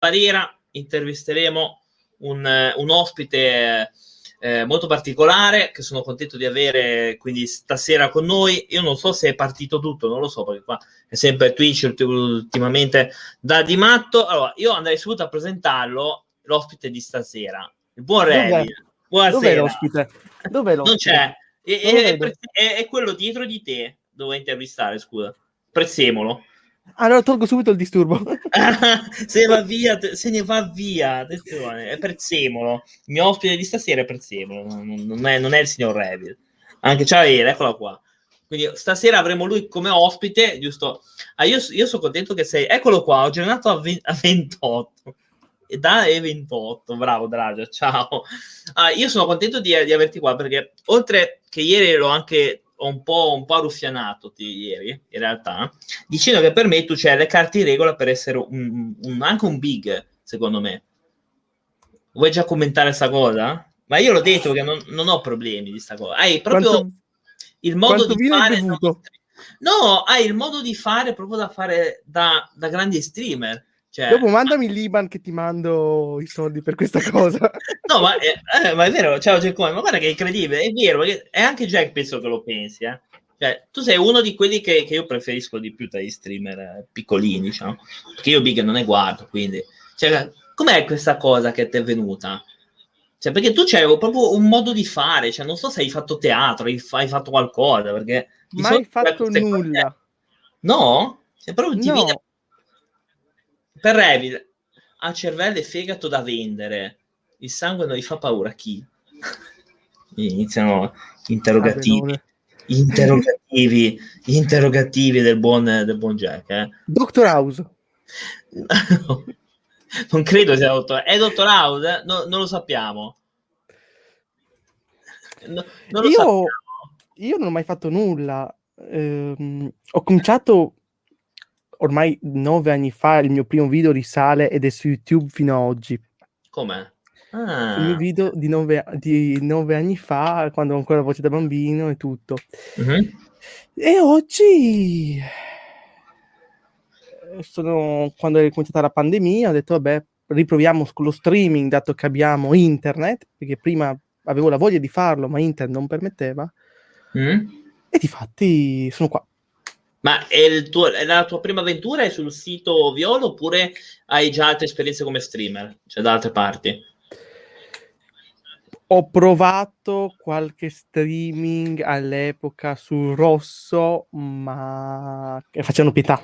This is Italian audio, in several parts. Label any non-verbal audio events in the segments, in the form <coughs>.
stasera intervisteremo un, un ospite eh, molto particolare che sono contento di avere quindi stasera con noi. Io non so se è partito tutto, non lo so perché qua è sempre Twitch ultimamente da di matto. Allora, io andrei subito a presentarlo, l'ospite di stasera. Il buon Revi. Buonasera. Dov'è l'ospite? Dov'è l'ospite? Non c'è. È, è, è, è, quello dietro di te dove intervistare, scusa. Prezzemolo. Allora tolgo subito il disturbo. <laughs> se, va via, se ne va via, attenzione, è Prezzemolo. Il mio ospite di stasera è Prezzemolo, non, è, non è il signor Revil. Anche ciao, eccola qua. Quindi stasera avremo lui come ospite, giusto? Ah, io, io sono contento che sei... Eccolo qua, ho girato a, ve- a 28. Da E28, bravo Dragia, ciao. Ah, io sono contento di, di averti qua perché oltre che ieri ero anche un po', un po' arruffianato ieri, in realtà, dicendo che per me tu c'hai le carte in regola per essere un, un, anche un big, secondo me. Vuoi già commentare questa cosa? Ma io l'ho detto che non, non ho problemi di questa cosa. Hai proprio quanto, il modo di fare... No, hai il modo di fare proprio da fare da, da grandi streamer cioè... Dopo mandami Liban che ti mando i soldi per questa <laughs> cosa. no, ma, eh, ma, è vero, ciao Giacomo, ma guarda che è incredibile, è vero, è anche Jack penso che lo pensi, eh. Cioè, tu sei uno di quelli che, che, io preferisco di più tra gli streamer eh, piccolini, diciamo, perché io Big non ne guardo, quindi... Cioè, com'è questa cosa che ti è venuta? Cioè, perché tu c'hai proprio un modo di fare, cioè, non so se hai fatto teatro, hai, hai fatto qualcosa, perché... Mai fatto nulla. Cose... No? Cioè, proprio ti no. Per Revit ha cervello e fegato da vendere. Il sangue non gli fa paura. Chi? Iniziano interrogativi. interrogativi, interrogativi del buon, del buon Jack. Eh. Doctor House. <laughs> non credo sia Doctor È Doctor House? No, non lo sappiamo. No, non lo io, sappiamo. io non ho mai fatto nulla. Eh, ho cominciato ormai nove anni fa il mio primo video risale ed è su YouTube fino ad oggi. Come? Ah. Il mio video di nove, di nove, anni fa, quando ho ancora voce da bambino e tutto. Uh-huh. E oggi, sono, quando è cominciata la pandemia, ho detto, vabbè, riproviamo con lo streaming, dato che abbiamo internet, perché prima avevo la voglia di farlo, ma internet non permetteva. Mm. E di fatti sono qua. Ma è, tuo, è, la tua prima avventura? È sul sito Violo oppure hai già altre esperienze come streamer? Cioè da altre parti? Ho provato qualche streaming all'epoca sul rosso, ma facevano pietà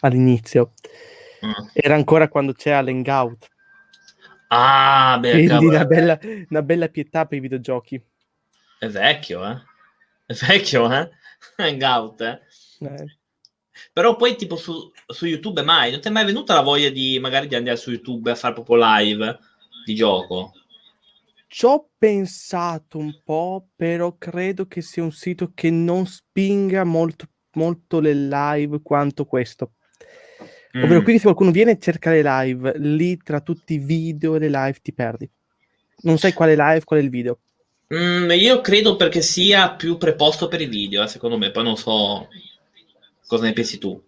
all'inizio. Mm. Era ancora quando c'era l'hangout. Ah, beh, Quindi una bella, una bella pietà per i videogiochi. È vecchio, eh? È vecchio, eh? <laughs> Hangout, eh? Eh. Però poi tipo su, su, YouTube mai, non ti è mai venuta la voglia di magari di andare su YouTube a fare proprio live di gioco? Ci ho pensato un po', però credo che sia un sito che non spinga molto, molto le live quanto questo. Mm. Ovvero, quindi se qualcuno viene e cerca le live, lì tra tutti i video e le live ti perdi. Non sai quale live, qual è il video. Mm, io credo perché sia più preposto per i video, eh, secondo me, poi non so Cosa ne pensi tu?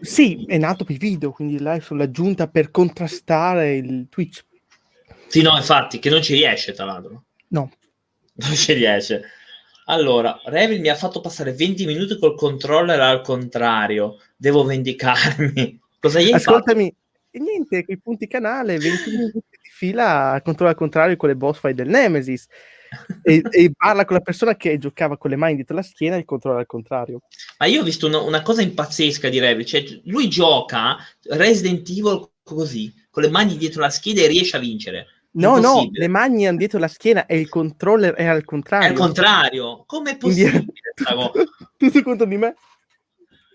Sì, è nato per video, quindi live sull'aggiunta per contrastare il Twitch. Sì, no, infatti, che non ci riesce, tra l'altro. No. <laughs> Non ci riesce. Allora, Revil mi ha fatto passare 20 minuti col controller al contrario. Devo vendicarmi. <laughs> Cosa gli hai Ascoltami, fatto? niente, i punti canale, 20 minuti di fila a controllo al contrario con le boss fight del Nemesis e, e, parla con la persona che giocava con le mani dietro la schiena e il controllo al contrario. Ma io ho visto una, una cosa impazzesca di Revit, cioè lui gioca Resident Evil così, con le mani dietro la schiena e riesce a vincere. No, no, le mani hanno dietro la schiena e il controller è al contrario. È al contrario. Come possibile? tutto, <laughs> tutto contro di me.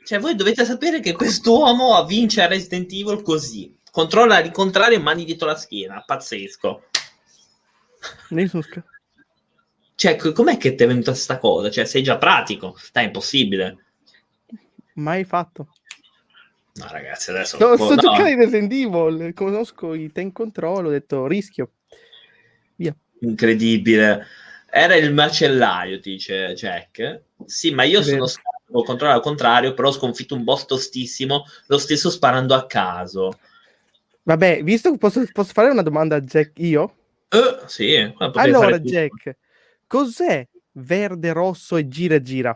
Cioè, voi dovete sapere che quest'uomo vince a Resident Evil così. Controlla al contrario e mani dietro la schiena. Pazzesco. Nessuno cioè, com'è che ti è venuta questa cosa? Cioè, sei già pratico. Dai, è impossibile. Mai fatto. No, ragazzi, adesso... No, sto no. giocando in Resident Evil, conosco i tank control, ho detto rischio. Via. Incredibile. Era il macellaio, dice Jack. Sì, ma io sono stato controllo al contrario, però ho sconfitto un boss tostissimo, lo stesso sparando a caso. Vabbè, visto che posso, posso fare una domanda a Jack io? Eh, sì, Allora, fare tu. Cos'è verde, rosso e gira gira?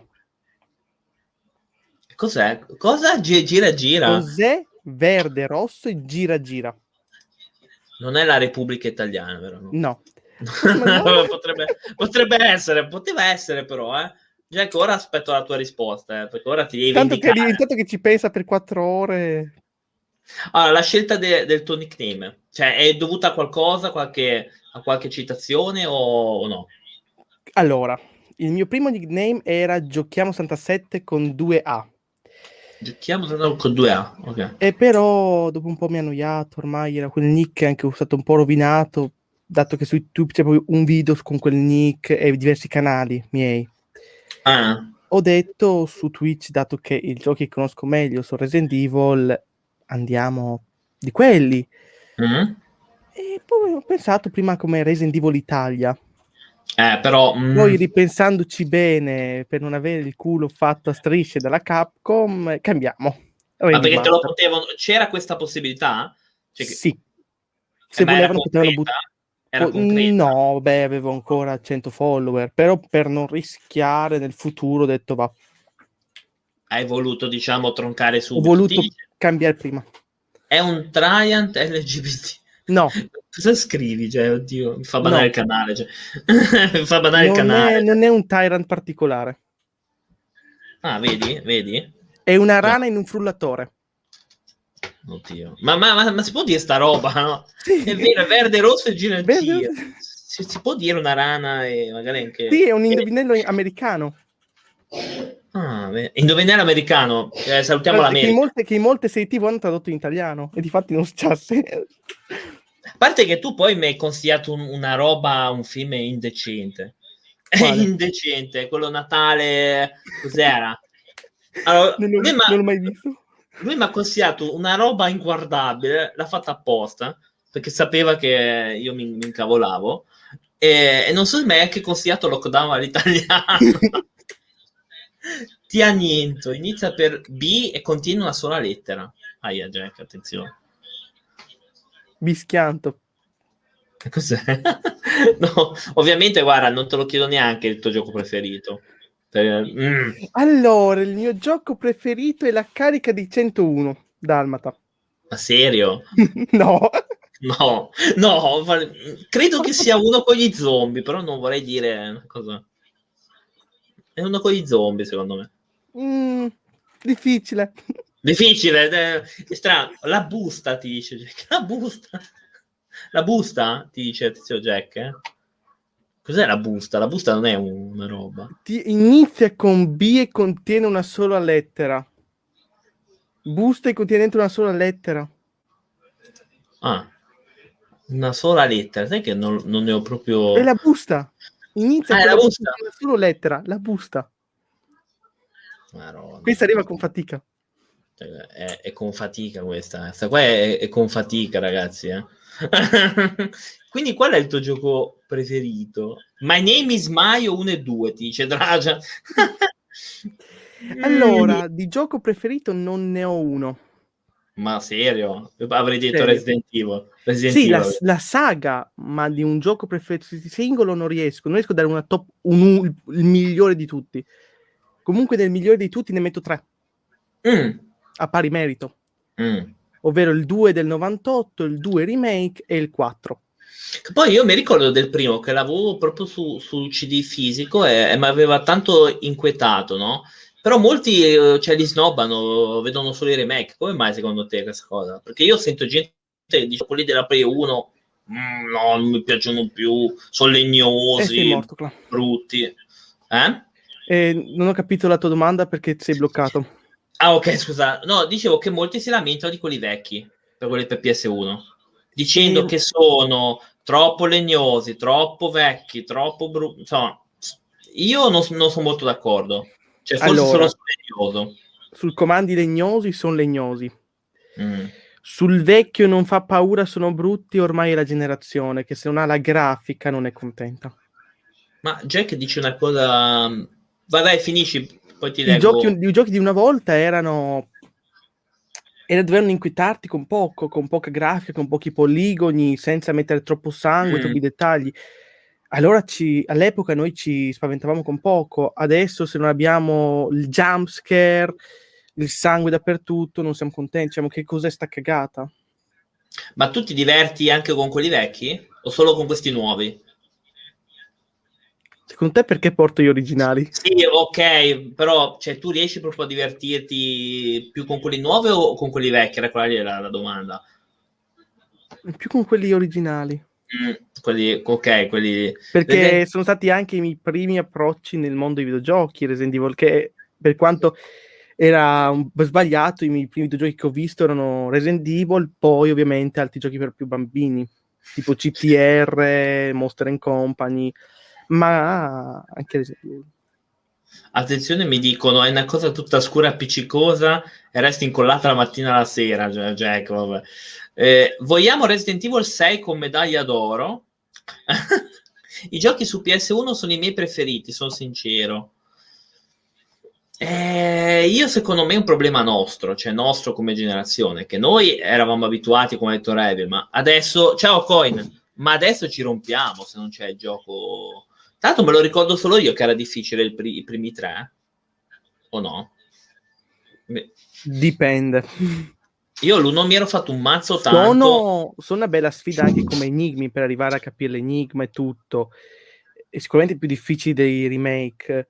Cos'è? Cosa? Gi- gira gira? Cos'è verde, rosso e gira gira? Non è la Repubblica Italiana, vero? No. <laughs> No. potrebbe, potrebbe essere, poteva essere però, eh. Jack, ora aspetto la tua risposta, eh, perché ora ti devi Tanto che, intanto che ci pensa per quattro ore. Allora, la scelta de- del tuo nickname, cioè è dovuta a qualcosa, qualche, a qualche citazione o, o no? Allora, il mio primo nickname era Giochiamo 67 con due A. Giochiamo soltanto con due A, ok. E però dopo un po' mi ha annoiato, ormai era quel nick anche stato un po' rovinato, dato che su YouTube c'è poi un video con quel nick e diversi canali miei. Ah, Ho detto su Twitch, dato che i giochi che conosco meglio sono Resident Evil, andiamo di quelli. mm. E poi ho pensato prima come Resident Evil Italia. Eh, però... mm, Poi ripensandoci bene, per non avere il culo fatto a strisce dalla Capcom, cambiamo. ma perché te lo potevano... C'era questa possibilità? Cioè che- Sì. eh, Se volevano potevano buttare... No, beh, avevo ancora 100 follower, però per non rischiare nel futuro ho detto va, Hai voluto, diciamo, troncare ho subito. voluto Ti- cambiare prima. È un Triant LGBT. No, Cosa scrivi? Cioè, oddio, mi fa banare No. il canale. Cioè. mi <laughs> fa banare il non canale. è, non è un tyrant particolare, Ah, vedi? Vedi? è una rana in un frullatore. Oddio. Ma, ma- ma- ma si può dire sta roba, no? Sì. È vero, è verde, rosso e gira Verde- gira. Si, si può dire una rana e magari anche... Sì, è un indovinello americano. Ah, beh, indovinello americano. Eh, salutiamo che, in l'America. molte, che in molte serie TV hanno tradotto in italiano e di fatti non successo. A parte che tu poi mi hai consigliato un- una roba, un film indecente. Quale? indecente, quello Natale, cos'era? Allora, non, l'ho, lui non l'ho mai visto. lui mi ha consigliato una roba inguardabile, l'ha fatta apposta, perché sapeva che io mi, mi incavolavo, e, e non so se mi hai anche consigliato Lockdown all'italiano. <laughs> Ti anniento, inizia per B e continua una sola lettera. Aia, Jack, attenzione. Bischianto. Cos'è? <laughs> no, ovviamente, guarda, non te lo chiedo neanche il tuo gioco preferito. Mm. Allora, il mio gioco preferito è la carica di 101 Dalmata. Ma serio? <laughs> no, No, no, credo che sia <laughs> uno con gli zombie, però non vorrei dire una cosa. È uno con gli zombie, secondo me. Mm, difficile. Difficile, eh, è strano. La busta ti dice Jack. La busta. La busta ti dice attenzione Jack. eh? Cos'è la busta? La busta non è un- una roba. Ti- inizia con B e contiene una sola lettera. Busta e contiene dentro una sola lettera. Ah, una sola lettera. Sai che non, non ne ho proprio. È la busta. Inizia Ah, la busta. sola lettera. La busta. Madonna. Questa arriva con fatica. Cioè, È, è con fatica questa. Questa qua è, è con fatica, ragazzi. eh. <laughs> Quindi, qual è il tuo gioco preferito? My name is Maio 1 e 2, ti dice Dragia. <laughs> Allora, di gioco preferito non ne ho uno. Ma serio? Avrei detto Serio. Resident Evil. Resident Sì, la, Evil. la saga, ma di un gioco preferito singolo non riesco. Non riesco a dare una top, un, il, migliore di tutti. Comunque, del migliore di tutti ne metto tre, Mm, a pari merito. mm. Ovvero il 2 del 98, il 2 remake e il 4. Che Poi io mi ricordo del primo che l'avevo proprio su, su CD fisico e, e mi aveva tanto inquietato, no? Però molti eh, cioè, li snobbano, vedono solo i remake. Come mai secondo te questa cosa? Perché io sento gente che dice quelli della Play 1 "Mm, no, non mi piacciono più, sono Eh, legnosi, morto, brutti. Eh? Eh, non ho capito la tua domanda perché sei bloccato. Ah, ok, scusa. No, dicevo che molti si lamentano di quelli vecchi, per quelli per PS1, dicendo Sì. che sono troppo legnosi, troppo vecchi, troppo brutti. Insomma, io non, non sono molto d'accordo. Cioè, forse Allora. sono legnoso. Sul comandi legnosi sono legnosi. Mm. Sul vecchio non fa paura, sono brutti, ormai è la generazione che se non ha la grafica non è contenta. Ma Jack dice una cosa... Vai, vai, finisci, poi ti I leggo. giochi, I giochi di una volta erano e dovevano inquietarti con poco, con poca grafica, con pochi poligoni, senza mettere troppo sangue, Mm. troppi dettagli. Allora ci- all'epoca noi ci spaventavamo con poco, adesso se non abbiamo il jump scare, il sangue dappertutto, non siamo contenti, diciamo che cos'è sta cagata? Ma tu ti diverti anche con quelli vecchi? O solo con questi nuovi? Secondo te perché porto gli originali? Sì, ok, però cioè, tu riesci proprio a divertirti più con quelli nuovi o con quelli vecchi? Era quella lì la, la domanda. Più con quelli originali. Mm, quelli, ok, quelli... Perché Resident- sono stati anche i miei primi approcci nel mondo dei videogiochi, Resident Evil, che per quanto era un sbagliato, i miei primi videogiochi che ho visto erano Resident Evil, poi ovviamente altri giochi per più bambini, tipo CTR, Monster Company, ma anche Resident Evil. Attenzione, mi dicono, è una cosa tutta scura, appiccicosa e resta incollata la mattina alla sera, vabbè. Eh, vogliamo Resident Evil 6 con medaglia d'oro? <laughs> I giochi su PS1 sono i miei preferiti, sono sincero. Eh, io secondo me è un problema nostro, cioè nostro come generazione, che noi eravamo abituati, come ha detto Revil, ma adesso, ciao Coin, ma adesso ci rompiamo se non c'è il gioco. Tanto me lo ricordo solo io che era difficile il pri- i primi tre, o no? Beh, Dipende. Io l'uno mi ero fatto un mazzo tanto. Sono, sono una bella sfida anche come enigmi per arrivare a capire l'enigma e tutto. E sicuramente più difficili dei remake,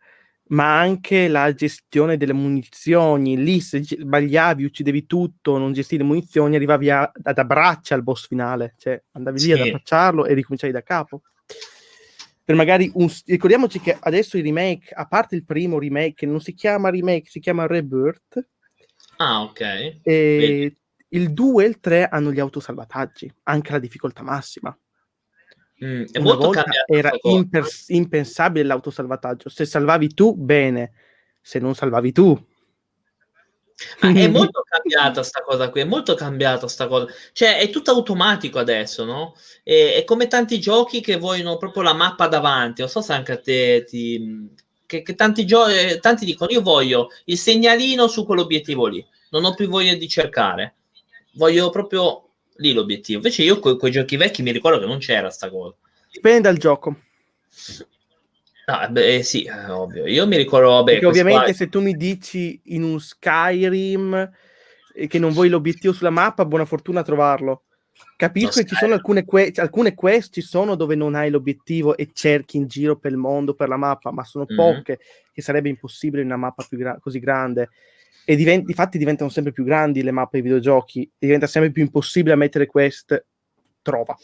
ma anche la gestione delle munizioni. Lì se sbagliavi, uccidevi tutto, non gestivi le munizioni, arrivavi a- ad abbraccia al boss finale, cioè andavi lì Sì. ad abbracciarlo e ricominciavi da capo. Per magari un, ricordiamoci che adesso i remake, a parte il primo remake, che non si chiama remake, si chiama Rebirth, Ah, ok. e Vedi. il 2 e il 3 hanno gli autosalvataggi, anche la difficoltà massima. Mm, è Una molto volta era impers- impensabile l'autosalvataggio. Se salvavi tu, bene. Se non salvavi tu, Ma è <laughs> molto cambiata sta cosa qui, è molto cambiata sta cosa. Cioè, è tutto automatico adesso, no? E- È, come tanti giochi che vogliono proprio la mappa davanti. Non so se anche a te ti... Che, che tanti, gio- eh, tanti dicono io voglio il segnalino su quell'obiettivo lì. Non ho più voglia di cercare. Voglio proprio lì l'obiettivo. Invece io con quei giochi vecchi mi ricordo che non c'era sta cosa. dipende dal gioco. Beh, eh, sì, è ovvio. Io mi ricordo, vabbè, Perché ovviamente qua- se tu mi dici in un Skyrim eh, che non vuoi l'obiettivo sulla mappa, buona fortuna a trovarlo. Capisco che ci sono alcune, que- alcune quest ci sono dove non hai l'obiettivo e cerchi in giro per il mondo, per la mappa, ma sono Mhm. poche che sarebbe impossibile in una mappa più gra- così grande. E divent- infatti diventano sempre più grandi le mappe dei videogiochi e diventa sempre più impossibile mettere quest. Trova.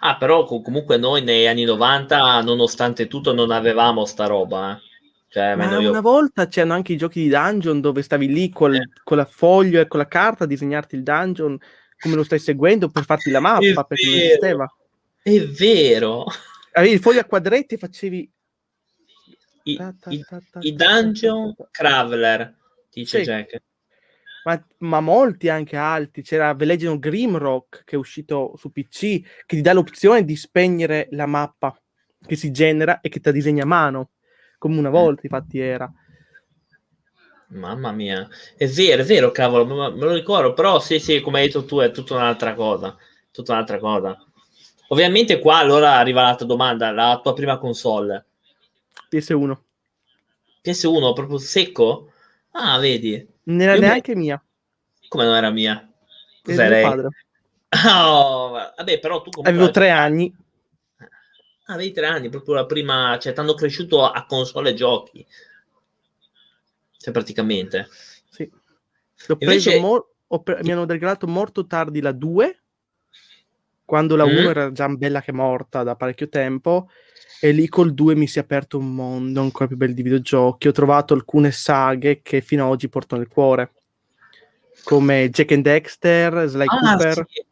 Ah, però co- comunque noi negli anni 90, nonostante tutto, non avevamo sta roba. eh. Cioè, Ma io- una volta c'erano anche i giochi di dungeon dove stavi lì col- Eh. con la foglio e con la carta a disegnarti il dungeon come lo stai seguendo per farti la mappa È perché non esisteva. È vero. Avevi il foglio a quadretti e facevi I, ta ta ta i Dungeon. Traveler, dice Sì. Jack. ma, ma molti anche altri. C'era The Legend of Grimrock che è uscito su PC che ti dà l'opzione di spegnere la mappa che si genera e che ti disegna a mano come una volta infatti era. Mamma mia, è vero, è vero, cavolo, me, lo ricordo, però sì, sì, come hai detto tu, è tutta un'altra cosa, tutta un'altra cosa. Ovviamente qua allora arriva l'altra domanda, la tua prima console, PS1. PS1 proprio secco? Ah, vedi, Non era Io me- neanche mia, come non era mia? era Cos'è mio padre. <laughs> Oh, vabbè, però tu comunque... Avevo tre anni. Ah, avevi tre anni, proprio la prima, cioè, t'hanno cresciuto a console e giochi. Cioè, praticamente. Sì. L'ho Invece- preso mo- ho pre- mi hanno regalato molto tardi la 2, quando la Mm. 1 era già bella che morta da parecchio tempo, e lì col 2 mi si è aperto un mondo ancora più bello di videogiochi. Ho trovato alcune saghe che fino ad oggi porto nel cuore, come Jack and Dexter, Sly Ah, Cooper. sì.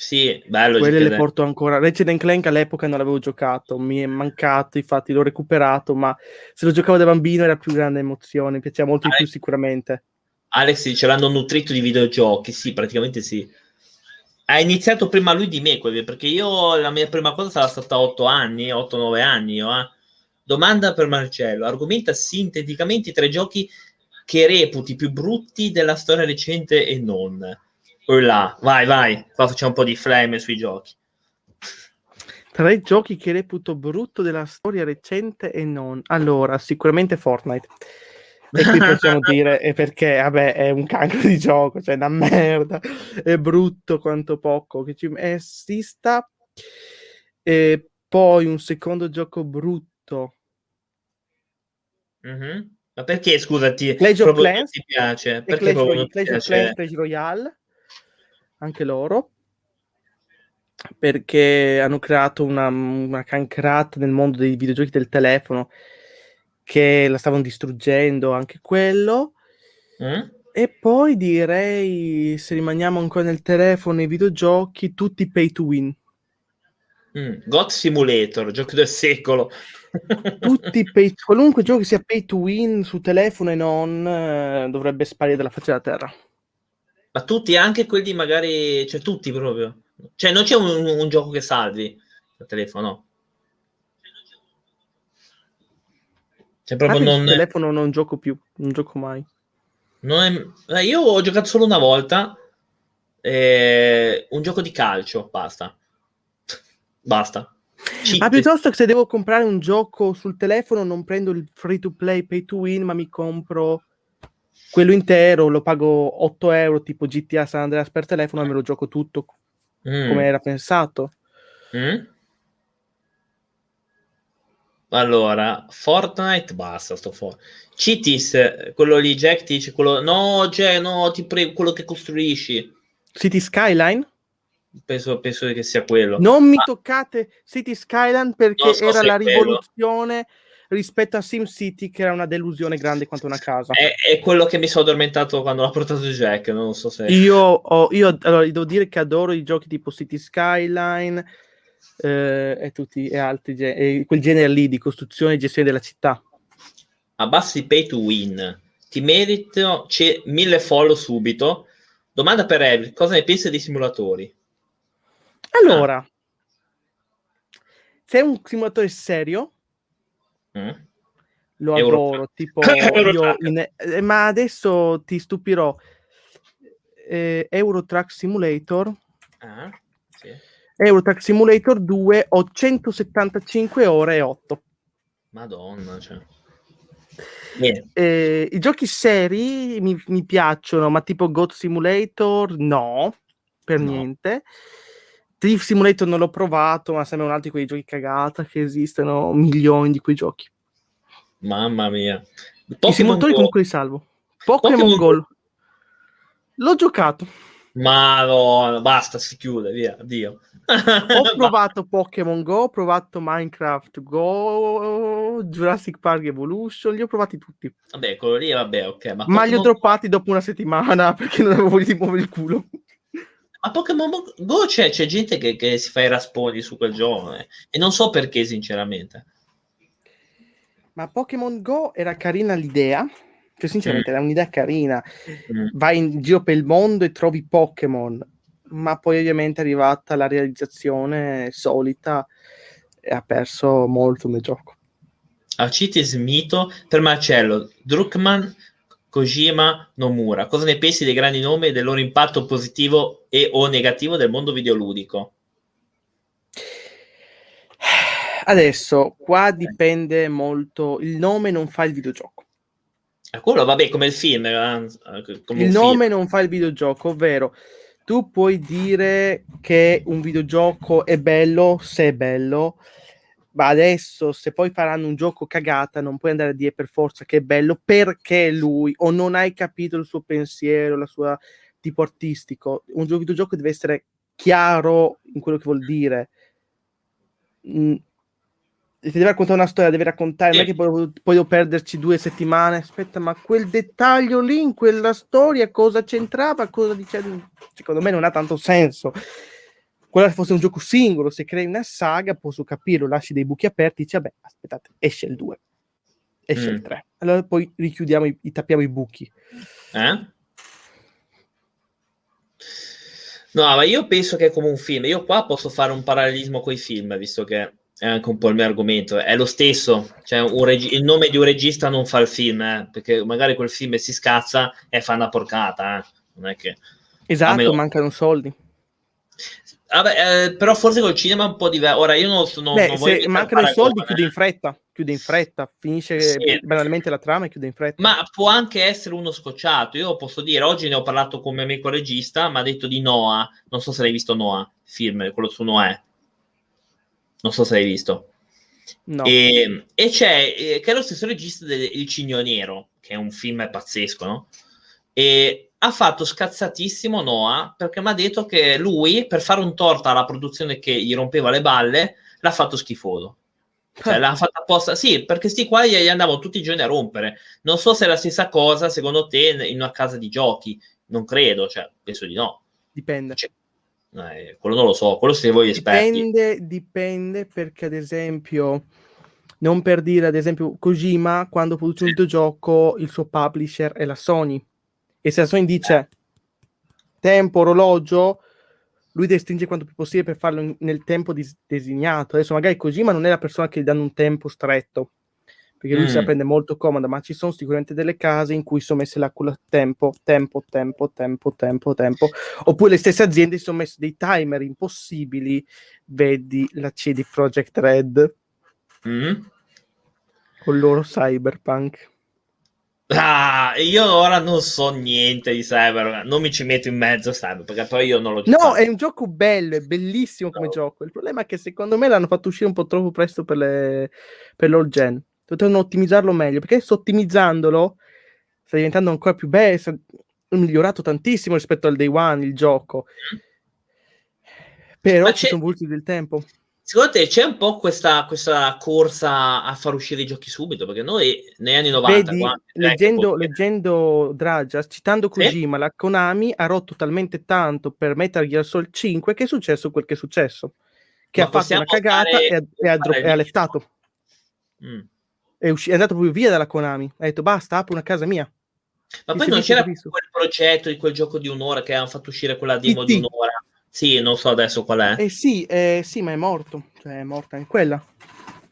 Sì, bello. Quelle le porto ancora. Ratchet Clank all'epoca non l'avevo giocato, mi è mancato, infatti l'ho recuperato, ma se lo giocavo da bambino era più grande emozione, mi piaceva molto di Ah, più sicuramente. Alex dice l'hanno nutrito di videogiochi. Sì, praticamente sì. Ha iniziato prima lui di me, quelli, perché io la mia prima cosa sarà stata a 8 anni, 8-9 anni. io, eh. Domanda per Marcello. Argomenta sinteticamente i tre giochi che reputi più brutti della storia recente e non. Là, vai, vai, qua facciamo un po' di flame sui giochi. Tre giochi che reputo brutto della storia recente e non. Allora, sicuramente Fortnite. E qui possiamo <laughs> dire è perché, vabbè, è un cancro di gioco, cioè una merda, è brutto quanto poco che ci esista. E poi un secondo gioco brutto. Mm-hmm. Ma perché, scusati, Clash of Clans ti piace? Perché Clash, ti Clash of? Clans, Clash Royale, anche loro, perché hanno creato una, una cancrata nel mondo dei videogiochi del telefono che la stavano distruggendo anche quello. Mm? E poi direi, se rimaniamo ancora nel telefono e ai videogiochi, tutti pay to win. Mm. God Simulator, gioco del secolo. Tutti <laughs> pay, qualunque gioco che sia pay to win su telefono e non eh, dovrebbe sparire dalla faccia della terra. Ma tutti, anche quelli magari, cioè tutti proprio. Cioè non c'è un, un gioco che salvi al telefono, no. Cioè proprio che non, sul telefono non gioco più, non gioco mai. non è... eh, Io ho giocato solo una volta eh, un gioco di calcio, basta. <laughs> Basta. Cheat. Ma piuttosto che se devo comprare un gioco sul telefono non prendo il free to play pay to win, ma mi compro quello intero, lo pago 8 euro tipo GTA San Andreas per telefono e me lo gioco tutto Mm. come era pensato. Mm? Allora, Fortnite, basta, sto fuori. Cities, quello lì, Jack ti dice quello... No, Jack, no, ti prego, quello che costruisci. City Skyline? Penso, penso che sia quello. Non mi Ah. toccate City Skyline perché so era la quello. rivoluzione rispetto a SimCity che era una delusione grande quanto una casa. È, è quello che mi sono addormentato quando l'ha portato Jack, non so se... Io, ho, io allora, devo dire che adoro i giochi tipo City Skyline eh, e tutti e altri e quel genere lì di costruzione e gestione della città. Abbassi pay to win. Ti merito c'è mille follow subito. Domanda per Ev, cosa ne pensi dei simulatori? Allora, se è un simulatore serio, Mm? lo Euro- adoro. Tipo, <laughs> Euro in- eh, ma adesso ti stupirò. Eh, Euro Truck Simulator, Ah, sì. Euro Truck Simulator 2, ho 175 ore e 8. Madonna, cioè. Eh, I giochi seri mi, mi piacciono, ma tipo God Simulator no, per No. niente. Thief Simulator non l'ho provato, ma sembra un altro di quei giochi cagata che esistono milioni di quei giochi. Mamma mia. I Pokémon simulatori Go. comunque li salvo. Pokémon, Pokémon Go. L'ho giocato. Madonna, basta, si chiude, via, addio. Ho <laughs> provato Pokémon Go, ho provato Minecraft Go, Jurassic Park Evolution, li ho provati tutti. Vabbè, quello lì, vabbè, ok. Ma, Ma li ho droppati dopo una settimana <laughs> perché non avevo voglia di muovere il culo. Ma Pokémon Go c'è, c'è gente che, che si fa i rasponi su quel gioco eh, e non so perché, sinceramente. Ma Pokémon Go era carina l'idea, cioè sinceramente era un'idea carina. Mm. Vai in giro per il mondo e trovi Pokémon, ma poi ovviamente è arrivata la realizzazione solita e ha perso molto nel gioco. Alcitis Mito per Marcello, Druckmann, Kojima, Nomura. Cosa ne pensi dei grandi nomi e del loro impatto positivo e o negativo del mondo videoludico? Adesso qua dipende molto, il nome non fa il videogioco. A quello, vabbè, come il film. eh, come il nome film. non fa il videogioco, ovvero tu puoi dire che un videogioco è bello se è bello, ma adesso se poi faranno un gioco cagata non puoi andare a dire per forza che è bello perché lui o non hai capito il suo pensiero, la sua tipo artistico. Un gio- videogioco deve essere chiaro in quello che vuol dire. Mm, Se deve raccontare una storia, deve raccontare, non è che poi, poi devo perderci due settimane. Aspetta, ma quel dettaglio lì in quella storia cosa c'entrava? Cosa diceva? Secondo me non ha tanto senso. Quella fosse un gioco singolo, se crei una saga, posso capirlo, lasci dei buchi aperti, dici, vabbè, aspettate, esce il 2, esce Mm. il 3. Allora poi richiudiamo, i, i- tappiamo i buchi. Eh? No, ma io penso che è come un film. Io qua posso fare un parallelismo con i film, visto che è anche un po' il mio argomento, è lo stesso, cioè reg- il nome di un regista non fa il film, eh, perché magari quel film si scazza e fa una porcata, eh. non è che... Esatto, meno... mancano soldi. Vabbè, eh, però forse col cinema è un po' diverso. Ora io non sono. Beh, se mancano i soldi, chiude in fretta. Chiude in fretta, finisce sì. banalmente la trama e chiude in fretta. Ma può anche essere uno scocciato. Io posso dire, oggi ne ho parlato con mio amico regista, mi ha detto di Noah. Non so se l'hai visto Noah, film, quello su Noè. Non so se l'hai visto. No. E, e c'è, eh, che è lo stesso regista del Il Cigno Nero, che è un film pazzesco, no? E ha fatto scazzatissimo Noah perché mi ha detto che lui, per fare un torto alla produzione che gli rompeva le balle, l'ha fatto schifoso. Cioè, l'ha fatta apposta, sì, perché sti qua gli andavano tutti i giorni a rompere. Non so se è la stessa cosa, secondo te, in una casa di giochi. Non credo, cioè, penso di no. Dipende. Cioè, eh, quello non lo so, quello se voi esperti. Dipende, dipende perché, ad esempio, non per dire, ad esempio, Kojima, quando produce un videogioco, il suo publisher è la Sony e se la Sony dice tempo, orologio, lui deve stringere quanto più possibile per farlo nel tempo dis- designato. Adesso magari così, ma non è la persona che gli danno un tempo stretto, perché lui mm. se la prende molto comoda, ma ci sono sicuramente delle case in cui sono messe con tempo, tempo, tempo, tempo, tempo, tempo. Oppure le stesse aziende si sono messe dei timer impossibili, vedi la CD Project Red. Mm. Con loro cyberpunk. Ah, io ora non so niente di Cyber, non mi ci metto in mezzo Cyber, perché poi io non lo gioco. No, è un gioco bello, è bellissimo come no. gioco. Il problema è che secondo me l'hanno fatto uscire un po' troppo presto per, le... per l'all gen. Potevano ottimizzarlo meglio, perché adesso ottimizzandolo sta diventando ancora più bello, è migliorato tantissimo rispetto al day one il gioco. Mm. Però ci sono voluti del tempo. Secondo te c'è un po' questa, questa, corsa a far uscire i giochi subito? Perché noi negli anni 90... Vedi, quando, leggendo, poi... leggendo Dragia, citando Kojima, sì? la Konami ha rotto talmente tanto per Metal Gear Solid 5 che è successo quel che è successo. Che Ma ha fatto una cagata fare... e, ha, e, ha, dro- e ha lettato. Mm. È, usci- è, andato proprio via dalla Konami. Ha detto basta, apro una casa mia. Ma poi non c'era quel progetto di quel gioco di un'ora che hanno fatto uscire quella demo di un'ora sì, non so adesso qual è. Eh sì, eh, sì, ma è morto. Cioè, è morta in quella.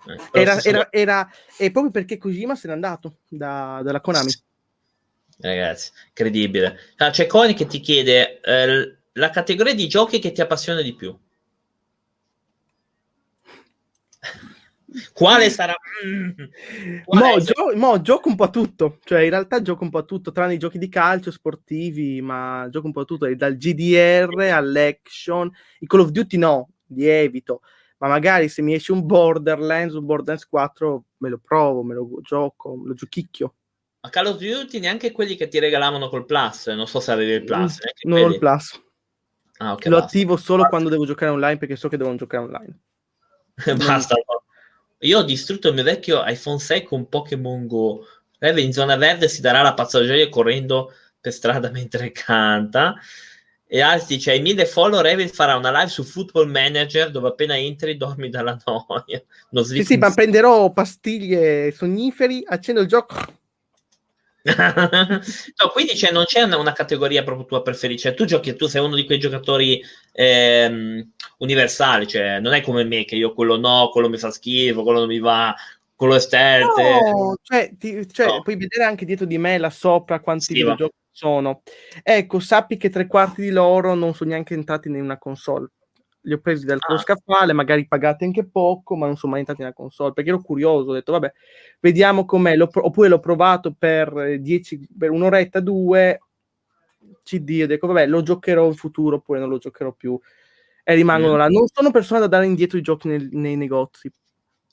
Eh, era, era, era, è proprio perché Kojima se n'è andato da, dalla Konami. Ragazzi, incredibile. Ah, c'è Coni che ti chiede eh, la categoria di giochi che ti appassiona di più. Quale sarà? <laughs> Mm. Mo, gio- mo, gioco un po' a tutto, cioè in realtà gioco un po' a tutto, tranne i giochi di calcio, sportivi, ma gioco un po' a tutto, dal GDR all'action, i Call of Duty no, li evito, ma magari se mi esce un Borderlands, un Borderlands 4, me lo provo, me lo gioco, me lo giochicchio. A Call of Duty neanche quelli che ti regalavano col Plus, non so se avevi il Plus. Non ho il Plus. Ah, okay, lo basta. attivo solo basta. quando devo giocare online perché so che devo giocare online. <laughs> basta, io ho distrutto il mio vecchio iPhone 6 con Pokémon Go. Reve in zona verde si darà la pazza gioia correndo per strada <laughs> mentre canta. E altri dice: Ai mille follow, Revit farà una live su Football Manager dove appena entri dormi dalla <laughs> noia. sì, sì, ma prenderò pastiglie sonniferi, accendo il gioco no, quindi cioè, non c'è una, categoria proprio tua preferita. Cioè, tu giochi, tu sei uno di quei giocatori ehm, universali, cioè, non è come me che io quello no, quello mi fa schifo, quello non mi va, quello è stealth. No, cioè, ti, cioè no. puoi vedere anche dietro di me là sopra quanti sì, videogiochi sono. Ecco, sappi che tre quarti di loro non sono neanche entrati in una console li ho presi dal ah. scaffale, magari pagati anche poco, ma non sono mai entrati nella console perché ero curioso. Ho detto, vabbè, vediamo com'è. L'ho, oppure l'ho provato per, 10, per un'oretta, due CD. E dico, vabbè, lo giocherò in futuro oppure non lo giocherò più. E rimangono mm. là. Non sono persone da dare indietro i giochi nel, nei negozi.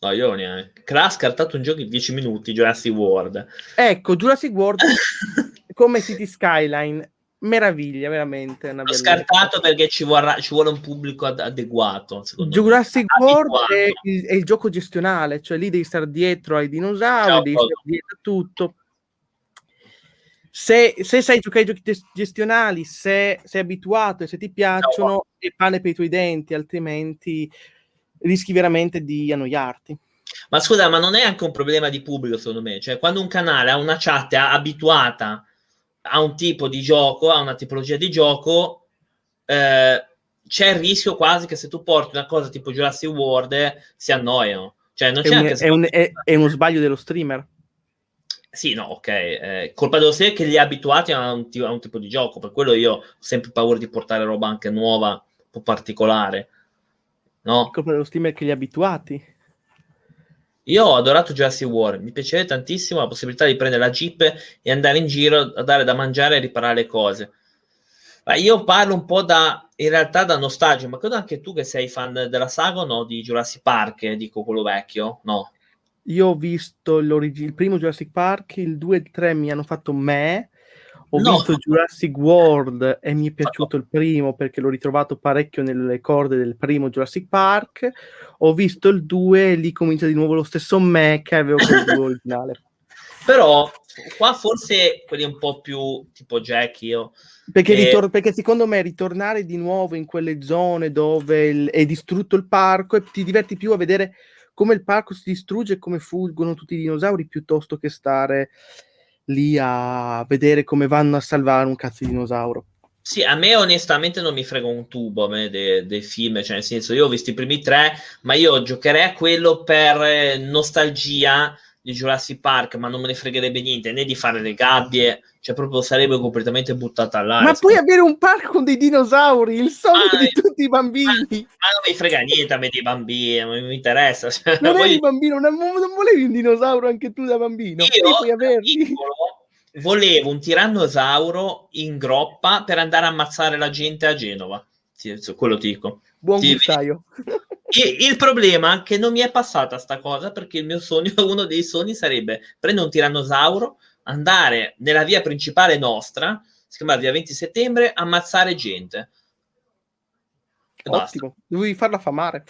No, io neanche. Crash ha scartato un gioco in 10 minuti, Jurassic World. Ecco, Jurassic World <laughs> come City Skyline meraviglia, veramente. Una L'ho scartato perché ci, vorrà, ci, vuole un pubblico ad- adeguato. Jurassic me. World è il, è il, gioco gestionale, cioè lì devi stare dietro ai dinosauri, Ciao, devi stare dietro a tutto. Se, se, sai giocare ai giochi gestionali, se sei abituato e se ti piacciono, Ciao. è pane per i tuoi denti, altrimenti rischi veramente di annoiarti. Ma scusa, ma non è anche un problema di pubblico, secondo me? Cioè, quando un canale ha una chat abituata a un tipo di gioco, a una tipologia di gioco, eh, c'è il rischio quasi che se tu porti una cosa tipo Jurassic World eh, si annoiano. Cioè, non È, c'è un- anche è un- è- è uno sbaglio dello streamer. Sì, no, ok. Eh, colpa dello stesso che li ha abituati a un, a un tipo di gioco. Per quello io ho sempre paura di portare roba anche nuova, un po' particolare. No? È colpa dello streamer che li ha abituati. Io ho adorato Jurassic World. Mi piacerebbe tantissimo la possibilità di prendere la Jeep e andare in giro a dare da mangiare e riparare le cose. Ma io parlo un po' da, in realtà da nostalgia, ma credo anche tu che sei fan della saga o no? Di Jurassic Park, dico quello vecchio? No. Io ho visto il primo Jurassic Park, il 2 e il 3 mi hanno fatto me. Ho No. visto Jurassic World e mi è piaciuto il primo perché l'ho ritrovato parecchio nelle corde del primo Jurassic Park. Ho visto il 2 e lì comincia di nuovo lo stesso me che avevo con il 2 originale. <laughs> Però qua forse quelli un po' più tipo Jack, io... Perché, Eh, ritor- perché secondo me ritornare di nuovo in quelle zone dove il- è distrutto il parco e ti diverti più a vedere come il parco si distrugge e come fuggono tutti i dinosauri piuttosto che stare lì a vedere come vanno a salvare un cazzo di dinosauro. Sì, a me onestamente non mi frega un tubo dei, dei film, cioè nel senso io ho visto i primi tre, ma io giocherei a quello per eh, nostalgia di Jurassic Park, ma non me ne fregherebbe niente, né di fare le gabbie, cioè proprio sarebbe completamente buttata all'aria. Ma puoi avere un parco con dei dinosauri, il sogno Ah, di eh. tutti i bambini. Ma non mi frega niente a me dei bambini, non mi interessa. cioè, Non voglio- eri bambino, non, non volevi un dinosauro anche tu da bambino? Io, puoi averli. piccolo, volevo un tirannosauro in groppa per andare a ammazzare la gente a Genova. Sì, quello ti dico. Buon Sì, gustaio. Il, il problema è che non mi è passata sta cosa perché il mio sogno, <laughs> uno dei sogni sarebbe prendere un tirannosauro, andare nella via principale nostra, si chiama via 20 settembre, ammazzare gente. E basta. Ottimo, dovevi farla famare.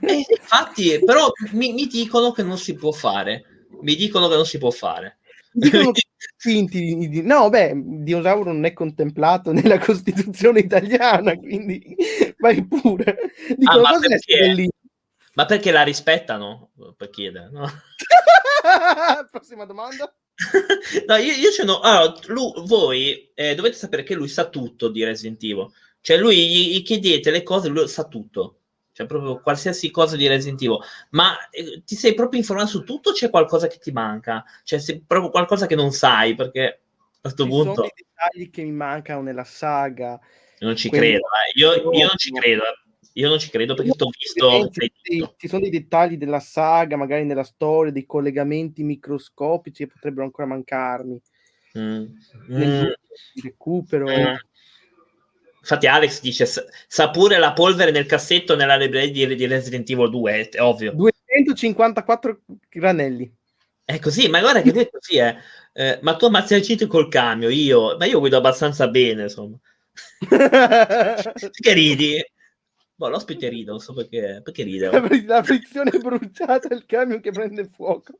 Eh, infatti, però mi, mi dicono che non si può fare. Mi dicono che non si può fare. Dicono <laughs> che finti di- no, beh, dinosauro non è contemplato <laughs> nella Costituzione italiana, quindi <laughs> vai pure. Dicono Ah, ma perché? Ma perché la rispettano? Per chiedere, no? <laughs> Prossima domanda. no, io, io ce n'ho. Allora, lu- voi eh, dovete sapere che lui sa tutto di Resident Evil. Cioè, lui gli, gli chiedete le cose, lui sa tutto. Cioè, proprio qualsiasi cosa di Resident Evil. Ma eh, ti sei proprio informato su tutto o c'è qualcosa che ti manca? Cioè, se proprio qualcosa che non sai, perché a questo Ci punto sono dei dettagli che mi mancano nella saga. non ci credo. eh. Io, io non ci credo. eh. Io non ci credo perché t'ho visto. Ovviamente sai ci- sono dei dettagli della saga, magari nella storia, dei collegamenti microscopici che potrebbero ancora mancarmi. Mm. Nel Mm. recupero. Mm. Infatti Alex dice sa- pure la polvere nel cassetto nella libreria di, Resident Evil 2, è, ovvio. 254 granelli. È così, ma guarda che lui è così, eh. Eh, ma tu ammazzi la gente col camion, io, ma io guido abbastanza bene, insomma. <laughs> Perché ridi? Boh, l'ospite ride, non so perché, perché ride. La la frizione bruciata, il camion che prende fuoco,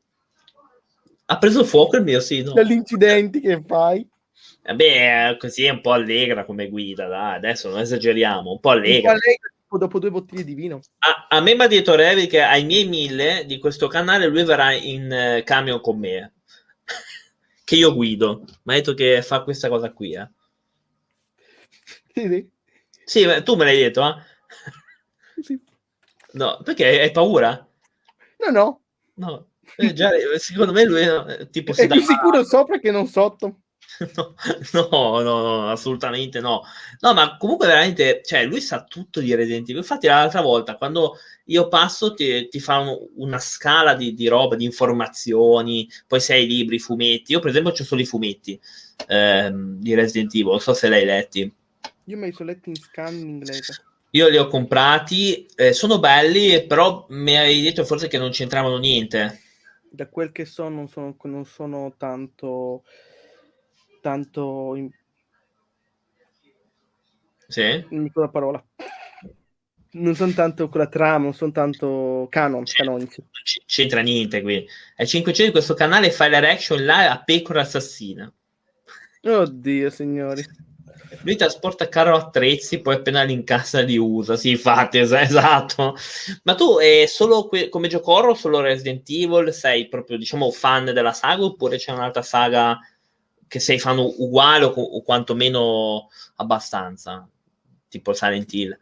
Ha preso fuoco il mio, sì, no? dagli incidenti che fai. Vabbè, così è un po' allegra come guida, dai, adesso non esageriamo, un po' Un allegra. po' allegro, tipo dopo due bottiglie di vino. A, a me mi ha detto Revi che ai miei mille di questo canale lui verrà in eh, camion con me, <laughs> che io guido. Mi ha detto che fa questa cosa qui, eh. Sì, sì. Sì, tu me l'hai detto, eh? Sì. No, perché hai paura? No, no, No, eh, già, secondo me lui eh, tipo è più dà- sicuro sopra che non sotto. <laughs> No, no, no, assolutamente no. No, ma comunque veramente, cioè, lui sa tutto di Resident Evil. Infatti, l'altra volta, quando io passo, ti, ti fa un- una scala di, di roba, di informazioni, poi sei libri, fumetti. Io, per esempio, ho solo i fumetti ehm, di Resident Evil, non so se l'hai letti. Io me li sono letti in scan in inglese. Io li ho comprati, eh, sono belli, però mi avevi detto forse che non c'entravano niente. Da quel che so, non sono, non sono tanto. Tanto. In, Sì? non mi la parola. Non sono tanto con la trama, non sono tanto canon, Sì. canonici. Non c- c'entra niente qui. Ai 500 di questo canale fai la reaction live a Pecora Assassina. Oddio, signori. Lui trasporta carro attrezzi, poi appena li incassa li usa. Sì, infatti, es- esatto. Ma tu è solo que- come gioco horror, solo Resident Evil? Sei proprio, diciamo, fan della saga oppure c'è un'altra saga che sei fan u- uguale o, o quantomeno abbastanza? Tipo Silent Hill.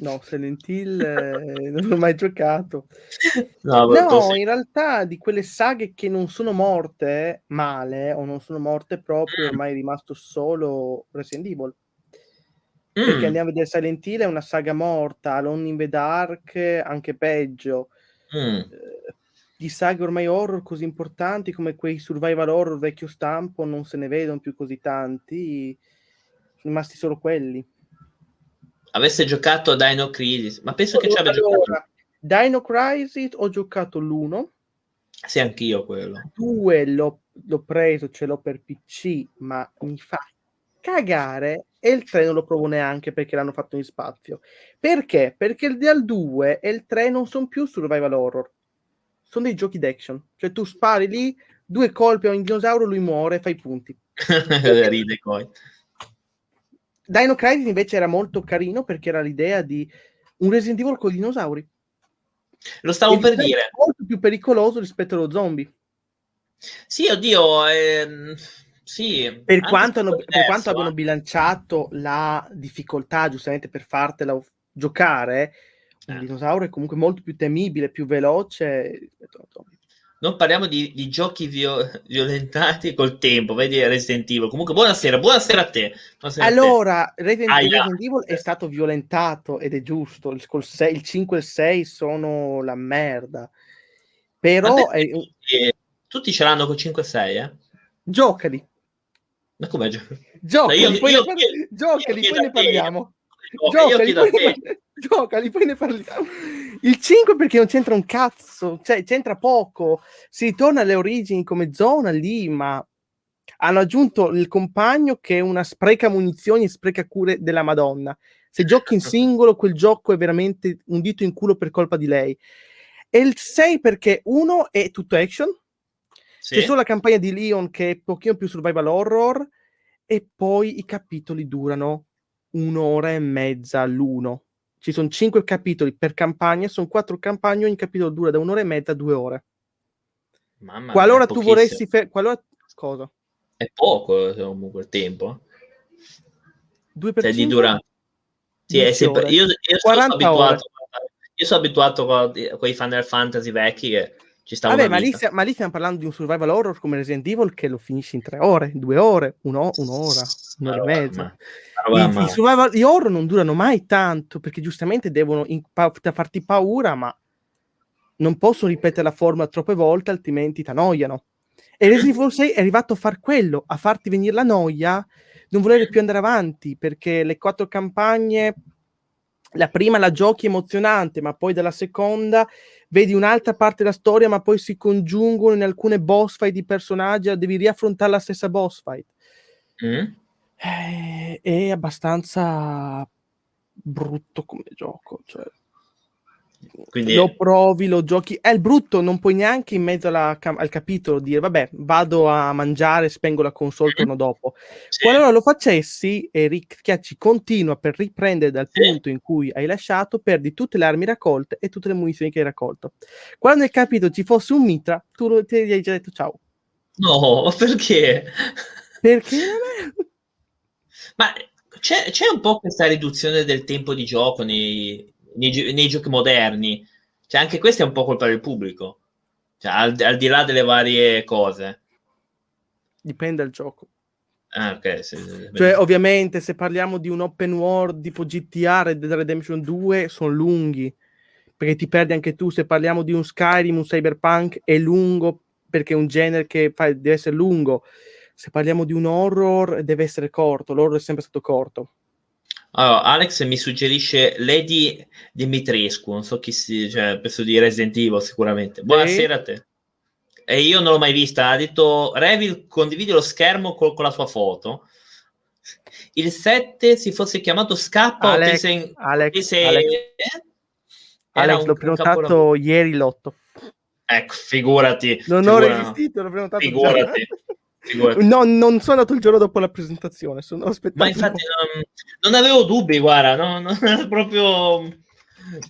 No, Silent Hill eh, non l'ho mai giocato. No, No, in realtà di quelle saghe che non sono morte male o non sono morte proprio, Mm. ormai è rimasto solo Resident Evil. Perché Mm, andiamo a vedere Silent Hill è una saga morta, Alone in the Dark anche peggio. mm. Eh, Di saghe ormai horror così importanti come quei survival horror vecchio stampo non se ne vedono più così tanti, sono rimasti solo quelli. Avesse giocato a Dino Crisis, ma penso che ci abbia giocato. Allora, Dino Crisis ho giocato l'1, Sì, anch'io quello. 2 l'ho, l'ho preso, ce l'ho per PC, ma mi fa cagare e il 3 non lo provo neanche perché l'hanno fatto in spazio. Perché? Perché il dal 2 e il 3 non sono più survival horror, sono dei giochi d'action. Cioè tu spari lì, due colpi a un dinosauro, lui muore <laughs> e fai punti. Ride poi. Dino Crisis invece era molto carino perché era l'idea di un Resident Evil con i dinosauri. Lo stavo E per di- dire. Molto più pericoloso rispetto allo zombie. Sì, oddio, ehm, sì. Per quanto, hanno- per quanto abbiano eh. bilanciato la difficoltà giustamente per fartela giocare, un Eh. dinosauro è comunque molto più temibile, più veloce rispetto a zombie. Non parliamo di, di giochi vio- <laughs> violentati col tempo, vedi Resident Evil. Comunque, buonasera, buonasera a te. Buonasera a te. Allora, Resident, Aia. Resident Evil è stato violentato ed è giusto. Il, col sei- il 5 e il 6 sono la merda. Però è, tutti, tutti ce l'hanno con 5-6, eh? giocali, Ma come gioco? giocali, io- poi, io ne, par- chiedo- giocali, io poi ne parliamo. Io Giocali, poi ne <laughs> giocali, poi ne parliamo. Il 5 perché non c'entra un cazzo, cioè c'entra poco. Si ritorna alle origini come zona lì, ma hanno aggiunto il compagno che è una spreca munizioni e spreca cure della Madonna. Se giochi in <laughs> singolo, quel gioco è veramente un dito in culo per colpa di lei. E il 6 perché uno è tutto action, Sì? c'è solo la campagna di Leon che è pochino più survival horror e poi i capitoli durano un'ora e mezza l'uno. Ci sono cinque capitoli per campagna, sono quattro campagne, ogni capitolo dura da un'ora e mezza a due ore. Mamma mia, Qualora è tu pochissimo. vorresti... fe- qualora... Cosa? È poco eh, comunque il tempo. Due per Cioè, di cinque? dura... Sì, è 10 sempre... Io, io sono 40 abituato... Io sono abituato con quei Final Fantasy vecchi che ci stavano Vabbè, ma lì, ma lì stiamo parlando di un survival horror come Resident Evil che lo finisci in tre ore, due ore, uno- un'ora, un'ora e mezza. I, i survival gli horror non durano mai tanto perché giustamente devono in- pa- farti paura, ma non possono ripetere la formula troppe volte, altrimenti ti annoiano. E Resident Evil 6 è arrivato a far quello, a farti venire la noia, non volere più andare avanti perché le quattro campagne, la prima la giochi emozionante, ma poi dalla seconda vedi un'altra parte della storia, ma poi si congiungono in alcune boss fight di personaggi, devi riaffrontare la stessa boss fight. Mm? Eh, è abbastanza brutto come gioco. Cioè, Quindi lo provi, lo giochi. È il brutto, non puoi neanche in mezzo alla al capitolo dire vabbè, vado a mangiare, spengo la console, torno <laughs> dopo. sì. Qualora lo facessi e ri- schiacci continua per riprendere dal Sì. punto in cui hai lasciato, perdi tutte le armi raccolte e tutte le munizioni che hai raccolto. Quando nel capitolo ci fosse un mitra, tu ti hai già detto ciao. No, <laughs> perché? Perché. <laughs> Ma c'è, c'è un po' questa riduzione del tempo di gioco nei, nei nei giochi moderni. Cioè, anche questa è un po' colpa del pubblico. Cioè, al, al di là delle varie cose. Dipende dal gioco. Ah, ok. sì, sì, sì. Cioè, ovviamente, se parliamo di un open world tipo GTA, Red Dead Redemption 2, sono lunghi, perché ti perdi anche tu. Se parliamo di un Skyrim, un Cyberpunk, è lungo, perché è un genere che fa- deve essere lungo. Se parliamo di un horror, deve essere corto. L'horror è sempre stato corto. Allora, Alex mi suggerisce Lady Dimitrescu, non so chi si, cioè, penso di Resident Evil sicuramente. Buonasera a te. E io non l'ho mai vista, ha detto Revil condivide lo schermo col- con la sua foto. Il 7 si fosse chiamato Scappa o Alex, ti sei... Alex, ti sei- Alex, eh? Alex, un- l'ho prenotato capolavoro. ieri l'otto. Ecco, figurati. Non ho figura- resistito, l'ho prenotato Figurati, figurati. <laughs> No, non sono andato il giorno dopo la presentazione, sono aspettato. Ma infatti po'. non, avevo dubbi, guarda, no, no, <laughs> proprio,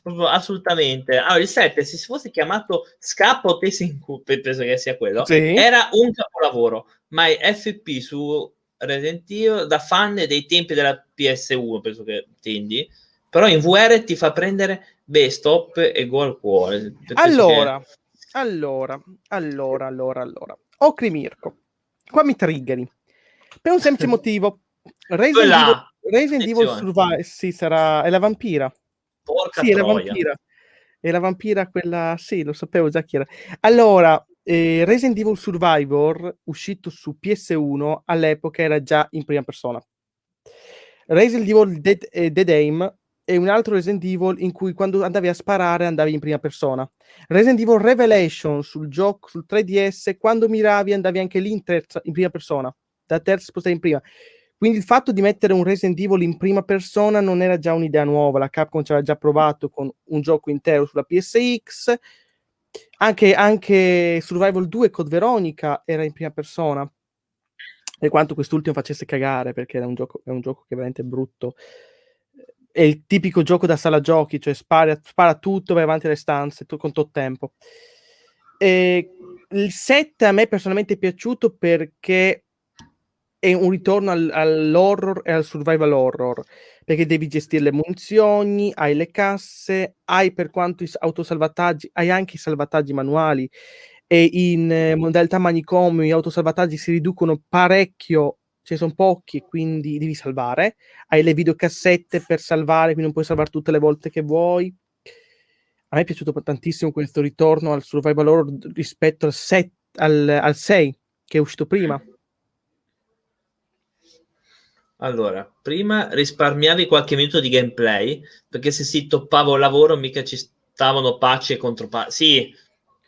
proprio assolutamente. Allora, il 7, se si fosse chiamato Scappo o Tesi in Cu- pe- penso che sia quello, Sì. era un capolavoro, ma è FP su Resident Evil, da fan dei tempi della PS1, penso che intendi, però in VR ti fa prendere beh, stop e go al cuore. Allora, che... allora, allora, allora, allora. Ocri Mirko, qua mi triggeri. Per un semplice <laughs> motivo. Resident Evil, Resident Evil Survive, sì, sarà... è la vampira. Porca sì, troia. è la vampira. È la vampira quella... Sì, lo sapevo già chi era. Allora, eh, Resident Evil Survivor, uscito su PS1, all'epoca era già in prima persona. Resident Evil Dead, eh, Dead Aim è un altro Resident Evil in cui quando andavi a sparare andavi in prima persona. Resident Evil Revelation sul gioco sul 3DS, quando miravi andavi anche lì in, terza, in prima persona, da terza spostavi in prima. Quindi il fatto di mettere un Resident Evil in prima persona non era già un'idea nuova, la Capcom ci aveva già provato con un gioco intero sulla PSX, anche, anche Survival 2 Code Veronica era in prima persona, e quanto quest'ultimo facesse cagare, perché era un gioco, è un gioco che è veramente brutto. È il tipico gioco da sala giochi, cioè spara, spara tutto, vai avanti alle stanze tu, con tot tempo. E il 7 a me personalmente è piaciuto perché è un ritorno al, all'horror e al survival horror perché devi gestire le munizioni, hai le casse, hai per quanto i autosalvataggi, hai anche i salvataggi manuali e in eh, modalità manicomio gli autosalvataggi si riducono parecchio, ce ne sono pochi, quindi devi salvare. Hai le videocassette per salvare, quindi non puoi salvare tutte le volte che vuoi. A me è piaciuto tantissimo questo ritorno al survival horror rispetto al, set, al, al 6 che è uscito prima. Allora, prima risparmiavi qualche minuto di gameplay, perché se si toppava un lavoro mica ci stavano pace contro pace. Sì,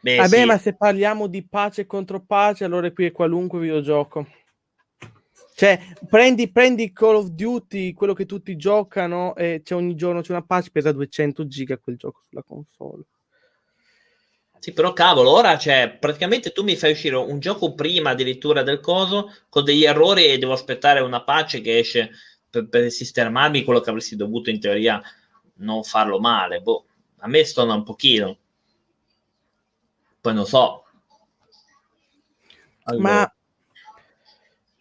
beh, Vabbè, sì. ma se parliamo di pace contro pace, allora qui è qualunque videogioco. Cioè, prendi, prendi Call of Duty, quello che tutti giocano, e c'è ogni giorno c'è una patch, pesa 200 giga quel gioco sulla console. Sì, però cavolo, ora cioè, praticamente tu mi fai uscire un gioco prima addirittura del coso con degli errori e devo aspettare una patch che esce per, per sistemarmi quello che avresti dovuto in teoria non farlo male. Boh, a me stona un pochino. Poi non so. Allora. Ma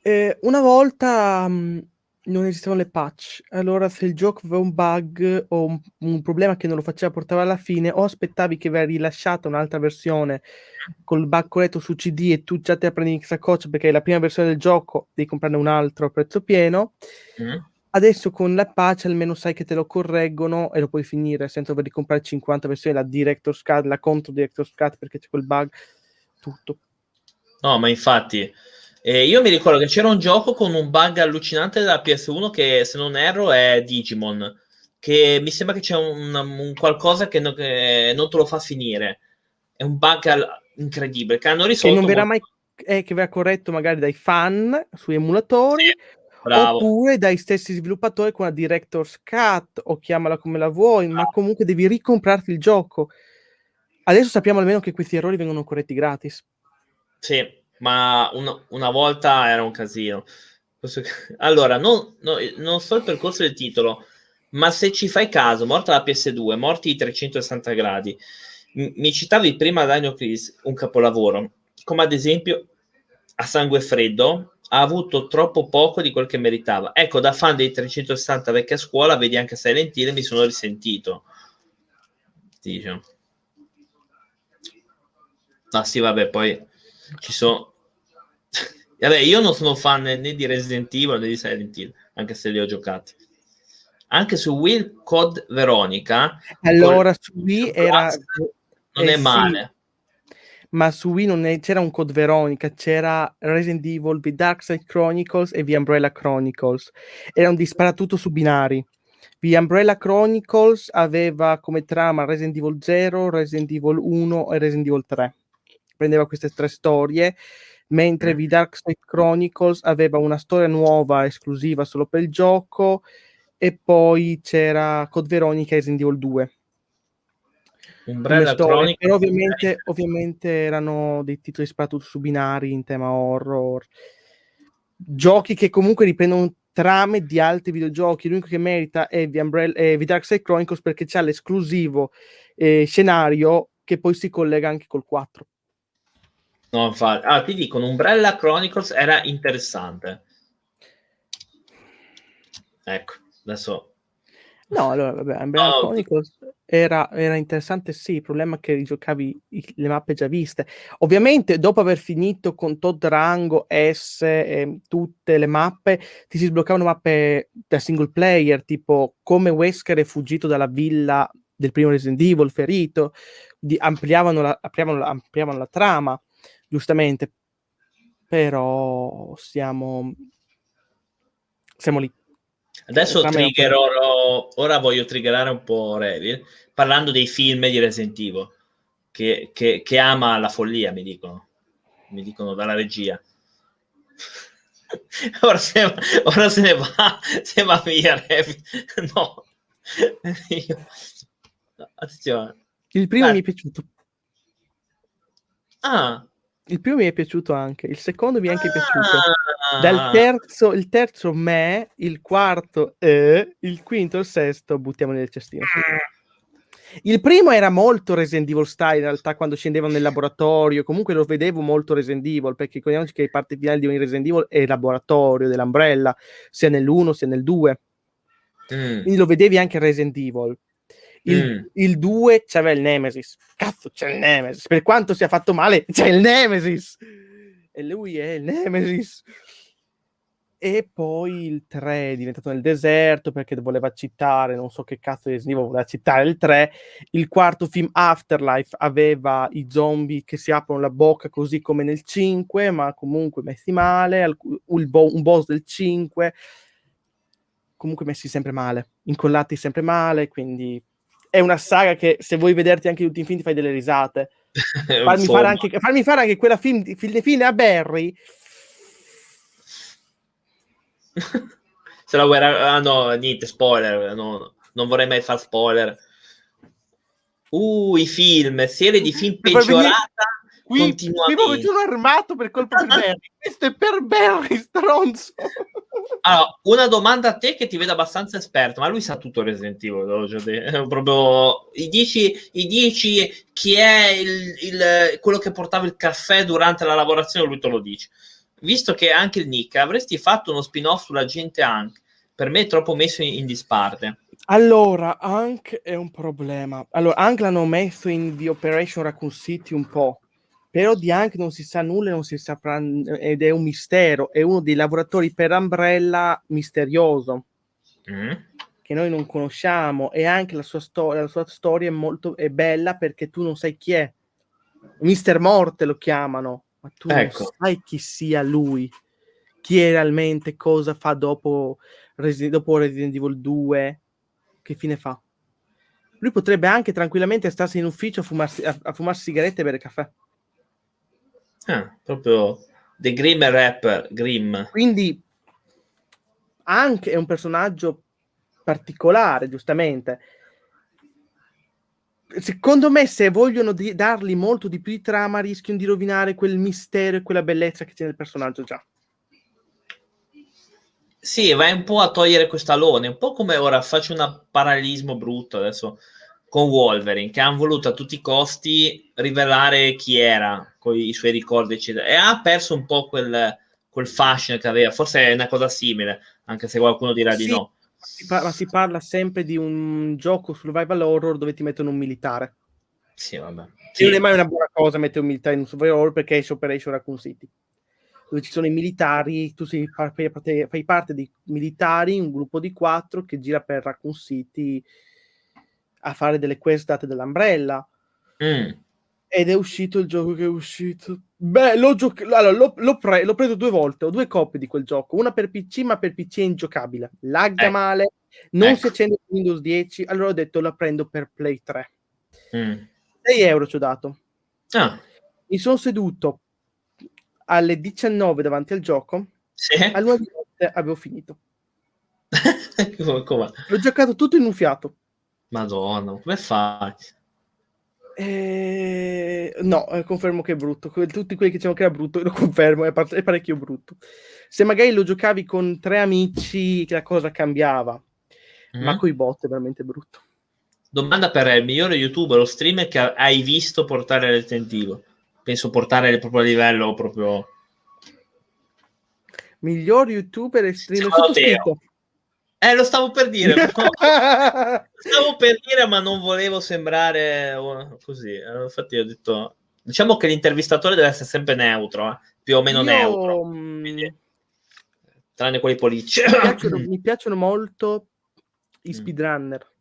eh, una volta mh, mm, non esistevano le patch. Allora, se il gioco aveva un bug o un, un, problema che non lo faceva portare alla fine, o aspettavi che veniva rilasciata un'altra versione col bug corretto su CD e tu già te la prendi in saccoccia perché è la prima versione del gioco, devi comprarne un altro a prezzo pieno. Mm. Adesso con la patch almeno sai che te lo correggono e lo puoi finire senza dover comprare 50 versioni, la Director's Cut, la contro Director's Cut perché c'è quel bug, tutto. No, ma infatti eh, io mi ricordo che c'era un gioco con un bug allucinante della PS1 che, se non erro, è Digimon. Che mi sembra che c'è un, un qualcosa che, no, che, non te lo fa finire. È un bug al- incredibile che hanno risolto. Che non verrà mai eh, che verrà corretto magari dai fan su emulatori. Sì. Oppure dai stessi sviluppatori con la Director's Cut o chiamala come la vuoi, no. ma comunque devi ricomprarti il gioco. Adesso sappiamo almeno che questi errori vengono corretti gratis. Sì, ma una, una volta era un casino. <laughs> Allora, non, no, non so il percorso del titolo, ma se ci fai caso, morta la PS2, morti i 360 gradi, mi citavi prima Dino Crisis, un capolavoro, come ad esempio a sangue freddo, ha avuto troppo poco di quel che meritava. Ecco, da fan dei 360 vecchia scuola, vedi anche Silent Hill, mi sono risentito. Dice. Ah sì, vabbè, poi ci sono... <laughs> Vabbè, io non sono fan né di Resident Evil né di Silent Hill, anche se li ho giocati. Anche su Will Code Veronica. Allora, su Wii era... Non eh, è male. Sì. Ma su Wii non è... c'era un Code Veronica, c'era Resident Evil, The Dark Side Chronicles e The Umbrella Chronicles. Era un disparatutto su binari. The Umbrella Chronicles aveva come trama Resident Evil 0, Resident Evil 1 e Resident Evil 3 prendeva queste tre storie, mentre The Dark Side Chronicles aveva una storia nuova, esclusiva solo per il gioco, e poi c'era Code Veronica e Resident Evil 2. Umbrella storie, però ovviamente, ovviamente, erano dei titoli sparatutto su binari in tema horror. Giochi che comunque riprendono trame di altri videogiochi. L'unico che merita è The, Umbrella, è The Dark Side Chronicles perché c'ha l'esclusivo eh, scenario che poi si collega anche col 4. No, infatti. Ah, ti dicono, Umbrella Chronicles era interessante. Ecco, adesso... No, allora, vabbè, Umbrella No. Chronicles era, era interessante, sì, il problema è che giocavi i- le mappe già viste. Ovviamente, dopo aver finito con Todd Rango, S e tutte le mappe, ti si sbloccavano mappe da single player, tipo come Wesker è fuggito dalla villa del primo Resident Evil, ferito, di- ampliavano, la, ampliavano, ampliavano la trama, giustamente, però siamo, siamo lì. Adesso triggerò, ora voglio triggerare un po' Revil, parlando dei film di Resident Evil, che, che- che ama la follia, mi dicono, mi dicono dalla regia. <laughs> Ora se, ora se ne va, se va via Revil. <laughs> No. Io- Attenzione. Il primo Dai. mi è piaciuto. Ah. Il primo mi è piaciuto anche, il secondo mi è anche piaciuto. Ah. Dal terzo, il terzo me, il quarto eh, il quinto e il sesto buttiamo nel cestino. Il primo era molto Resident Evil style in realtà quando scendevano nel laboratorio, comunque lo vedevo molto Resident Evil perché ricordiamoci che le parti finali di ogni Resident Evil è il laboratorio dell'Umbrella, sia nell'1 sia nel 2, Mm. quindi lo vedevi anche Resident Evil. Il, Mm. il 2 c'aveva il Nemesis, cazzo c'è il Nemesis, per quanto sia fatto male c'è il Nemesis e lui è il Nemesis. E poi il 3 è diventato nel deserto perché voleva citare, non so che cazzo di Evil voleva citare il 3. Il quarto film Afterlife aveva i zombie che si aprono la bocca così come nel 5, ma comunque messi male. un boss del 5, comunque messi sempre male, incollati sempre male. Quindi è una saga che se vuoi vederti anche tutti in film ti fai delle risate. <laughs> Farmi fare, anche, farmi fare anche quella film, di- fine, fine a Barry. Se la guerra... Ah no, niente, spoiler. no, non vorrei mai far spoiler. Uh, i film, serie di film peggiorata Qui, qui continuamente. proprio giuro armato per colpa per Barry. <laughs> Questo è per Barry, stronzo. Allora, una domanda a te che ti vedo abbastanza esperto, ma lui sa tutto Resident Evil, detto. proprio i dici, i dici chi è il, il- quello che portava il caffè durante la lavorazione, lui te lo dice. Visto che anche il Nick, avresti fatto uno spin-off sulla gente Hank, per me è troppo messo in, in disparte. Allora, Hank è un problema. Allora, Hank l'hanno messo in The Operation Raccoon City un po', però di Hank non si sa nulla, non si saprà, ed è un mistero. È uno dei lavoratori per Umbrella misterioso. Mm. che noi non conosciamo e anche la sua storia, la sua storia è molto è bella perché tu non sai chi è. Mister Morte lo chiamano, ma tu Ecco. non sai chi sia lui, chi è realmente, cosa fa dopo, Resi- dopo Resident Evil 2, che fine fa. Lui potrebbe anche tranquillamente starsi in ufficio a fumarsi, a, a fumarsi sigarette e bere caffè. Ah, proprio The Grimm Rapper, Grimm. Quindi anche è un personaggio particolare, giustamente. Secondo me, se vogliono di- dargli molto di più di trama, rischiano di rovinare quel mistero e quella bellezza che c'è nel personaggio già. Sì, vai un po' a togliere questo alone, un po' come ora faccio un parallelismo brutto adesso con Wolverine, che hanno voluto a tutti i costi rivelare chi era, con i suoi ricordi, eccetera, e ha perso un po' quel, quel fascino che aveva. Forse è una cosa simile, anche se qualcuno dirà di Sì. no. Si par- ma si parla sempre di un gioco survival horror dove ti mettono un militare. Sì, vabbè. Sì. non è mai una buona cosa mettere un militare in un survival horror perché è Operation Raccoon City. Dove ci sono i militari, tu sei, fai, parte- fai parte di militari, un gruppo di quattro che gira per Raccoon City a fare delle quest date dall'Umbrella. Mm. Ed è uscito il gioco che è uscito. Beh, l'ho, gioc- allora, l'ho, l'ho pre- l'ho preso due volte, ho due copie di quel gioco, una per PC, ma per PC è ingiocabile. Lagga Ecco. male, non si Ecco. accende su Windows 10, allora ho detto la prendo per Play 3. Mm. 6 euro ci ho dato. Ah, Mi sono seduto alle 19 davanti al gioco, sì? all'una di notte avevo finito. <laughs> L'ho giocato tutto in un fiato. Madonna, come fai? Eh, No, eh, confermo che è brutto. Tutti quelli che dicevano che era brutto, lo confermo, è, par- è parecchio brutto. Se magari lo giocavi con tre amici, la cosa cambiava, ma Mm? con i bot è veramente brutto. Domanda per il migliore youtuber o streamer che hai visto portare Resident Evil? Penso portare proprio a livello proprio... Miglior youtuber e streamer sottoscritto. Eh, lo stavo per dire. <laughs> stavo per dire, ma non volevo sembrare oh, così. Eh, infatti ho detto... Diciamo che l'intervistatore deve essere sempre neutro, eh? più o meno Io... neutro. Quindi, tranne quelli politici. Mi piacciono, mi piacciono molto i mm. speedrunner.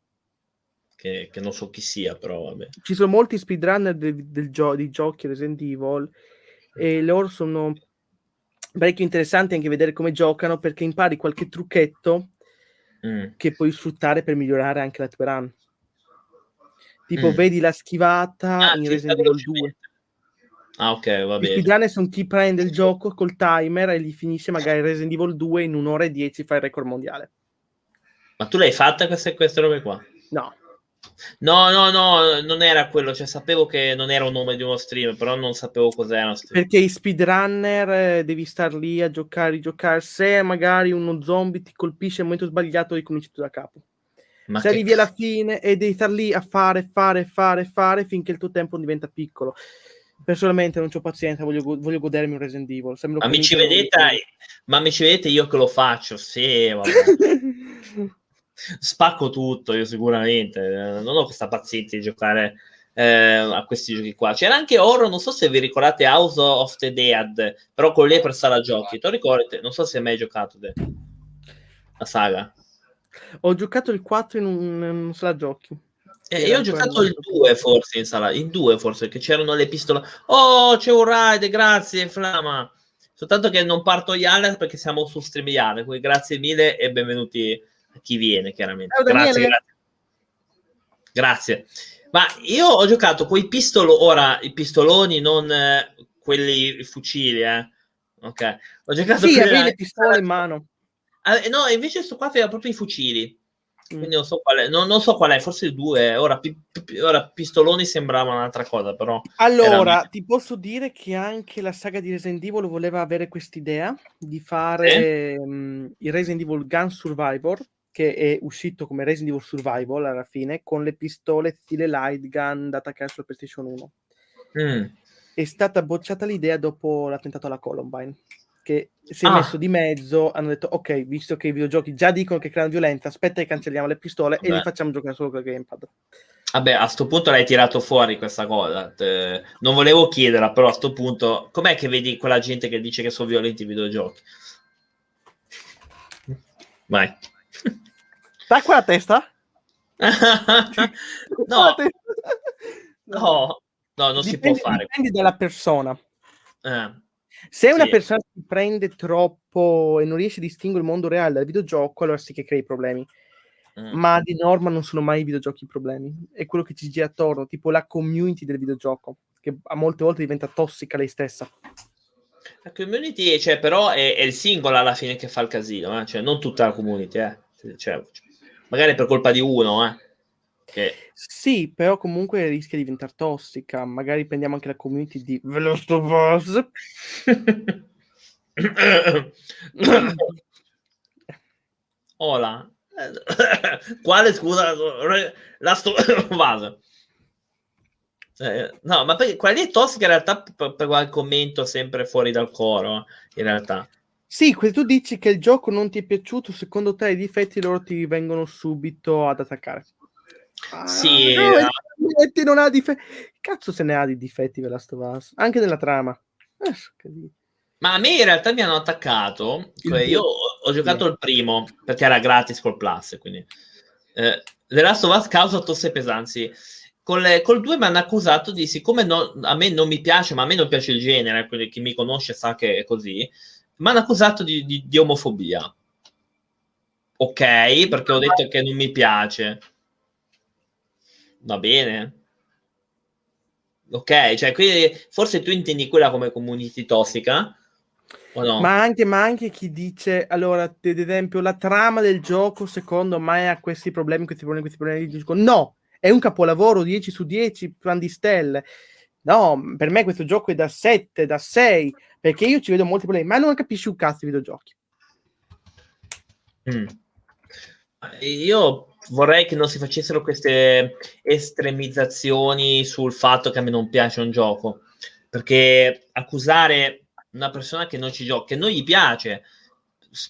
Che, che, non so chi sia, però vabbè. Ci sono molti speedrunner del, del gio- di giochi Resident Evil e loro sono parecchio interessanti anche vedere come giocano perché impari qualche trucchetto mm. che puoi sfruttare per migliorare anche la tua run. Tipo, mm. vedi la schivata ah, in Resident Evil 2. Ah, ok, va bene. I speedrunner sono chi prende il gioco col timer e gli finisce magari Resident Evil 2 in un'ora e dieci fa il record mondiale. Ma tu l'hai fatta queste, queste robe qua? No. No, no, no, non era quello, cioè sapevo che non era un nome di uno stream, però non sapevo cos'era. Perché i speedrunner eh, devi star lì a giocare, rigiocare, se magari uno zombie ti colpisce al momento sbagliato ricominci tu da capo. Ma se arrivi alla fine e devi star lì a fare, fare, fare, fare finché il tuo tempo diventa piccolo. Personalmente non ho pazienza, voglio, voglio godermi un Resident Evil. Ma mi, ci vedete, ma mi ci vedete io che lo faccio? Sì, vabbè. <laughs> spacco tutto io sicuramente non ho questa pazienza di giocare eh, a questi giochi qua. C'era anche Oro non so se vi ricordate House of the Dead però con lei per sala giochi. tu ricordi? Non so se hai mai giocato de... la saga. Ho giocato il 4 in un, in un sala giochi. Eh, io ho giocato il 2 forse in sala, il 2 forse, che c'erano le pistole. Oh, c'è un raid, grazie Flama. Soltanto che non parto Yale perché siamo su StreamYard, quindi grazie mille e benvenuti chi viene, chiaramente. Ciao, grazie, grazie. Grazie. Ma io ho giocato con i pistoloni, ora i pistoloni, non eh, quelli fucili, eh. Ok. Ho giocato sì, avevi le pistole in mano. Ah, no, invece sto qua aveva proprio i fucili. Mm. Quindi non so qual è, non, non so qual è, forse 2. Ora, pi, pi, ora pistoloni sembrava un'altra cosa, però. Allora, erano... ti posso dire che anche la saga di Resident Evil voleva avere quest'idea di fare eh? um, il Resident Evil Gun Survivor che è uscito come Resident Evil Survival alla fine con le pistole stile light gun da attaccare sulla PlayStation 1. Mm. È stata bocciata l'idea dopo l'attentato alla Columbine che si è ah. messo di mezzo, hanno detto ok, visto che i videogiochi già dicono che creano violenza, aspetta che cancelliamo le pistole Beh. e li facciamo giocare solo con il gamepad. Vabbè, a sto punto l'hai tirato fuori questa cosa. non volevo chiederla, però a sto punto, com'è che vedi quella gente che dice che sono violenti i videogiochi? Vai. <laughs> Qua la testa? no. no. no, non dipende, si può fare. Dipende dalla persona. Eh, Se una sì. persona si prende troppo e non riesce a distinguere il mondo reale dal videogioco, allora sì che crei problemi. Mm. Ma di norma non sono mai i videogiochi i problemi, è quello che ci gira attorno, tipo la community del videogioco, che a molte volte diventa tossica lei stessa. La community, cioè, però, è, è il singolo alla fine che fa il casino, eh? cioè, non tutta la community, eh? cioè, magari per colpa di uno, eh. Che... Sì, però comunque rischia di diventare tossica. Magari prendiamo anche la community di Velocitous. Hola. Quale scusa? La sto... <coughs> Eh, no, ma perché quella lì è tossica in realtà per, per qualche commento sempre fuori dal coro, in realtà. Sì, tu dici che il gioco non ti è piaciuto, secondo te i difetti loro ti vengono subito ad attaccare. Ah, sì, no, no. non ha difetti. Cazzo se ne ha di difetti The Last of Us, anche nella trama. Eh, ma a me in realtà mi hanno attaccato. Cioè io ho, giocato sì. il primo perché era gratis col Plus. Quindi eh, The Last of Us causa tosse pesanti. Col, col 2 mi hanno accusato di siccome no, a me non mi piace, ma a me non piace il genere, quindi chi mi conosce sa che è così mi hanno accusato di, di, di, omofobia. Ok, perché ho detto che non mi piace. Va bene. Ok, cioè, quindi forse tu intendi quella come community tossica. No? Ma, anche, ma anche chi dice, allora, ad esempio, la trama del gioco secondo me ha questi problemi, questi problemi, questi problemi. Dico, no, è un capolavoro 10 su 10, plan di stelle. No, per me questo gioco è da 7, da 6, perché io ci vedo molti problemi, ma non capisci un cazzo di videogiochi. Mm. Io vorrei che non si facessero queste estremizzazioni sul fatto che a me non piace un gioco, perché accusare una persona che non ci gioca, che non gli piace,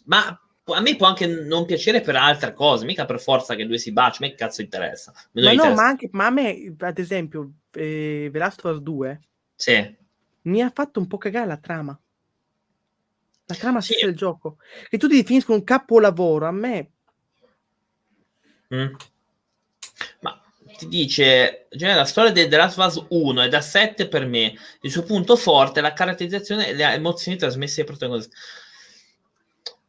ma a me può anche non piacere per altre cose, mica per forza che due si baci, a me che cazzo interessa. Ma no, interessa. ma, anche, ma a me, ad esempio, eh, The Last of Us 2 Sì. mi ha fatto un po' cagare la trama. La trama Sì. stessa del gioco. Che tutti definiscono un capolavoro. A me, Mm. Ma ti dice, cioè, la storia di The Last of Us 1 è da 7 per me. Il suo punto forte è la caratterizzazione e le emozioni trasmesse ai protagonisti.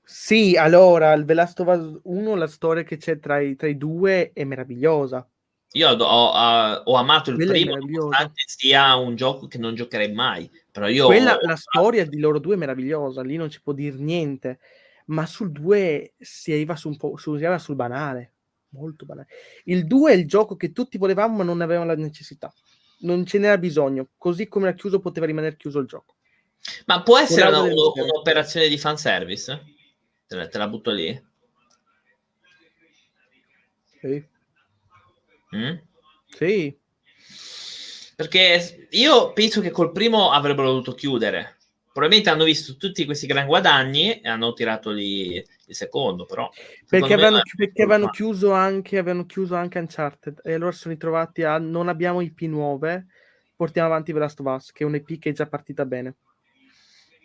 sì, allora, il The Last of Us 1, la storia che c'è tra i, tra i due è meravigliosa. Io ho, ho- ho amato il Quella primo, nonostante sia un gioco che non giocherei mai. Però io Quella, la storia di loro due è meravigliosa, lì non ci può dire niente. Ma sul 2 si arriva su un po' su, si arriva sul banale, molto banale. Il 2 è il gioco che tutti volevamo, ma non avevamo la necessità. Non ce n'era bisogno. Così come era chiuso, poteva rimanere chiuso il gioco. Ma può essere una- genere. un'operazione di fanservice? Te la, te la butto lì. Sì. Mm? Sì. Perché io penso che col primo avrebbero dovuto chiudere. Probabilmente hanno visto tutti questi gran guadagni e hanno tirato lì il secondo, però. Perché avevano, perché avevano chiuso anche, avevano chiuso anche Uncharted e allora sono ritrovati a non abbiamo IP nuove, portiamo avanti The Last of Us, che è un'IP che è già partita bene.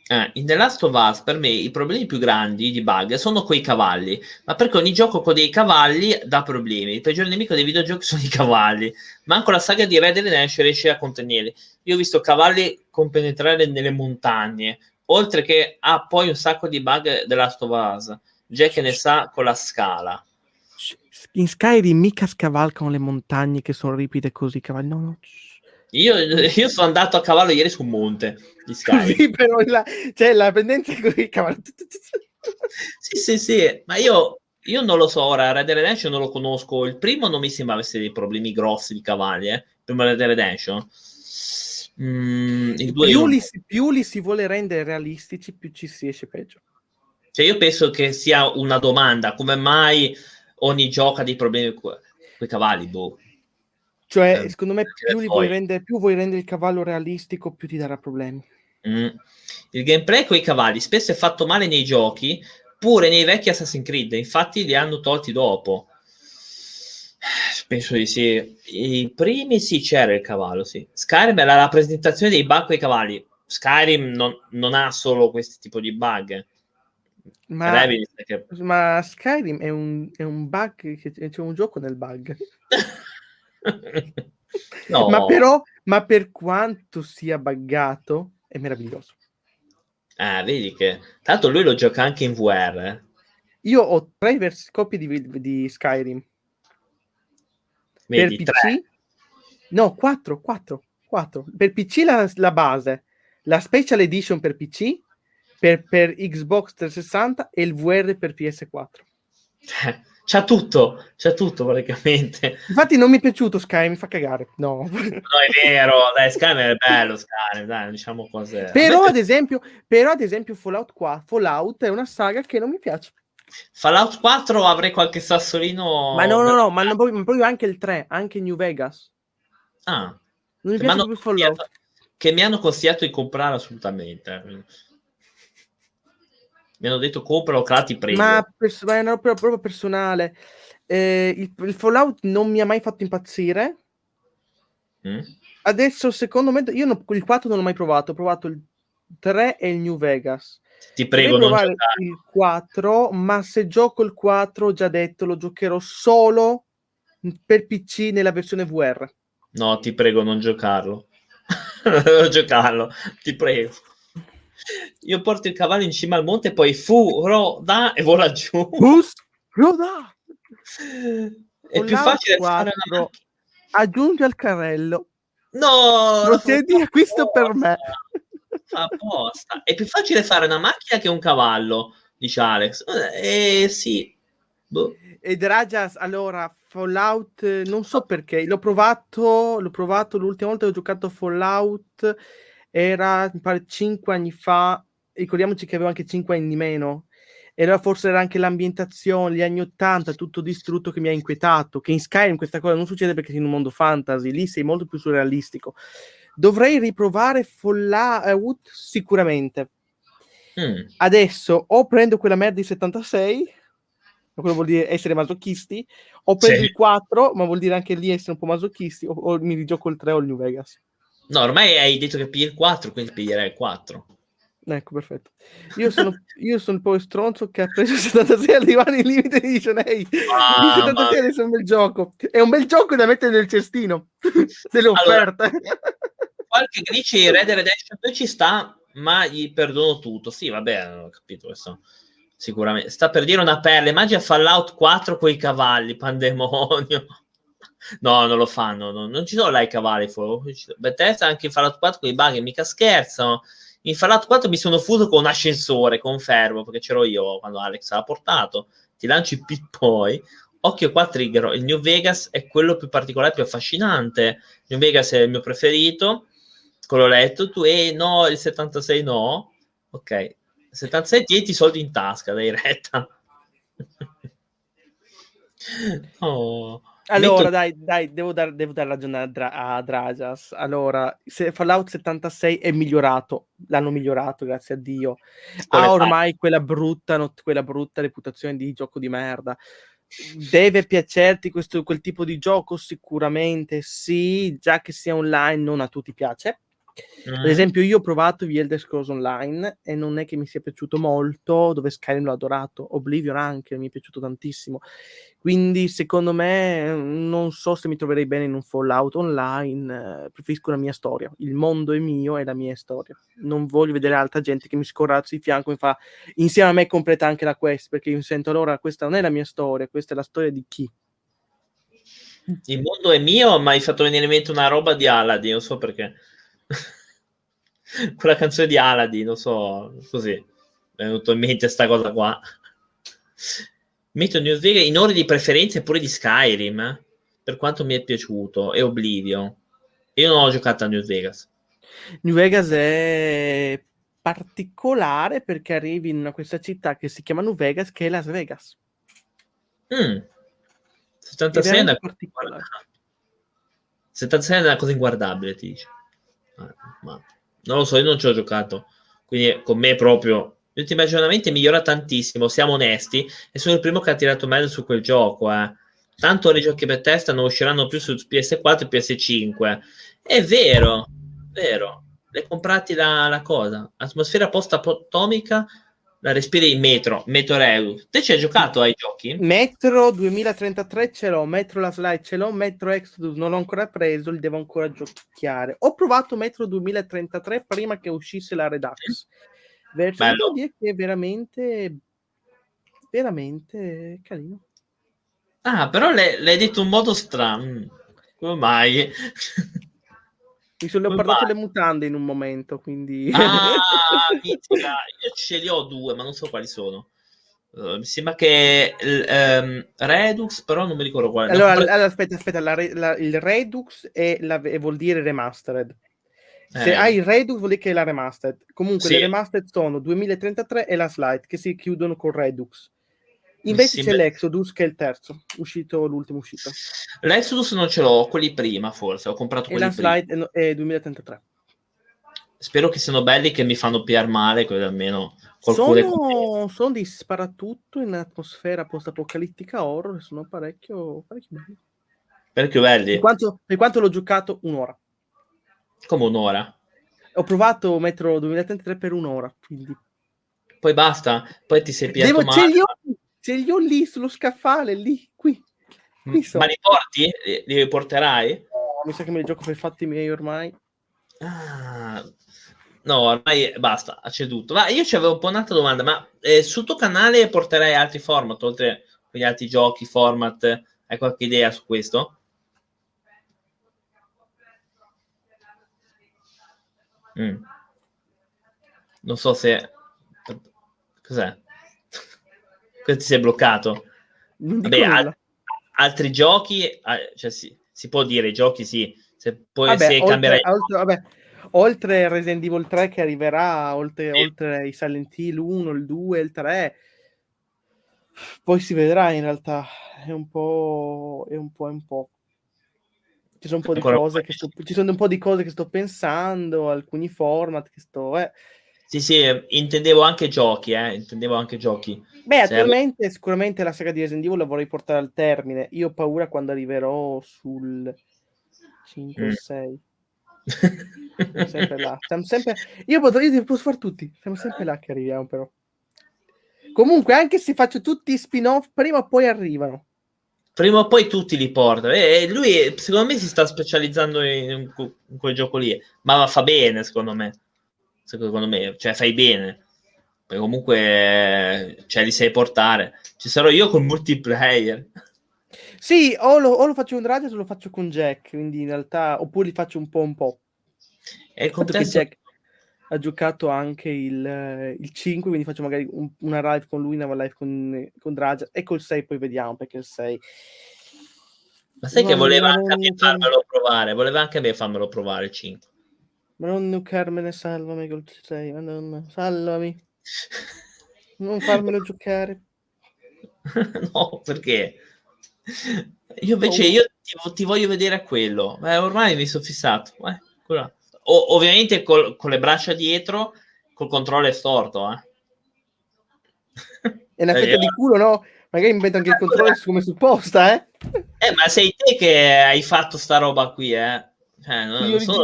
Eh, in The Last of Us, per me, i problemi più grandi di bug sono quei cavalli. Ma perché ogni gioco con dei cavalli dà problemi. Il peggior nemico dei videogiochi <laughs> sono i cavalli. Manco la saga di Red Dead Redemption riesce a contenerli. Io ho visto cavalli compenetrare nelle montagne. Oltre che ha poi un sacco di bug The Last of Us. Jack ne sa con la scala. In Skyrim mica scavalcano le montagne che sono ripide così, cavalli. No, no. Io, <laughs> io sono andato a cavallo ieri su un monte di Sky. <laughs> Così però la, cioè, la pendenza così, cavallo. <laughs> Sì, sì, sì, ma io, io non lo so, ora Red Dead Redemption non lo conosco, il primo non mi sembra avesse dei problemi grossi di cavalli, eh, il primo Red Dead Redemption. Mm, il Più li, si- più li si vuole rendere realistici, più ci si esce peggio. cioè io penso che sia una domanda, come mai ogni gioco ha dei problemi con i cavalli, boh. Cioè, Eh, secondo me, più, li vuoi rendere, più vuoi rendere il cavallo realistico, più ti darà problemi. Mm. Il gameplay con i cavalli spesso è fatto male nei giochi, pure nei vecchi Assassin's Creed, infatti li hanno tolti dopo. Penso di sì. I primi sì, c'era il cavallo, sì. Skyrim è la rappresentazione dei bug con i cavalli. Skyrim non, non ha solo questo tipo di bug. Ma, che- ma Skyrim è un, è un bug, c'è un gioco nel bug. <laughs> <laughs> no, Ma però, ma per quanto sia buggato, è meraviglioso. Eh, vedi che... Tanto lui lo gioca anche in VR. eh. Io ho tre vers- copie di, di Skyrim. Vedi, per tre. PC? No, 4, 4, 4. Per PC la, la base, la Special Edition per PC, per, per Xbox 360 e il VR per PS4. <laughs> C'ha tutto, c'ha tutto praticamente. Infatti non mi è piaciuto Skyrim, mi fa cagare. No. No, è vero, dai, Skyrim è bello, Skyrim, dai, diciamo cose. però, ad esempio, però ad esempio Fallout 4, Fallout è una saga che non mi piace. Fallout 4 avrei qualche sassolino. Ma no, no, no, ma non proprio, anche il 3, anche New Vegas. Ah, Non mi piace proprio Fallout. che mi hanno consigliato di comprare assolutamente. Mi hanno detto compralo, là ti. Ma, pers- ma è una roba proprio personale. Eh, il, il Fallout non mi ha mai fatto impazzire. Mm? Adesso, secondo me, io no- il 4 non l'ho mai provato. Ho provato il 3 e il New Vegas. Ti prego, non provare giocare. il 4, ma se gioco il 4, ho già detto, lo giocherò solo per PC nella versione VR. No, ti prego, non giocarlo. <laughs> non giocarlo, ti prego. Io porto il cavallo in cima al monte, poi fu, ro, da e vola giù. Bus, Roda! È più Fallout facile fare 4. una macchina. Aggiungi al carrello. No! Procedi a questo per me. Fa apposta. È più facile fare una macchina che un cavallo, dice Alex. Eh sì. Boh. Ed Rajas, allora, Fallout, eh, non so perché, l'ho provato, l'ho provato l'ultima volta che ho giocato Fallout, era, mi pare, 5 anni fa, ricordiamoci che avevo anche 5 anni di meno, e allora forse era anche l'ambientazione, gli anni 80, tutto distrutto che mi ha inquietato, che in Skyrim questa cosa non succede perché sei in un mondo fantasy, lì sei molto più surrealistico. Dovrei riprovare Fallout sicuramente. Mm. Adesso o prendo quella merda di 76, quello vuol dire essere masochisti, o prendo sì. il 4, ma vuol dire anche lì essere un po' masochisti, o, o mi rigioco il 3 o il New Vegas. No, ormai hai detto che pigli il 4, quindi piglierai il 4. Ecco, perfetto. Io sono, io sono poi stronzo che ha preso <laughs> 76 al divano in limite di dice lei. Ah, 76 adesso è un bel gioco. È un bel gioco da mettere nel cestino <laughs> delle offerte. Allora, <laughs> qualche dice Red Redemption 2 ci sta, ma gli perdono tutto. Sì, vabbè, ho capito questo. Sicuramente. Sta per dire una perla. Immagina Fallout 4 con i cavalli, pandemonio. No, non lo fanno. No, non ci sono là i cavalli. Bethesda anche in Fallout 4 con i bug, mica scherzano in Fallout 4 mi sono fuso con un ascensore, confermo, perché c'ero io quando Alex l'ha portato. Ti lanci poi. Occhio qua, Trigger. Il New Vegas è quello più particolare, più affascinante. New Vegas è il mio preferito. Quello letto tu. E no, il 76 no. Ok. 76 tieni soldi in tasca, dai retta. <laughs> oh. Allora, Metto... dai, dai, devo dare, devo dare ragione a, Dra- a Drajas. Allora, se Fallout 76 è migliorato, l'hanno migliorato, grazie a Dio. Ha ormai quella brutta, not- quella brutta reputazione di gioco di merda. Deve piacerti questo, quel tipo di gioco? Sicuramente sì, già che sia online non a tutti piace. Mm. Ad esempio, io ho provato The Elder Scrolls Online e non è che mi sia piaciuto molto, dove Skyrim l'ho adorato, Oblivion anche mi è piaciuto tantissimo. Quindi, secondo me, non so se mi troverei bene in un Fallout Online, eh, preferisco la mia storia. Il mondo è mio e la mia storia. Non voglio vedere altra gente che mi scorrazza di fianco e fa insieme a me completa anche la quest, perché io mi sento allora questa non è la mia storia, questa è la storia di chi? Il mondo è mio, ma hai fatto venire in mente una roba di Aladdin, non so perché. <laughs> quella canzone di Aladdin, non so, così, mi è venuto in mente questa cosa qua. Metto New Vegas in ordine di preferenza pure di Skyrim, eh? per quanto mi è piaciuto, e Oblivio. Io non ho giocato a New Vegas. New Vegas è particolare perché arrivi in questa città che si chiama New Vegas, che è Las Vegas. Mm. 76 è una cosa 76 è una cosa inguardabile, ti dice. Ma non lo so, io non ci ho giocato. Quindi con me proprio gli ultimi aggiornamenti migliora tantissimo, siamo onesti, e sono il primo che ha tirato meglio su quel gioco. Eh. Tanto i giochi per testa non usciranno più su PS4 e PS5. È vero, vero. Le comprati la, la cosa. Atmosfera post-atomica la respiri in Metro, Metro Redux. Te ci hai giocato ai giochi? Metro 2033 ce l'ho, Metro La Slide ce l'ho, Metro Exodus non l'ho ancora preso, li devo ancora giocare. Ho provato Metro 2033 prima che uscisse la Redux. Verso dire che è veramente, veramente carino. Ah, però l'hai, l'hai detto in modo strano. Come mai? Mi sono leopardato le mutande in un momento, quindi... Ah, <laughs> mizzica. Io ce li ho due, ma non so quali sono. Uh, mi sembra che um, Redux, però non mi ricordo quale. Allora, no, allora aspetta, aspetta, la, la, il Redux è la, vuol dire remastered. Se eh. hai il Redux vuol dire che è la remastered. Comunque sì. le remastered sono 2033 e la slide che si chiudono con Redux. Invece sì, c'è l'Exodus che è il terzo, uscito l'ultimo uscito. L'Exodus non ce l'ho, quelli prima forse, ho comprato quelli e la slide è 2033. Spero che siano belli, che mi fanno piar male, così almeno qualcuno... Sono, sono di sparatutto in atmosfera post-apocalittica horror, sono parecchio, parecchio belli. Parecchio belli? Per quanto, per quanto l'ho giocato un'ora. Come un'ora? Ho provato Metro 2033 per un'ora, quindi... Poi basta, poi ti sei piaciuto Devo, male. Ce li ho lì sullo scaffale, lì, qui. qui so. Ma li porti? Li porterai? No, mi sa che me li gioco per fatti miei ormai. Ah, no, ormai basta, ha ceduto. Ma io ci avevo un po' un'altra domanda, ma eh, sul tuo canale porterai altri format, oltre agli altri giochi, format? Hai qualche idea su questo? Mm. Non so se... Cos'è? Questo ti sei bloccato. Vabbè, al- altri giochi, cioè, si, si, può dire giochi, sì. Se poi vabbè, se oltre, cambierai... oltre, vabbè, oltre Resident Evil 3 che arriverà, oltre, sì. oltre i Silent Hill 1, il 2, il 3, poi si vedrà in realtà. È un po', è un po', è un po'. Ci sono un po' di cose che sto, ci sono un po' di cose che sto pensando, alcuni format che sto. Eh. Sì, sì, intendevo anche giochi, eh, intendevo anche giochi. Beh, attualmente sicuramente la saga di Resident Evil la vorrei portare al termine. Io ho paura quando arriverò sul 5 Mm. <laughs> o 6. Sempre là. Siamo sempre... Io, potrei, io posso fare tutti. Siamo sempre là che arriviamo, però. Comunque, anche se faccio tutti i spin-off, prima o poi arrivano. Prima o poi tutti li porta. E lui, secondo me, si sta specializzando in, in quel gioco lì. Ma fa bene, secondo me. Secondo me, cioè, fai bene. Perché comunque, eh, cioè, li sai portare. Ci sarò io col multiplayer. Sì, o lo, o lo faccio con Radius o lo faccio con Jack. Quindi in realtà, oppure li faccio un po' un po'. E il che contesto... Jack ha giocato anche il, il 5, quindi faccio magari un- una live con lui, una live con, con Draja e col 6 poi vediamo perché il 6 Ma sai che Non- voleva anche a me farmelo provare? Voleva anche a me farmelo provare il 5. ma non nucarmene salvami col 6 madonna salvami non farmelo giocare <laughs> no, perché? Io invece io ti, ti voglio vedere a quello. Beh, ormai mi sono fissato. Eh. O- ovviamente col- con le braccia dietro, col controllo storto. Eh. è una Eh, fetta di culo no? magari invento anche il controllo su come supposta eh Eh, ma sei te che hai fatto sta roba qui, eh? Cioè, non- non sono-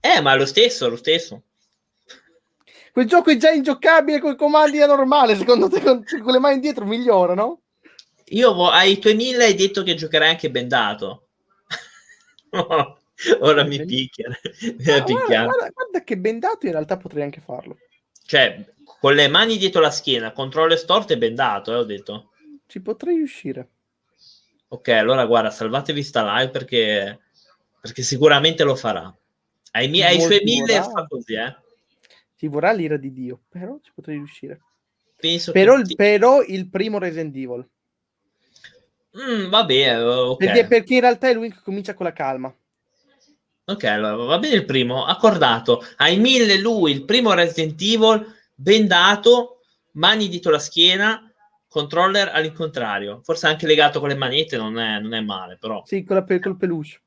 Eh, ma lo stesso, lo stesso. Quel gioco è già ingiocabile con i comandi da normale secondo te con, con le mani dietro migliora no? Io vo- ai tuoi mille hai detto che giocherai anche bendato. <laughs> Ora mi picchia. <laughs> Ah, guarda, guarda, guarda che bendato in realtà potrei anche farlo Cioè, con le mani dietro la schiena, controllo storto e bendato, eh, ho detto. ci potrei riuscire Ok, allora guarda, salvatevi sta live perché, perché sicuramente lo farà. Ai, mie- ai suoi vuol- mille vorrà. fa così, eh. Ci vorrà l'ira di Dio però ci potrei riuscire Penso però, che... il, però il primo Resident Evil Mm, vabbè, eh, ok. perché, perché in realtà è lui che comincia con la calma Ok, allora va bene il primo, accordato. Ai mille lui, il primo Resident Evil, bendato, mani dietro la schiena, controller all'incontrario. Forse anche legato con le manette, non è, non è male, però. sì con la pe- col peluche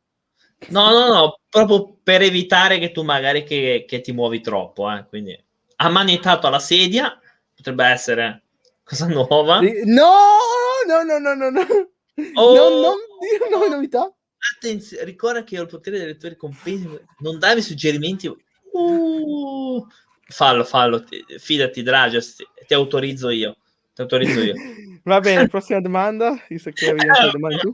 No, no, no, proprio per evitare che tu magari che, che ti muovi troppo, eh. Quindi ammanettato alla sedia, potrebbe essere cosa nuova. Sì, no no no no no no Oh! non, non dire nuove novità Attenzione, ricorda che ho il potere dei lettori compensi, non darmi suggerimenti. Uh, fallo, fallo, ti- fidati, Dragias, ti, ti autorizzo io. Ti autorizzo io. <laughs> va bene prossima domanda visto che avevi <laughs> domande tu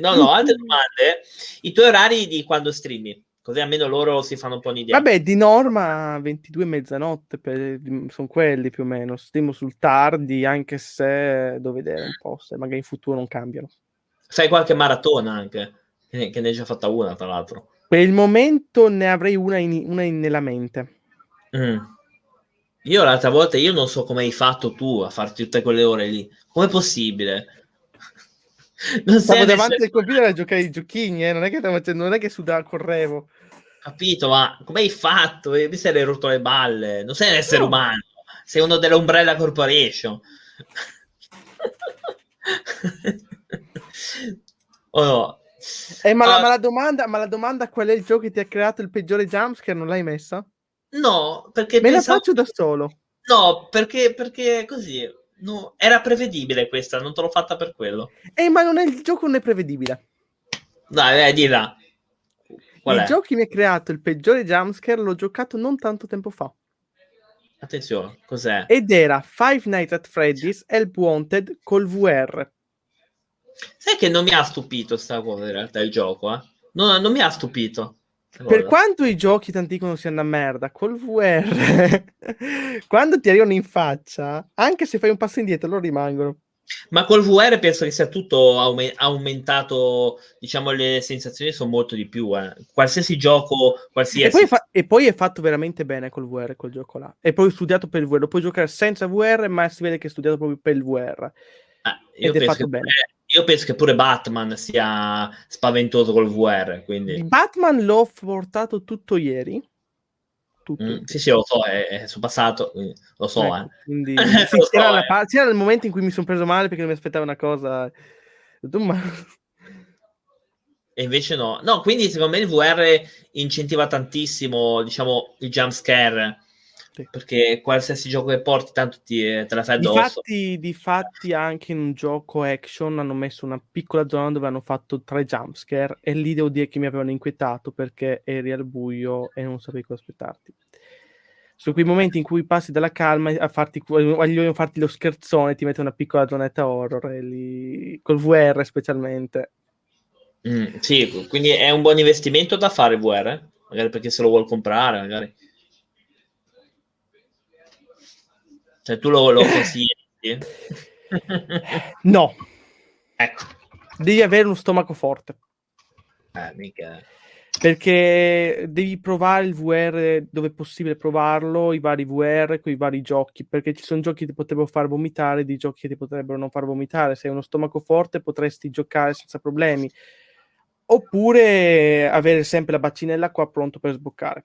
No, no, altre domande. I tuoi orari di quando streami, così almeno loro si fanno un po' un'idea. vabbè di norma 22 mezzanotte per- sono quelli più o meno stiamo sul tardi anche se devo vedere un po' se magari in futuro non cambiano Fai qualche maratona anche, che ne, che ne hai già fatta una, tra l'altro. per il momento ne avrei una, in- una in- nella mente Mm. Io l'altra volta, io non so come hai fatto tu a farti tutte quelle ore lì. Com'è possibile? <laughs> Non Stavo davanti al computer a giocare i giochini, eh, non è che stavo facendo- non è che sudavo, correvo. Capito, ma come hai fatto? Eh, Mi sei rotto le balle. Non sei un essere No. umano, sei uno dell'Umbrella Corporation. <laughs> oh no. Eh, ma, la, Ah, ma la domanda, ma la domanda qual è il gioco che ti ha creato il peggiore jumpscare non l'hai messa? no, perché Me la pensavo- faccio da solo. No, perché, perché così. No, era prevedibile questa, non te l'ho fatta per quello. Eh, ma non è, il gioco non è prevedibile. Dai, dai, di là. Qual il è? gioco che mi ha creato il peggiore jumpscare l'ho giocato non tanto tempo fa. Attenzione, cos'è? Ed era Five Nights at Freddy's Help Wanted col VR. Sai che non mi ha stupito sta cosa in realtà il gioco, eh? Non, non mi ha stupito. Per quanto i giochi tanti dicono sia una merda, col VR, <laughs> quando ti arrivano in faccia, anche se fai un passo indietro, loro rimangono. Ma col VR penso che sia tutto aume- aumentato, diciamo, le sensazioni sono molto di più. eh. Qualsiasi gioco, E qualsiasi... poi, è fa- e poi è fatto veramente bene col VR, quel gioco là. E poi è studiato per il VR. Lo puoi giocare senza VR, ma si vede che è studiato proprio per il VR. Ah, io, ed è penso fatto che bene. Io penso che pure Batman sia spaventoso col VR, Di quindi... Batman l'ho portato tutto ieri. Tutto. Mm, sì, sì, lo so, è, è passato, lo so, Ecco, eh. quindi, <laughs> Lo sì, so, c'era, la eh. pa- c'era il momento in cui mi sono preso male perché non mi aspettavo una cosa. Ma- E invece no. No, quindi secondo me il VR incentiva tantissimo, diciamo, il jump scare. Sì. Perché qualsiasi gioco che porti, tanto ti, te la fai addosso. Difatti, difatti, anche in un gioco action hanno messo una piccola zona dove hanno fatto tre jumpscare e lì devo dire che mi avevano inquietato perché eri al buio e non sapevi cosa aspettarti. Su quei momenti in cui passi dalla calma a farti, vogliono farti lo scherzone, ti mette una piccola zonetta horror e lì, col VR specialmente. Mm, sì, quindi è un buon investimento da fare VR, magari perché se lo vuol comprare, magari. Cioè, tu lo, lo consigli? <laughs> no. Ecco. Devi avere uno stomaco forte. Eh, mica. Perché devi provare il VR dove è possibile provarlo, i vari VR con i vari giochi, perché ci sono giochi che ti potrebbero far vomitare, di giochi che ti potrebbero non far vomitare. Se hai uno stomaco forte potresti giocare senza problemi. Oppure avere sempre la baccinella qua pronto per sboccare.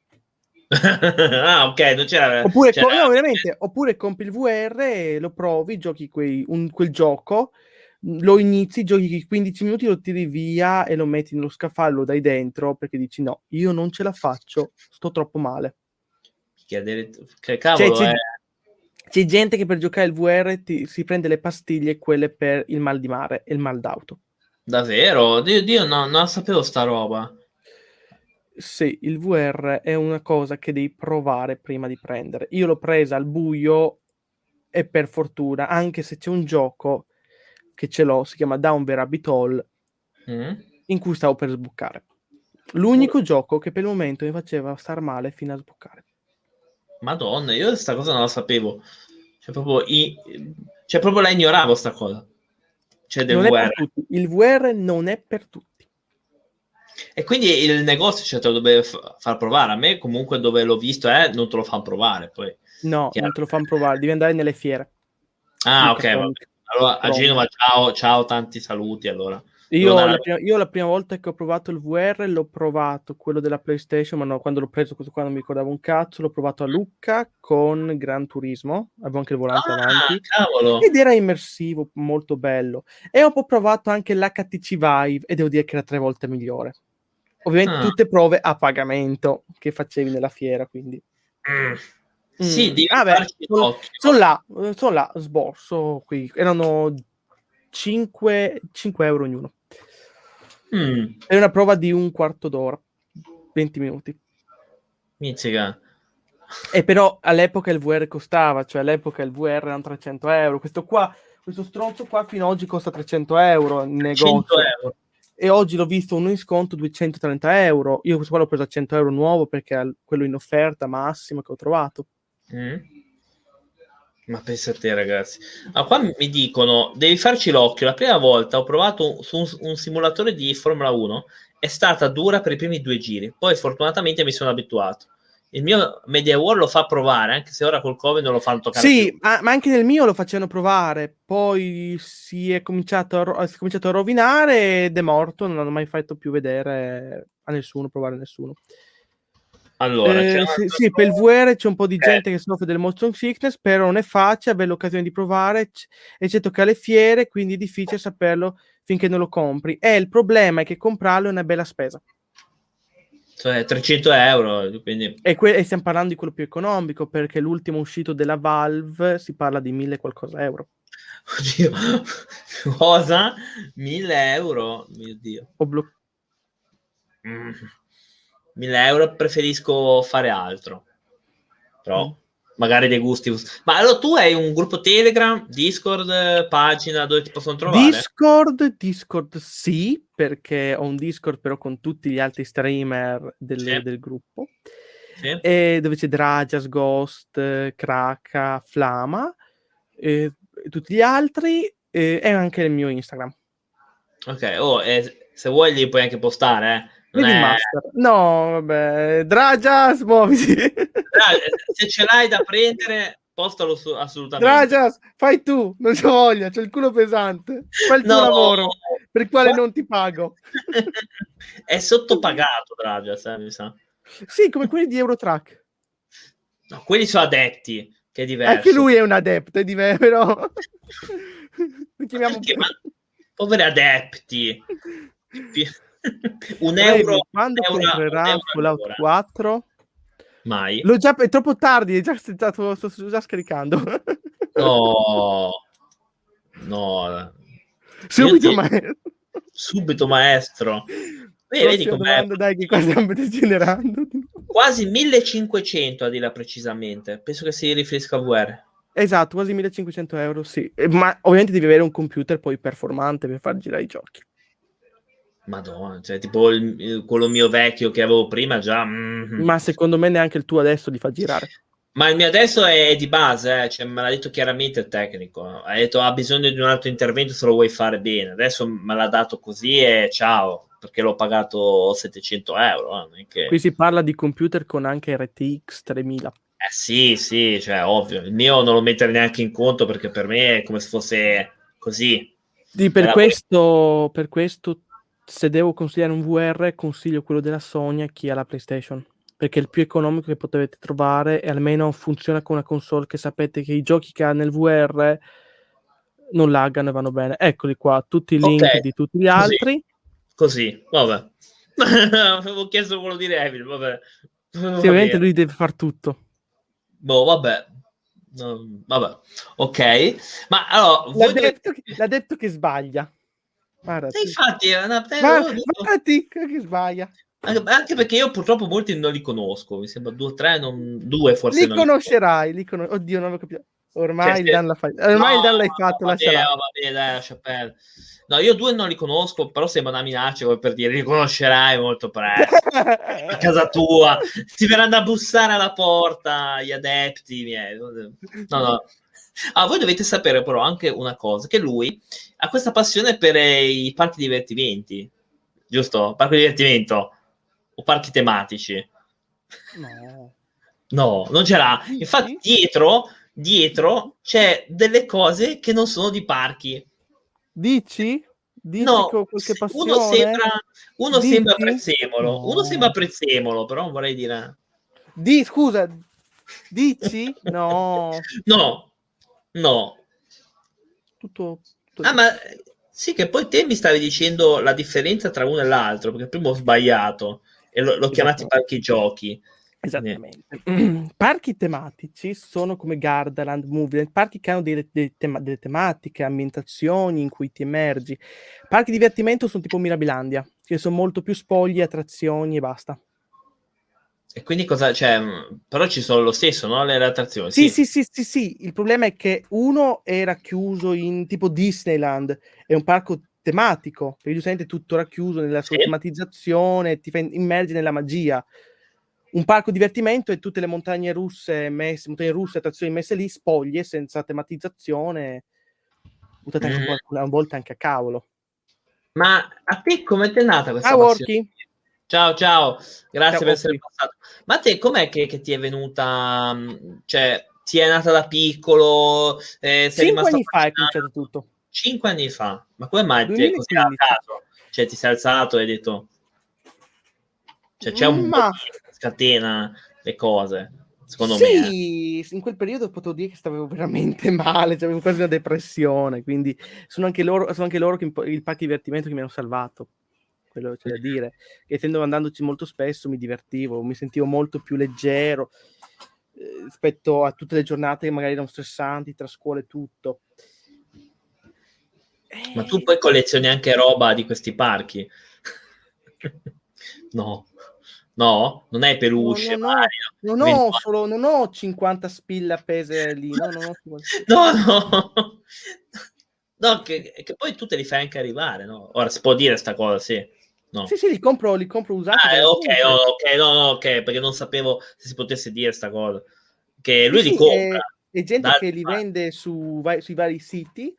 <laughs> ah, ok, non c'era. Oppure, c'era... Co- no, veramente, oppure compi il VR, lo provi, giochi quei, un, quel gioco, lo inizi, giochi 15 minuti, lo tiri via e lo metti nello scaffallo dai dentro perché dici no, io non ce la faccio, sto troppo male. Chiedere... Che cavolo, Cioè, c'è, eh. c'è gente che per giocare il VR ti- si prende le pastiglie, quelle per il mal di mare e il mal d'auto. Davvero? Dio, Dio no, non sapevo sta roba. Sì, il VR è una cosa che devi provare prima di prendere. Io l'ho presa al buio e per fortuna, anche se c'è un gioco che ce l'ho, si chiama Down the Rabbit Hole, Mm? in cui stavo per sbuccare. L'unico gioco che per il momento mi faceva star male fino a sbuccare. Madonna, io questa cosa non la sapevo. Cioè, proprio, i... cioè, proprio la ignoravo sta cosa. Cioè, del Non VR. Il VR non è per tutti. E quindi il negozio cioè, te lo deve f- far provare. A me, comunque, dove l'ho visto, eh, non te lo fanno provare. Poi. No, Chiaro. non te lo fanno provare, devi andare nelle fiere. Ah, ok. Allora, a. Genova, ciao, ciao, tanti saluti. Allora, Io la, prima, io la prima volta che ho provato il VR l'ho provato quello della PlayStation, ma no, quando l'ho preso questo qua non mi ricordavo un cazzo, l'ho provato a Lucca con Gran Turismo, avevo anche il volante ah, avanti, cavolo. ed era immersivo, molto bello. E ho provato anche l'HTC Vive e devo dire che era tre volte migliore. Ovviamente Ah. tutte prove a pagamento che facevi nella fiera, quindi... Mm. Mm. Sì, devi Vabbè, sono-. Sono là, eh, sono là, sborso qui, erano 5, 5 euro ognuno. Mm. È una prova di un quarto d'ora, 20 minuti. Mizzica. E però all'epoca il VR costava, cioè all'epoca il VR erano 300 euro. Questo qua, questo stronzo qua fino ad oggi costa 300 euro in 100 negozio. euro. E oggi l'ho visto uno in sconto 230 euro. Io questo qua l'ho preso a 100 euro nuovo perché è quello in offerta massimo che ho trovato. Mm. Ma pensa a te, ragazzi. Ma qua mi dicono, devi farci l'occhio. La prima volta ho provato su un, un simulatore di Formula 1, è stata dura per i primi due giri. Poi fortunatamente mi sono abituato. Il mio Media World lo fa provare, anche se ora col Covid non lo fanno toccare Sì, ma, ma anche nel mio lo facevano provare, poi si è cominciato a, ro- si è cominciato a rovinare ed è morto, non hanno mai fatto più vedere a nessuno, provare a nessuno. Allora, Eh, sì, sì, per il VR c'è un po' di Eh. gente che soffre del motion sickness, però non è facile avere l'occasione di provare, c- eccetto che alle fiere, quindi è difficile saperlo finché non lo compri. E il problema è che comprarlo è una bella spesa. Cioè, 300 euro, quindi E, que- e stiamo parlando di quello più economico, perché l'ultimo uscito della Valve si parla di mille qualcosa euro. Oddio, <laughs> cosa? 1000 euro? Mio Dio. O blo- Mm. 1000 euro preferisco fare altro. Però Mm. Magari dei gusti. Ma allora tu hai un gruppo Telegram, Discord, eh, pagina dove ti possono trovare? Discord, Discord sì, perché ho un Discord però con tutti gli altri streamer del, Sì. del gruppo. Sì? e dove c'è Dragias, Ghost, eh, Kraka, Flama, e tutti gli altri, eh, e anche il mio Instagram. Ok, oh, se vuoi li puoi anche postare, eh. Vedi è- master. No, vabbè, Dragias, muoviti. Dai, se ce l'hai da prendere, postalo su- assolutamente. Dragias, fai tu, non c'ho voglia, c'ho il culo pesante. Fai il tuo No! lavoro, per il quale non ti pago. <laughs> è sottopagato Dragias, eh, mi sa. Sì, come quelli di Eurotrack. No, quelli sono addetti, che è diverso. Anche lui è un adepto, è diverso, <laughs> però... <laughs> Chiamiamo... Perché, ma- poveri adepti. <laughs> un euro quando euro- comprerà Fallout all'ora. 4 Mai. Già, è troppo tardi, è già, stato, sto, sto già scaricando. No. <laughs> No. Subito, Io- maestro. Subito, maestro. Vedi, vedi com'è? dai, che qua stiamo degenerando. Quasi 1500 a dire precisamente. Penso che si riferisca a VR. Esatto, quasi 1500 euro, sì. Ma ovviamente devi avere un computer poi performante per far girare i giochi. Madonna, cioè tipo il- quello mio vecchio che avevo prima già... mm. Ma secondo me neanche il tuo adesso li fa girare. Ma il mio adesso è di base, eh, cioè, me l'ha detto chiaramente il tecnico. Ha detto ha bisogno di un altro intervento se lo vuoi fare bene. Adesso me l'ha dato così e ciao, perché l'ho pagato 700 euro. eh, che- Qui si parla di computer con anche RTX 3000. Eh sì, sì, cioè ovvio. Il mio non lo mettere neanche in conto perché per me è come se fosse così. Sì, per, questo, per questo, se devo consigliare un VR, consiglio quello della Sony a chi ha la PlayStation. Perché è il più economico che potete trovare e almeno funziona con una console che sapete che i giochi che ha nel VR non laggano e vanno bene. Eccoli qua, tutti i link Ok, di tutti gli così. altri. Così, vabbè. <laughs> Avevo chiesto quello di Revil, vabbè. Sì, ovviamente lui deve far tutto. Boh, vabbè. No, vabbè. Ok. Ma allora, L'ha dovete- detto, che, l'ha detto che sbaglia. Guarda, Sì, infatti, è una- guarda, guardati che sbaglia. anche, anche perché io purtroppo molti non li conosco, mi sembra due o tre, non, due forse Li conoscerai, li conos- Oddio, non avevo capito. Ormai Cioè, il se- Dan il l'hai fatto, vabbè, lasciala. vabbè, dai, lascia perdere. No, io due non li conosco, però sembra una minaccia come per dire li conoscerai molto presto. a casa tua, ti verranno a bussare alla porta gli adepti miei. No, no. Ah, voi dovete sapere però anche una cosa, che lui ha questa passione per eh, i parchi divertimenti, giusto? Parco divertimento o parchi tematici. No. No, non ce l'ha. Infatti dietro, dietro c'è delle cose che non sono di parchi. Dici? Dici No, con qualche passione? uno sembra, uno Dici? sembra prezzemolo, No. uno sembra prezzemolo, però non vorrei dire... Di, scusa, dici? No. <laughs> No, no. Tutto... tutto Ah, ma sì, che poi te mi stavi dicendo la differenza tra uno e l'altro, perché prima ho sbagliato e l'ho chiamati Esatto. parchi giochi. Esattamente. <clears throat> Parchi tematici sono come Gardaland, Movie, parchi che hanno delle, delle tema- delle tematiche, ambientazioni in cui ti emergi. Parchi di divertimento sono tipo Mirabilandia, che sono molto più spogli, attrazioni e basta. E quindi cosa, cioè, mh, però ci sono lo stesso, no? Le attrazioni. Sì, sì, sì, sì, sì. Il problema è che uno era chiuso in tipo Disneyland, è un parco tematico, perché giustamente tutto racchiuso nella sua Sì. tematizzazione, ti immergi nella magia. Un parco divertimento e tutte le montagne russe messe, montagne russe, attrazioni messe lì, spoglie, senza tematizzazione, buttate anche Mm. qualcuna volta anche a cavolo. Ma a te come ti è nata questa Ciao, passione? Orchi. Ciao, ciao, grazie Ciao, per essere passato. Ma a te com'è che, che ti è venuta, mh, cioè, ti è nata da piccolo, eh, sei Cinque anni fa è cominciato tutto. Cinque anni fa, ma come mai ti è così a 2015. caso? Cioè, ti sei alzato e hai detto, cioè, c'è un Ma- che scatena le cose, secondo me. eh. Sì, in quel periodo potevo dire che stavo veramente <laughs> male, cioè avevo quasi una depressione, quindi sono anche loro, sono anche loro che il parco divertimento che mi hanno salvato, quello c'è da dire, che essendo andandoci molto spesso mi divertivo, mi sentivo molto più leggero eh, rispetto a tutte le giornate che magari erano stressanti tra scuola e tutto. Ma tu poi collezioni anche roba di questi parchi? <laughs> no, no, non hai peluche, No, no. Non ho, solo, non ho 50 spille appese lì, no, non ho 50 <laughs> No, no. <laughs> No, che, che poi tu te li fai anche arrivare, no? Ora si può dire sta cosa, sì. No. Sì, sì, li compro, li compro usati. Ah, eh, ok, no, ok, no, no, ok, perché non sapevo se si potesse dire sta cosa. Che lui Sì, li compra. E gente da che li vende su, vai- sui vari siti,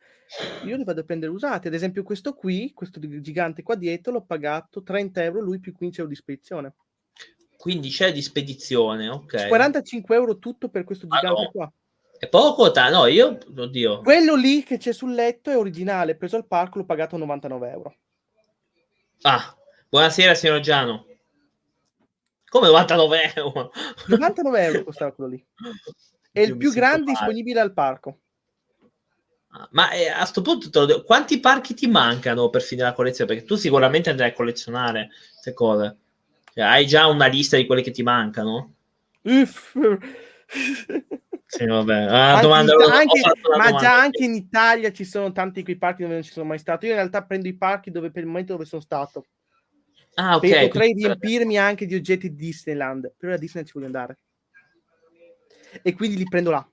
io li vado a prendere usati. Ad esempio, questo qui, questo gigante qua dietro, l'ho pagato 30 euro lui più 15 euro di spedizione. Quindi c'è di spedizione, ok. 45 euro tutto per questo gigante Madonna. qua. È poco ta- No, io, oddio. Quello lì che c'è sul letto è originale, preso al parco, l'ho pagato 99 euro. Ah, buonasera signor Giano. Come 99 euro? 99 euro costava quello lì. <laughs> È il più grande male. disponibile al parco. Ah, Ma eh, a sto punto, te lo devo- quanti parchi ti mancano per finire la collezione? Perché tu sicuramente andrai a collezionare queste cose. Cioè, hai già una lista di quelli che ti mancano? Uff. Sì, vabbè. Ah, domanda, anche- ma già anche in Italia ci sono tanti quei parchi dove non ci sono mai stato. Io in realtà prendo i parchi dove per il momento dove sono stato. Ah, ok. Potrei riempirmi anche di oggetti Disneyland. Però a Disneyland ci voglio andare. E quindi li prendo là.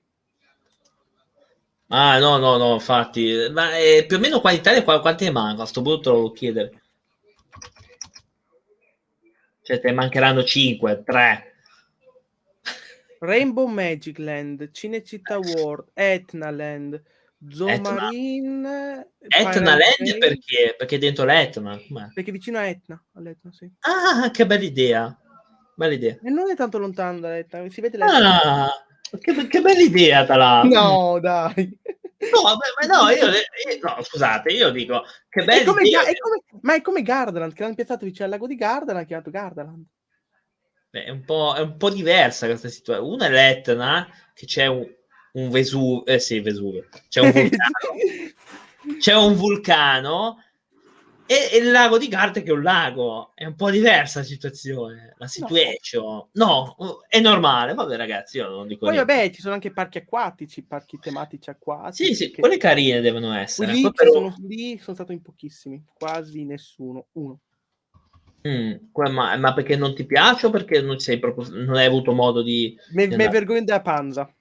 Ah, no, no, no, infatti. Ma eh, più o meno qua in Italia qua, quanti ne manca? A sto punto lo chiedere. Cioè, te mancheranno 5, 3. Rainbow Magic Land, Cinecittà World, Etna Land, Etna. Marine, Etna Land perché? Perché è dentro l'Etna. Com'è? Perché vicino a Etna, all'Etna, sì. Ah, che bella idea. Bella idea. E non è tanto lontano da Etna, si vede l'Etna. Ah, che, che bella idea, Talà. <laughs> No, dai. No, vabbè, ma no, io, io- no, scusate, io dico che È bella come, idea. È come- ma è come Gardaland, che l'hanno piazzato vicino al lago di Gardaland, chiamato Gardaland. Beh, È un, po', è un po' diversa questa situazione. Una è l'Etna, che c'è un, un Vesuvio, eh sì, Vesuvio, c'è un <laughs> vulcano, c'è un vulcano e, e il lago di che è un lago. È un po' diversa la situazione, la situation. No, è normale, vabbè ragazzi, io non dico Poi niente. vabbè, ci sono anche parchi acquatici, parchi tematici acquatici. Sì, sì, che- quelle carine devono essere. Lì, però- sono, lì sono stato in pochissimi, quasi nessuno, uno. Mm, ma, ma perché non ti piace o perché non, sei proprio, non hai avuto modo di... Me andare? vergogno della panza.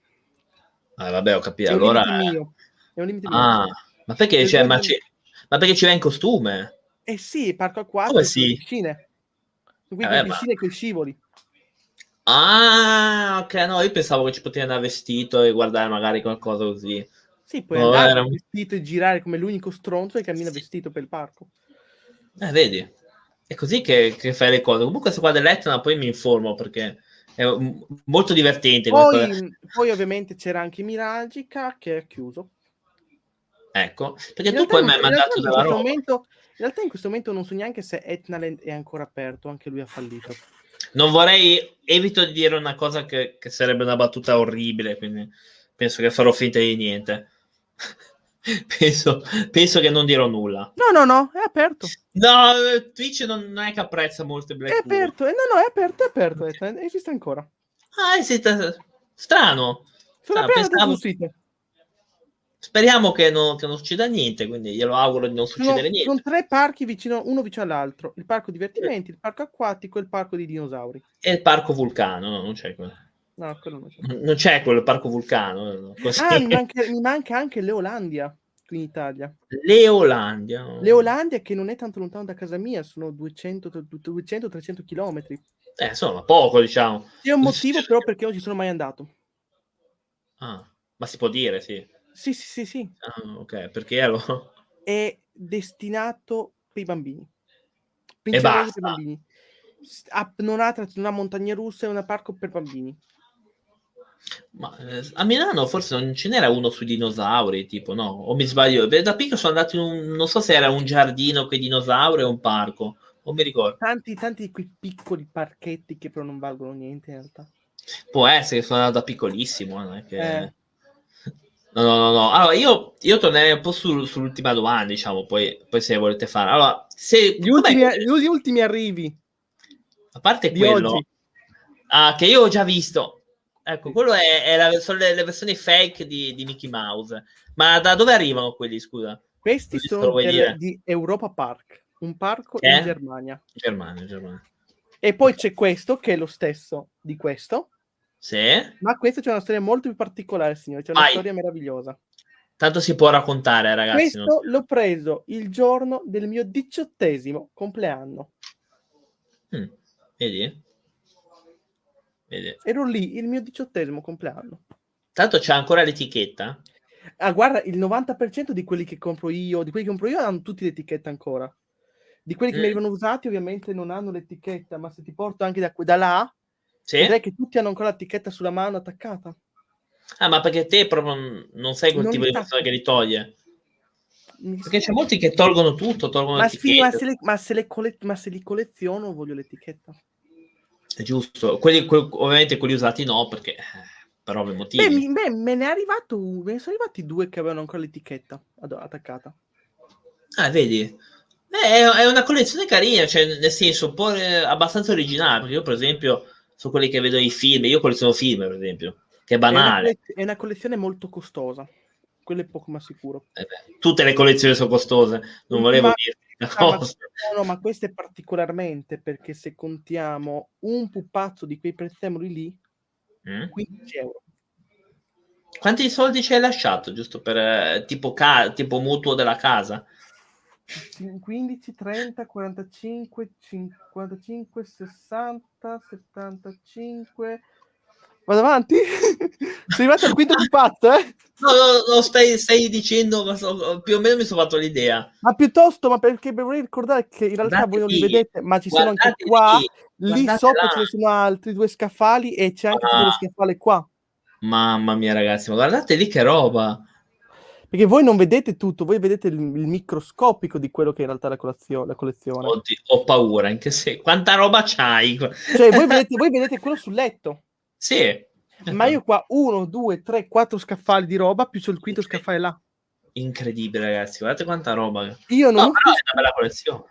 Ah, vabbè, ho capito. È Allora... mio. È un limite mio. Ah, ma perché, Per cioè, ma, ci- ma perché ci va in costume? Eh sì, parco acquatico, Come sono sì? piscine. Sono qui Eh, le ma- piscine con i scivoli. Ah, ok, no, io pensavo che ci potevi andare vestito e guardare magari qualcosa così. Sì, puoi No, andare era vestito e girare come l'unico stronzo che cammina Sì. vestito per il parco. Eh, vedi? È così che, che fai le cose. Comunque, se qua dell'Etna poi mi informo perché è molto divertente. Poi, poi ovviamente c'era anche Miragica che è chiuso. Ecco, perché tu poi mi hai mandato questo roba. momento- in realtà in questo momento non so neanche se Etnaland è ancora aperto, anche lui ha fallito. Non vorrei, evito di dire una cosa che, che sarebbe una battuta orribile, quindi penso che farò finta di niente. Penso, penso che non dirò nulla. No, no, no, è aperto. No, Twitch non, non è che apprezza È Black Pool. aperto. Eh, no, no, è aperto, è aperto. Etnaland, Esiste ancora. Ah, siete... strano. Sono Ah, appena pensavo- sito. Speriamo che non, che non succeda niente, quindi glielo auguro di non succedere niente. sono tre parchi vicino, uno vicino all'altro. Il parco divertimenti, il parco acquatico e il parco dei dinosauri. E il parco vulcano, no, non c'è quello. No, quello non c'è. Non c'è quello, il parco vulcano. no, così. Ah, mi manca, mi manca anche Leolandia qui in Italia. Leolandia. no? Leolandia che non è tanto lontano da casa mia, sono 200-300 km. Eh, insomma, poco, diciamo. C'è un motivo però perché non ci sono mai andato. Ah, ma si può dire, sì. Sì, sì, sì, sì. Ah, ok, perché allora... È destinato per i bambini. Per basta. bambini. S- ha- non, ha, non ha montagne russe, è un parco per bambini. Ma eh, a Milano forse non ce n'era uno sui dinosauri, tipo, no? O mi sbaglio? Beh, da piccolo sono andato in un... non so se era un giardino con i dinosauri o un parco, non mi ricordo. Tanti, tanti di quei piccoli parchetti che però non valgono niente in realtà. Può essere che sono andato da piccolissimo, non è che... Eh. No, no, no, no. Allora, io, io tornerei un po' sul- sull'ultima domanda, diciamo, poi, poi se volete fare. Allora, se... Gli ultimi, gli ultimi arrivi A parte quello... oggi. Ah, che io ho già visto. Ecco, quello è, è la- sono le, le versioni fake di, di Mickey Mouse. Ma da dove arrivano quelli, scusa? Questi Questo sono dire? di Europa Park, un parco Eh? in Germania. Germania, Germania. E poi c'è questo che è lo stesso di questo, Sì? ma questo c'è una storia molto più particolare, signore. C'è una Vai. storia meravigliosa. Tanto si può raccontare, ragazzi. non- Questo l'ho preso il giorno del mio diciottesimo compleanno. Mm, Vedi? Vedi? Ero lì, il mio diciottesimo compleanno. Tanto c'è ancora l'etichetta. Ah, guarda, il 90% di quelli che compro io, di quelli che compro io hanno tutti l'etichetta ancora. Di quelli che Mm. mi arrivano usati ovviamente non hanno l'etichetta, ma se ti porto anche da, da là, Sì? vedrai che tutti hanno ancora l'etichetta sulla mano attaccata. Ah, ma perché te proprio non sei quel Non tipo di persona che li toglie? Mi Perché c'è molti che tolgono tutto, tolgono ma, sì, ma, se le, ma, se le colle- ma se li colleziono voglio l'etichetta. È giusto. Quelli, que- ovviamente quelli usati no, perché eh, per ovvi motivi. Beh, mi- beh, me ne è arrivato, me ne sono arrivati due che avevano ancora l'etichetta ad- attaccata. Ah, vedi? Eh, è, è una collezione carina, cioè, nel senso, un po' eh, abbastanza originale, perché io, per esempio, sono quelli che vedo i film. Io colleziono film, per esempio, che è È una, banale. è una collezione molto costosa. Quello è poco ma sicuro. Eh beh, tutte le collezioni sono costose, non volevo Ma- dirti Ah, no, ma questo è particolarmente perché se contiamo un pupazzo di quei prezzemoli lì, Mm? 15 euro. Quanti soldi ci hai lasciato, giusto per eh, tipo, ca- tipo mutuo della casa? 15, 30, 45, 55, 60, 75. Vado avanti? <laughs> Sei arrivato al quinto pupazzo, eh? No, no, no, stai, stai dicendo, ma so- più o meno mi sono fatto l'idea. Ma piuttosto, ma perché vorrei ricordare che in realtà Guardate voi non li vedete, ma ci sono anche qua, lì, lì sopra là. ce ne sono altri due scaffali e c'è anche Ah. scaffale qua. Mamma mia, ragazzi, ma guardate lì che roba. Perché voi non vedete tutto, voi vedete il, il microscopico di quello che è in realtà la, colazio- la collezione. Oddio, ho paura. In che se- Quanta roba c'hai? Cioè, voi vedete, voi vedete quello sul letto, Sì. ma io qua uno, due, tre, quattro scaffali di roba, più c'è il quinto scaffale là. Incredibile, ragazzi. Guardate quanta roba. Io non No, ho però è una bella collezione.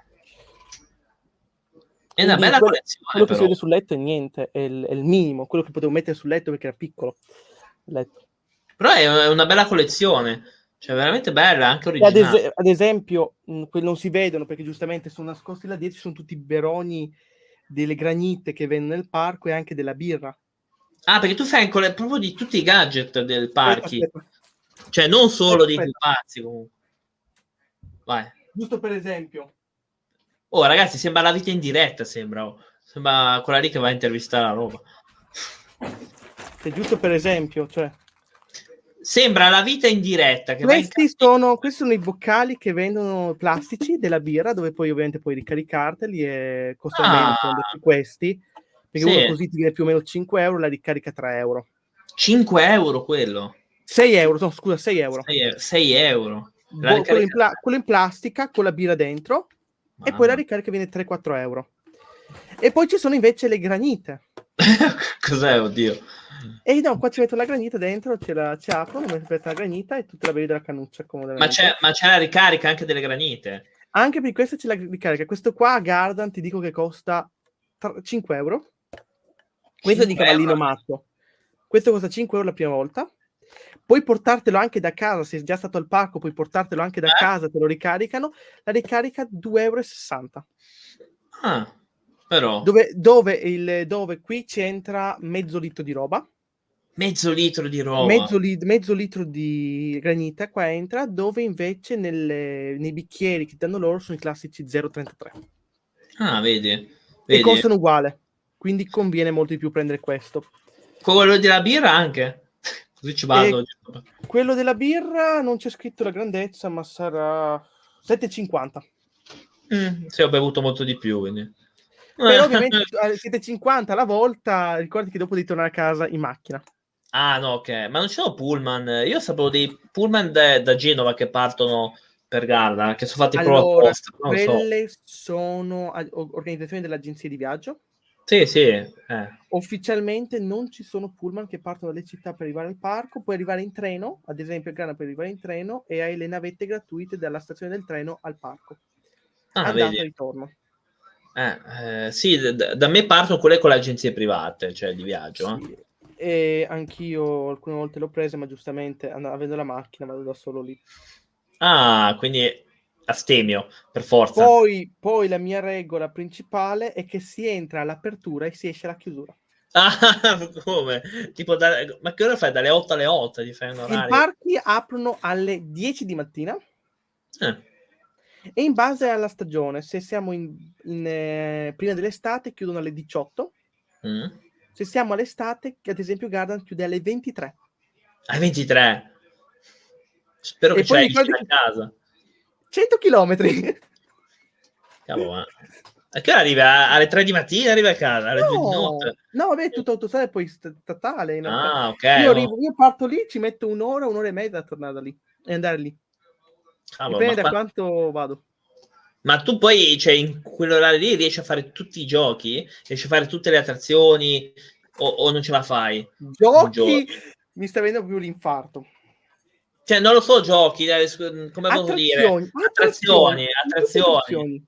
È una bella quello- collezione. quello che si però. vede sul letto è niente, è il, è il minimo, quello che potevo mettere sul letto perché era piccolo. Però è una bella collezione. Cioè, veramente bella, anche E ad, originale. es- ad esempio, mh, quelli non si vedono perché giustamente sono nascosti là dietro, ci sono tutti i beroni delle granite che vendono nel parco e anche della birra. Ah, perché tu fai le- proprio di tutti i gadget del parchi. Aspetta, aspetta. Cioè, non solo dei Aspetta. pupazzi, comunque. Vai. Giusto per esempio, Oh, ragazzi, sembra la vita in diretta, sembra. oh. Sembra quella lì che va a intervistare la roba. cioè, giusto per esempio, cioè, Sembra la vita in diretta. Che va in questi, sono, questi sono i boccali che vendono plastici della birra, dove poi ovviamente puoi ricaricarteli e costano Ah. meno questi, perché Sì. uno così ti viene più o meno 5 euro, la ricarica 3 euro. 5 euro quello. 6 euro, no, scusa, 6 euro. 6, euro. Bo- quello, in ricarica- pla- quello in plastica con la birra dentro e poi la Mamma. ricarica viene 3-4 euro. E poi ci sono invece le granite. <laughs> Cos'è, oddio? E no, qua ci metto la granita dentro, ce la ci aprono, metto la granita e tu te la bevi dalla cannuccia comodamente. Ma c'è, ma c'è la ricarica anche delle granite. Anche per questo c'è la ricarica. Questo qua a Gardan ti dico che costa tra- 5 euro. Questo è di 5 cavallino euro? matto. Questo costa 5 euro la prima volta. Puoi portartelo anche da casa, se sei già stato al parco, puoi portartelo anche da Eh? casa, te lo ricaricano. La ricarica 2,60 euro. Ah, però Dove, dove, il, dove qui c'entra mezzo litro di roba, mezzo litro di roba. mezzo, li- mezzo litro di granita qua entra, dove invece nelle- nei bicchieri che danno loro sono i classici 0,33 Ah, vedi? e Vedi? costano uguale. Quindi conviene molto di più prendere questo. Quello della birra anche. Così ci vado. Quello della birra non c'è scritto la grandezza, ma sarà 7,50. Mm, sì, ho bevuto molto di più, quindi. Però ovviamente <laughs> a 7,50 alla volta, ricordi che dopo devi tornare a casa in macchina. Ah, no, ok. Ma non ci sono pullman. Io sapevo dei pullman da, da Genova che partono per Garda, che sono fatti proprio Allora, apposta. Non lo so. quelle sono organizzazioni dell'agenzia di viaggio. Sì, sì. eh. Ufficialmente non ci sono pullman che partono dalle città per arrivare al parco, puoi arrivare in treno, ad esempio a Grana puoi arrivare in treno e hai le navette gratuite dalla stazione del treno al parco. Ah, andata vedi. e ritorno. Eh, eh, sì, da, da me partono quelle con le agenzie private, cioè di viaggio. eh. Sì. E anch'io alcune volte l'ho presa, ma giustamente and- avendo la macchina vado da solo lì. Ah, quindi astemio, per forza. Poi, poi la mia regola principale è che si entra all'apertura e si esce alla chiusura. <laughs> Ah, come? Tipo, da- ma che ora fai? Dalle 8 alle 8 ti fai un I orario? parchi aprono alle 10 di mattina Eh, e in base alla stagione, se siamo in, in, eh, prima dell'estate chiudono alle 18, mm. se siamo all'estate, che ad esempio Garden chiude alle 23. Ai 23. Spero E che ce l'hai ricordi a casa. 100 km! Cavolo, ma... A che ora arrivi? A- Alle 3 di mattina arrivi a casa? Alle 2 di No, notte? no, vabbè, tutto autostrada poi statale. realtà. Ah, ok. io, oh, arrivo- io parto lì, ci metto un'ora, un'ora e mezza a tornare da lì e andare lì. cavolo, Dipende ma, da qua- quanto vado. ma tu poi, cioè, in quell'orario lì riesci a fare tutti i giochi? Riesci a fare tutte le attrazioni? O, o non ce la fai? Giochi. mi sta venendo più l'infarto. Cioè, non lo so, giochi, come posso dire? Attrazioni, Attrazioni, attrazioni.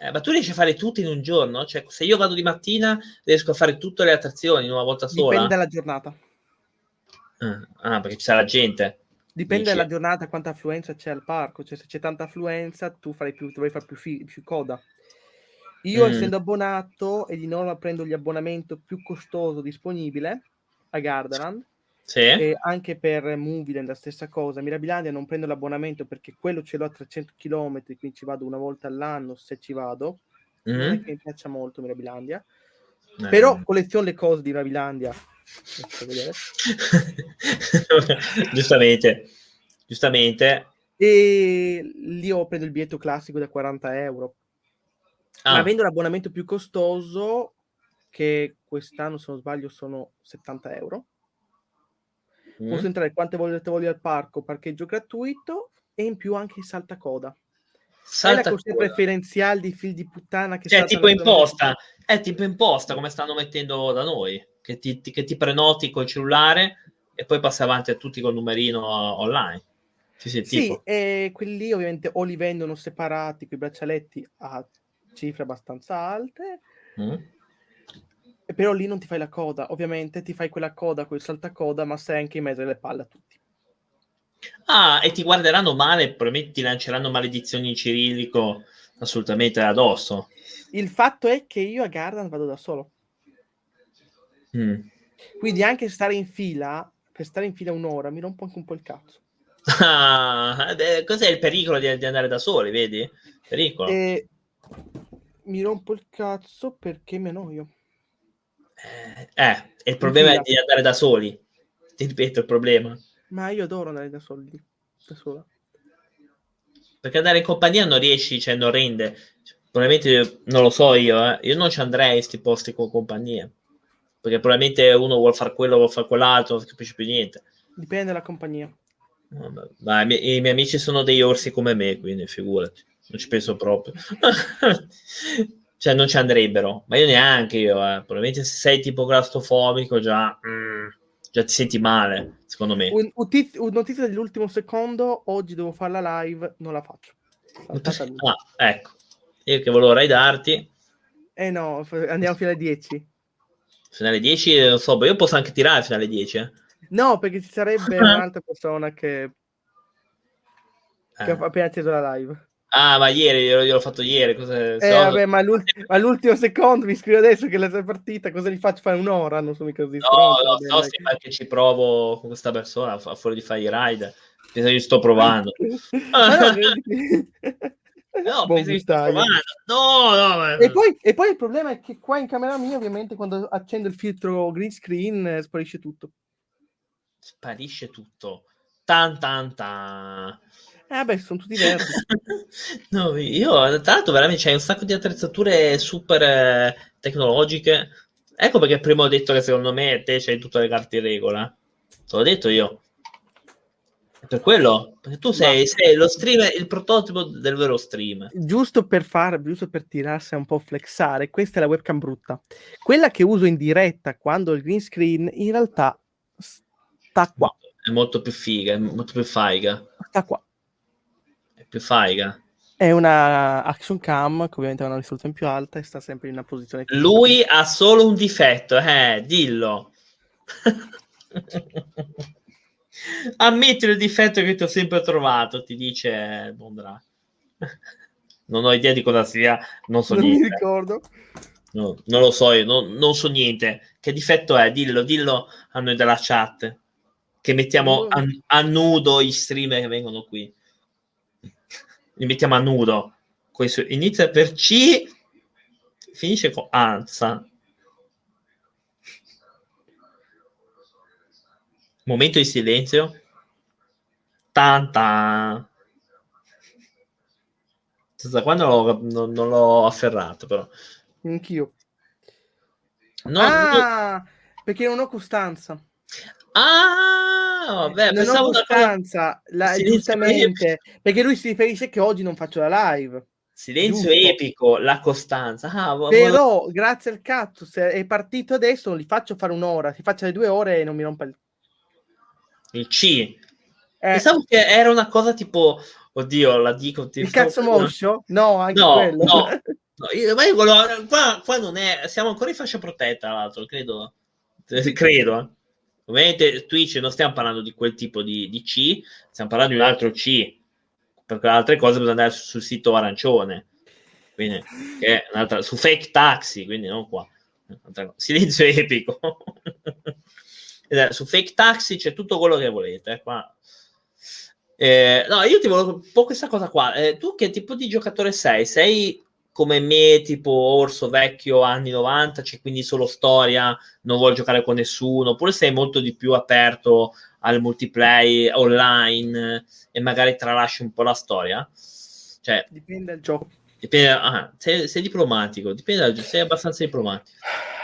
Eh, ma tu riesci a fare tutto in un giorno? Cioè, se io vado di mattina, riesco a fare tutte le attrazioni in una volta sola? Dipende dalla giornata. Ah, perché c'è la gente. Dipende Dici? dalla giornata quanta affluenza c'è al parco. Cioè, se c'è tanta affluenza, tu farai più, dovrai fare più, fi- più coda. Io, Mm. essendo abbonato e di norma prendo l'abbonamento più costoso disponibile a Gardaland, Sì? e anche per Movieland la stessa cosa. Mirabilandia non prendo l'abbonamento perché quello ce l'ho a 300 km, quindi ci vado una volta all'anno se ci vado. Non è che mi piaccia molto Mirabilandia, Eh. però colleziono le cose di Mirabilandia. <laughs> Giustamente, giustamente. E lì ho preso il biglietto classico da 40 euro. Ah, avendo l'abbonamento più costoso, che quest'anno se non sbaglio sono 70 euro, mm. posso entrare quante volte voglio al parco, parcheggio gratuito e in più anche il saltacoda. È Salta la corsia coda. preferenziale di figli di puttana che Cioè, tipo imposta. È tipo imposta, come stanno mettendo da noi. Che ti, ti- che ti prenoti col cellulare e poi passi avanti a tutti col numerino online. Sì, sì, Sì, e quelli lì ovviamente o li vendono separati, quei braccialetti a cifre abbastanza alte, Mm. Però lì non ti fai la coda. Ovviamente ti fai quella coda, quel saltacoda, ma sei anche in mezzo alle palle a tutti. Ah, e ti guarderanno male, probabilmente ti lanceranno maledizioni in cirillico assolutamente addosso. Il fatto è che io a Gardan vado da solo. Mm. Quindi anche stare in fila, per stare in fila un'ora, mi rompo anche un po' il cazzo. Ah, eh, cos'è il pericolo di, di andare da soli, vedi? Pericolo. E mi rompo il cazzo perché mi annoio. Eh, eh, il problema è di andare da soli. Ti ripeto, il problema. Ma io adoro andare da soli, da sola. Perché andare in compagnia non riesci, cioè non rende. Probabilmente, non lo so io, eh, io non ci andrei in questi posti con compagnia. Perché probabilmente uno vuole fare quello, vuole fare quell'altro, non si capisce più niente. Dipende dalla compagnia. Ma i miei, amici sono degli orsi come me, quindi figurati, non ci penso proprio. <laughs> cioè, non ci andrebbero, ma io neanche io. Eh. Probabilmente se sei tipo claustrofobico già, mm, già ti senti male, secondo me. Un, utiz- un notizia dell'ultimo secondo, oggi devo fare la live, non la faccio. Ah, ecco, io che volevo raidarti, Eh no, andiamo fino alle 10. fino alle 10, non so, ma io posso anche tirare fino alle 10. Eh. No, perché ci sarebbe <laughs> un'altra persona che, che Eh. ha appena acceso la live. Ah, ma ieri, glielo, gliel'ho fatto ieri. Cosa, Eh, se no- vabbè, ma, l'ult- ma all'ultimo secondo mi scrive adesso che la sei partita, cosa gli faccio fare un'ora? Non sono mica così No, stronzo, no, sì, perché ci provo con questa persona, a fuori di fare i ride. Penso che sto provando. <laughs> Ma no, vedi- <laughs> No, <laughs> che. No, no, ma- E poi, e poi il problema è che qua in camera mia, ovviamente, quando accendo il filtro green screen, eh, sparisce tutto. sparisce tutto. Tan tan tan. Eh, vabbè, sono tutti verdi. <laughs> no, io tra l'altro veramente c'hai un sacco di attrezzature super eh, tecnologiche. Ecco perché prima ho detto che secondo me te c'hai tutte le carte in regola. Te l'ho detto io. È per quello, perché tu sei, sei lo stream, il prototipo del vero stream. giusto per fare, giusto per tirarsi un po' flexare, questa è la webcam brutta. Quella che uso in diretta quando il green screen, in realtà sta qua, È molto più figa, è molto più faiga. sta qua. Più faiga. È una action cam che ovviamente ha una risoluzione più alta e sta sempre in una posizione. Lui ha solo un difetto, eh, dillo. <laughs> Ammetti il difetto che ti ho sempre trovato, ti dice Bondra. Non ho idea di cosa sia, non so non mi niente. ricordo. No, non lo so io, non, non so niente. Che difetto è? Dillo, dillo a noi della chat. Che mettiamo a, a nudo i streamer che vengono qui. Li mettiamo a nudo. Questo inizia per C, finisce con ANSA. Momento di silenzio. Tan tan. Da quando l'ho- non, non l'ho afferrato, però. Anch'io. No, ah, perché non ho costanza. Ah, vabbè, non ho pensavo una costanza, la- <laughs> giustamente, perché lui si riferisce che oggi non faccio la live. Silenzio Giusto. epico, la costanza. Ah, vo- Però, grazie al cazzo, se è partito adesso, non li faccio fare un'ora, si faccia le due ore e non mi rompa il... il C. Eh, Pensavo che era una cosa tipo, oddio, la dico. ti- il cazzo moscio? No, anche No, quello. no. <laughs> No, io, ma io quello- qua, qua non è, siamo ancora in fascia protetta, tra l'altro, credo. Eh, Credo. Ovviamente Twitch non stiamo parlando di quel tipo di, di C, stiamo parlando di un altro C. Perché altre cose bisogna andare sul, sito arancione. Quindi, che è un'altra, su fake taxi, quindi non qua. Silenzio <laughs> epico. Su fake taxi c'è tutto quello che volete. eh, Qua. Eh, no, io ti volevo un po' questa cosa qua. Eh, tu che tipo di giocatore sei? Sei come me, tipo orso vecchio anni 90, c'è quindi solo storia, non vuoi giocare con nessuno, oppure sei molto di più aperto al multiplayer online e magari tralasci un po' la storia? Cioè, Dipende dal gioco. dipende, ah, sei, sei diplomatico, dipende dal sei abbastanza diplomatico.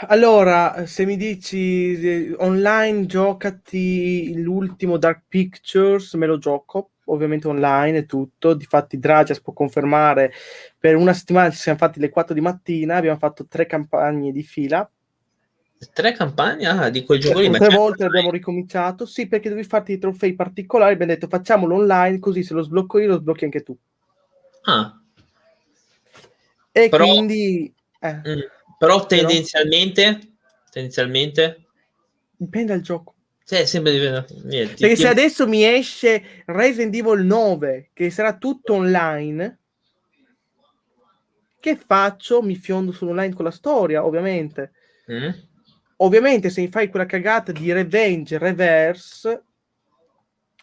Allora, se mi dici eh, online, giocati l'ultimo Dark Pictures, me lo gioco, ovviamente online e tutto. Difatti, Dragias può confermare. Per una settimana ci siamo fatti le 4 di mattina, abbiamo fatto tre campagne di fila. Tre campagne ah, di quel gioco lì, Cioè, ma tre c'è- volte abbiamo ricominciato. Sì, perché devi farti dei trofei particolari. Abbiamo detto facciamolo online, così se lo sblocco io, lo sblocchi anche tu. Ah, E Però- quindi eh, mm. Però tendenzialmente, tendenzialmente, dipende dal gioco. Cioè, sempre dipende. niente, Perché ti- se adesso mi esce Resident Evil 9, che sarà tutto online, che faccio? Mi fiondo sull'online con la storia, ovviamente. Mm? Ovviamente se mi fai quella cagata di Revenge Reverse,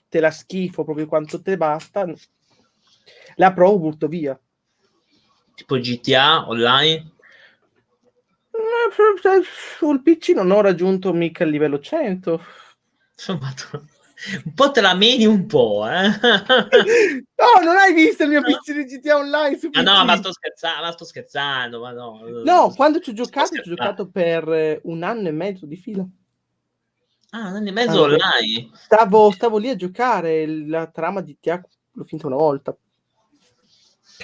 te la schifo proprio quanto te basta, la provo, butto via. tipo GTA online. Eh, Sul PC non ho raggiunto mica il livello 100. Insomma, <laughs> un po' te la meni un po', eh? <laughs> No, non hai visto il mio PC di GTA Online su Ah PC? no, ma sto scherzando, ma sto scherzando, ma no. No, quando ci ho giocato, ci ho giocato per eh, un anno e mezzo di fila. Ah, un anno e mezzo Ah, online. Stavo, stavo lì a giocare la trama di GTA, l'ho finta una volta.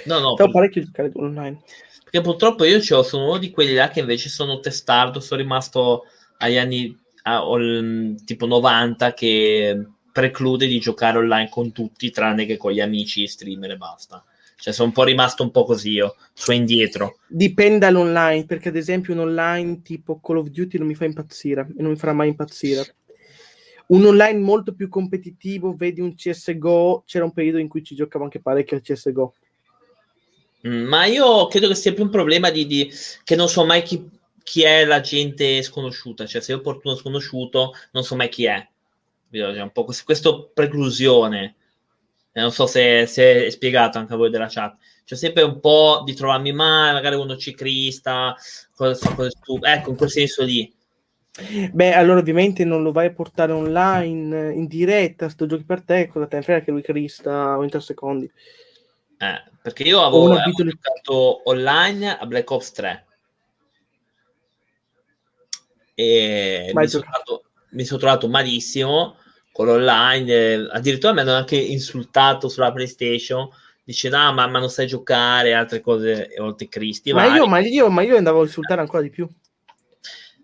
No, no, Stavo per- parecchio a giocare online. perché purtroppo io sono uno di quelli là che invece sono testardo, sono rimasto agli anni a- al- tipo 90 che preclude di giocare online con tutti tranne che con gli amici streamer e basta. Cioè sono un po' rimasto un po' così io, e indietro. Dipende dall'online, perché ad esempio un online tipo Call of Duty non mi fa impazzire e non mi farà mai impazzire. Un online molto più competitivo, vedi un CSGO, c'era un periodo in cui ci giocavo anche parecchio al CSGO. Mm, Ma io credo che sia più un problema di, di- che non so mai chi, chi è la gente sconosciuta. Cioè, se io porto uno sconosciuto, non so mai chi è. C'è un po' quest- questa preclusione. Eh, non so se, se è spiegato anche a voi della chat. C'è sempre un po' di trovarmi male, magari uno ci crista, cosa fa cose stupide. Ecco, in quel senso lì. Beh, allora ovviamente non lo vai a portare online, eh, in diretta, sto giochi per te, cosa te ne frega che lui crista ogni tre secondi. Eh, perché io avevo, avevo video- giocato online a Black Ops 3 e mi sono, trovato, mi sono trovato malissimo con l'online. eh, addirittura mi hanno anche insultato sulla PlayStation dicendo: Ah, ma, ma non sai giocare, altre cose, e oltre Cristi. Ma io, ma, io, ma io andavo a insultare ancora di più.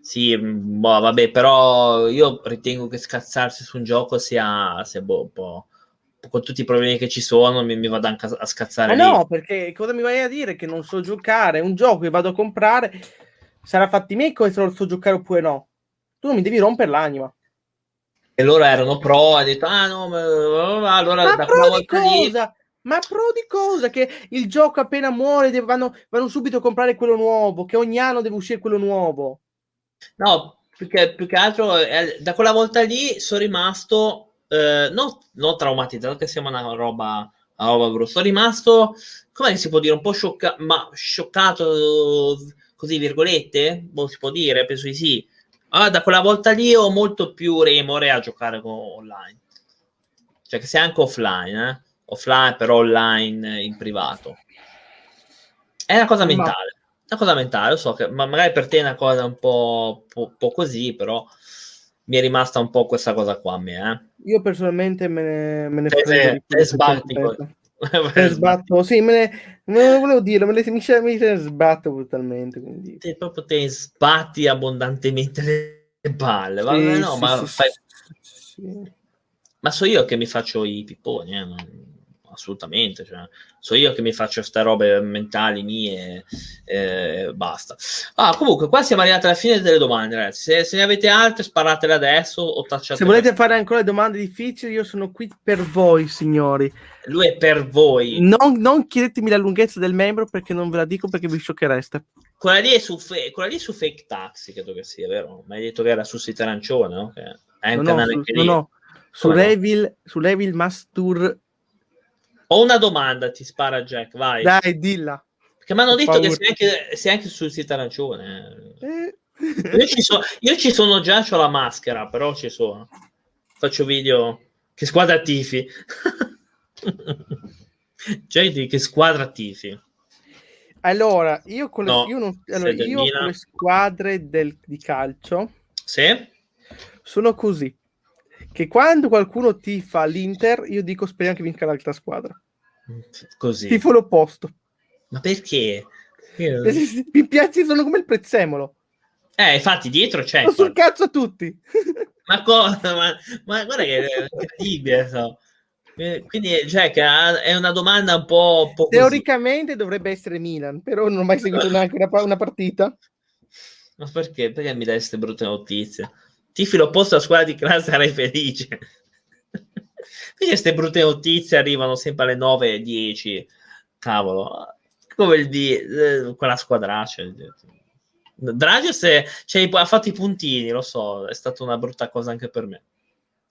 Sì, mm, boh, vabbè, però io ritengo che scazzarsi su un gioco sia, sia boh, un po'. Con tutti i problemi che ci sono, mi, mi vado anche a, a scazzare Ma lì. no, perché cosa mi vai a dire che non so giocare? Un gioco che vado a comprare sarà fatti miei come se lo so giocare oppure no. Tu non mi devi rompere l'anima. e loro erano pro, ha detto ah no, ma, allora Ma da pro di volta lì cosa? Ma pro di cosa? Che il gioco appena muore deve- vanno, vanno subito a comprare quello nuovo, che ogni anno deve uscire quello nuovo. no, più che, più che altro eh, da quella volta lì sono rimasto eh, non, non traumatizzato che sembra una roba, una roba brutta, sono rimasto come si può dire un po' sciocca- ma scioccato così virgolette, boh, si può dire, penso di sì. Ah, da quella volta lì ho molto più remore a giocare con online. Cioè che sia anche offline, eh? offline però online in privato. È una cosa Ma- mentale. Una cosa mentale, lo so che ma magari per te è una cosa un po', po', po' così, però mi è rimasta un po' questa cosa qua a me, eh. Io personalmente me ne, me ne Te- frego te- di te Me ne sbatto, sì, me ne, non volevo dire, me ne, mi, mi ne sbatto brutalmente. Quindi. Te proprio te sbatti abbondantemente le balle. Vabbè, Sì, no, sì, ma, sì, fai- ma so io che mi faccio i pipponi, eh, assolutamente. Cioè, so io che mi faccio queste robe mentali mie e basta. Ah, comunque, qua siamo arrivati alla fine delle domande, ragazzi. Se, se ne avete altre, sparatele adesso o tacciate. Se volete fare ancora domande difficili, io sono qui per voi, signori. Lui è per voi. Non, non chiedetemi la lunghezza del membro perché non ve la dico perché vi sciocchereste. Quella lì è su, fe- quella lì è su Fake Taxi, credo che sia, vero? Ma hai detto che era su Sito Arancione, no? Che è un No, no, canale su, che no, no, su no? Revil, su Revil Mastur. Ho una domanda, ti spara Jack, vai. Dai, dilla. Perché mi hanno detto paura. che sei anche, sei anche sul sito arancione. Eh. Io ci, so- io ci sono già, ho la maschera, però ci sono. Faccio video. Che squadra tifi? <laughs> <laughs> Cioè, di che squadra tifi? Allora, io con le, No, io non- allora, io con le squadre del- di calcio Sì? sono così. Che quando qualcuno tifa l'Inter, io dico speriamo che vinca l'altra squadra. Così. Tifo l'opposto. Ma perché? Io- Mi piace, sono come il prezzemolo. Eh, infatti, dietro c'è. Ho sul cazzo a tutti. Ma cosa? Ma, ma guarda che è incredibile. so. Eh, Quindi, cioè, che ha- è una domanda un po'. un po'. Teoricamente dovrebbe essere Milan, però non ho mai seguito neanche una, una partita. Ma perché? Perché mi dai queste brutte notizie? Tifi l'opposto alla squadra di classe, sarei felice. <laughs> Perché queste brutte notizie arrivano sempre alle 9 e 10? Cavolo, come il di eh, quella squadraccia. Dragios è- cioè, ha fatto i puntini, lo so, è stata una brutta cosa anche per me.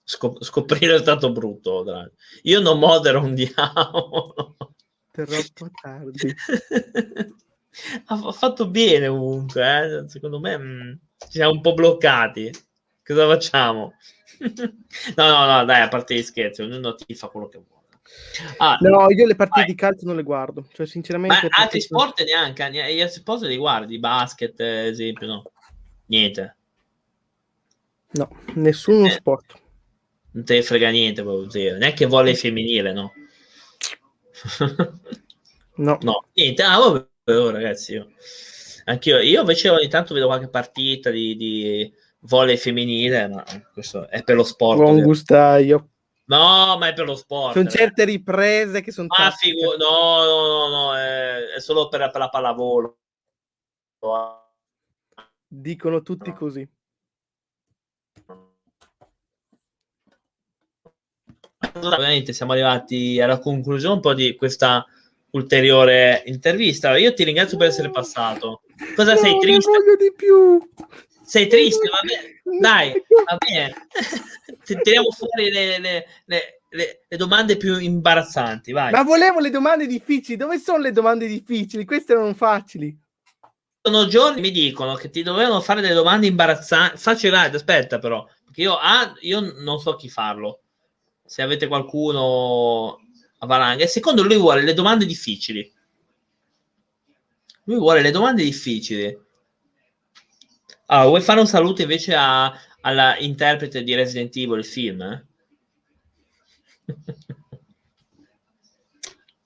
Scop- scoprire è stato brutto. Draghi. Io non modero un diavolo. Troppo tardi. <laughs> ha fatto bene comunque, eh. secondo me mh, ci siamo un po' bloccati. Cosa facciamo? <laughs> no, no, no, dai, a parte gli scherzi, ognuno ti fa quello che vuole. Ah, No, io le partite vai. di calcio non le guardo. Cioè, Ma sinceramente... altri perché- sport neanche, ne- gli altri sport li guardi, basket, eh, esempio, no? Niente, No, nessuno Eh. sport. Non te ne frega niente, proprio zero. neanche volley femminile, no? <laughs> No. no, niente, ah, vabbè, oh, ragazzi, io. Anch'io, io invece ogni tanto vedo qualche partita di, di volley femminile, ma questo è per lo sport. Buon vero? gustaio. No, ma è per lo sport. Sono eh. certe riprese che sono... Ah, figu- no, no, no, no, è, è solo per, per la pallavolo. Dicono tutti così. Ovviamente siamo arrivati alla conclusione un po' di questa ulteriore intervista. Io ti ringrazio per essere passato. Cosa No, sei triste? voglio di più. Sei triste? Va bene. Dai, va bene. Ti- Tiriamo fuori le, le- le- le- le domande più imbarazzanti, vai. Ma volevo le domande difficili. Dove sono le domande difficili? Queste erano facili. sono giorni mi dicono che ti dovevano fare delle domande imbarazzanti. Facci vai, aspetta però, perché io, ah, io non so chi farlo. Se avete qualcuno a valanga. E secondo lui vuole le domande difficili. Lui vuole le domande difficili. Allora, vuoi fare un saluto invece a- alla interprete di Resident Evil, il film? <laughs> eh?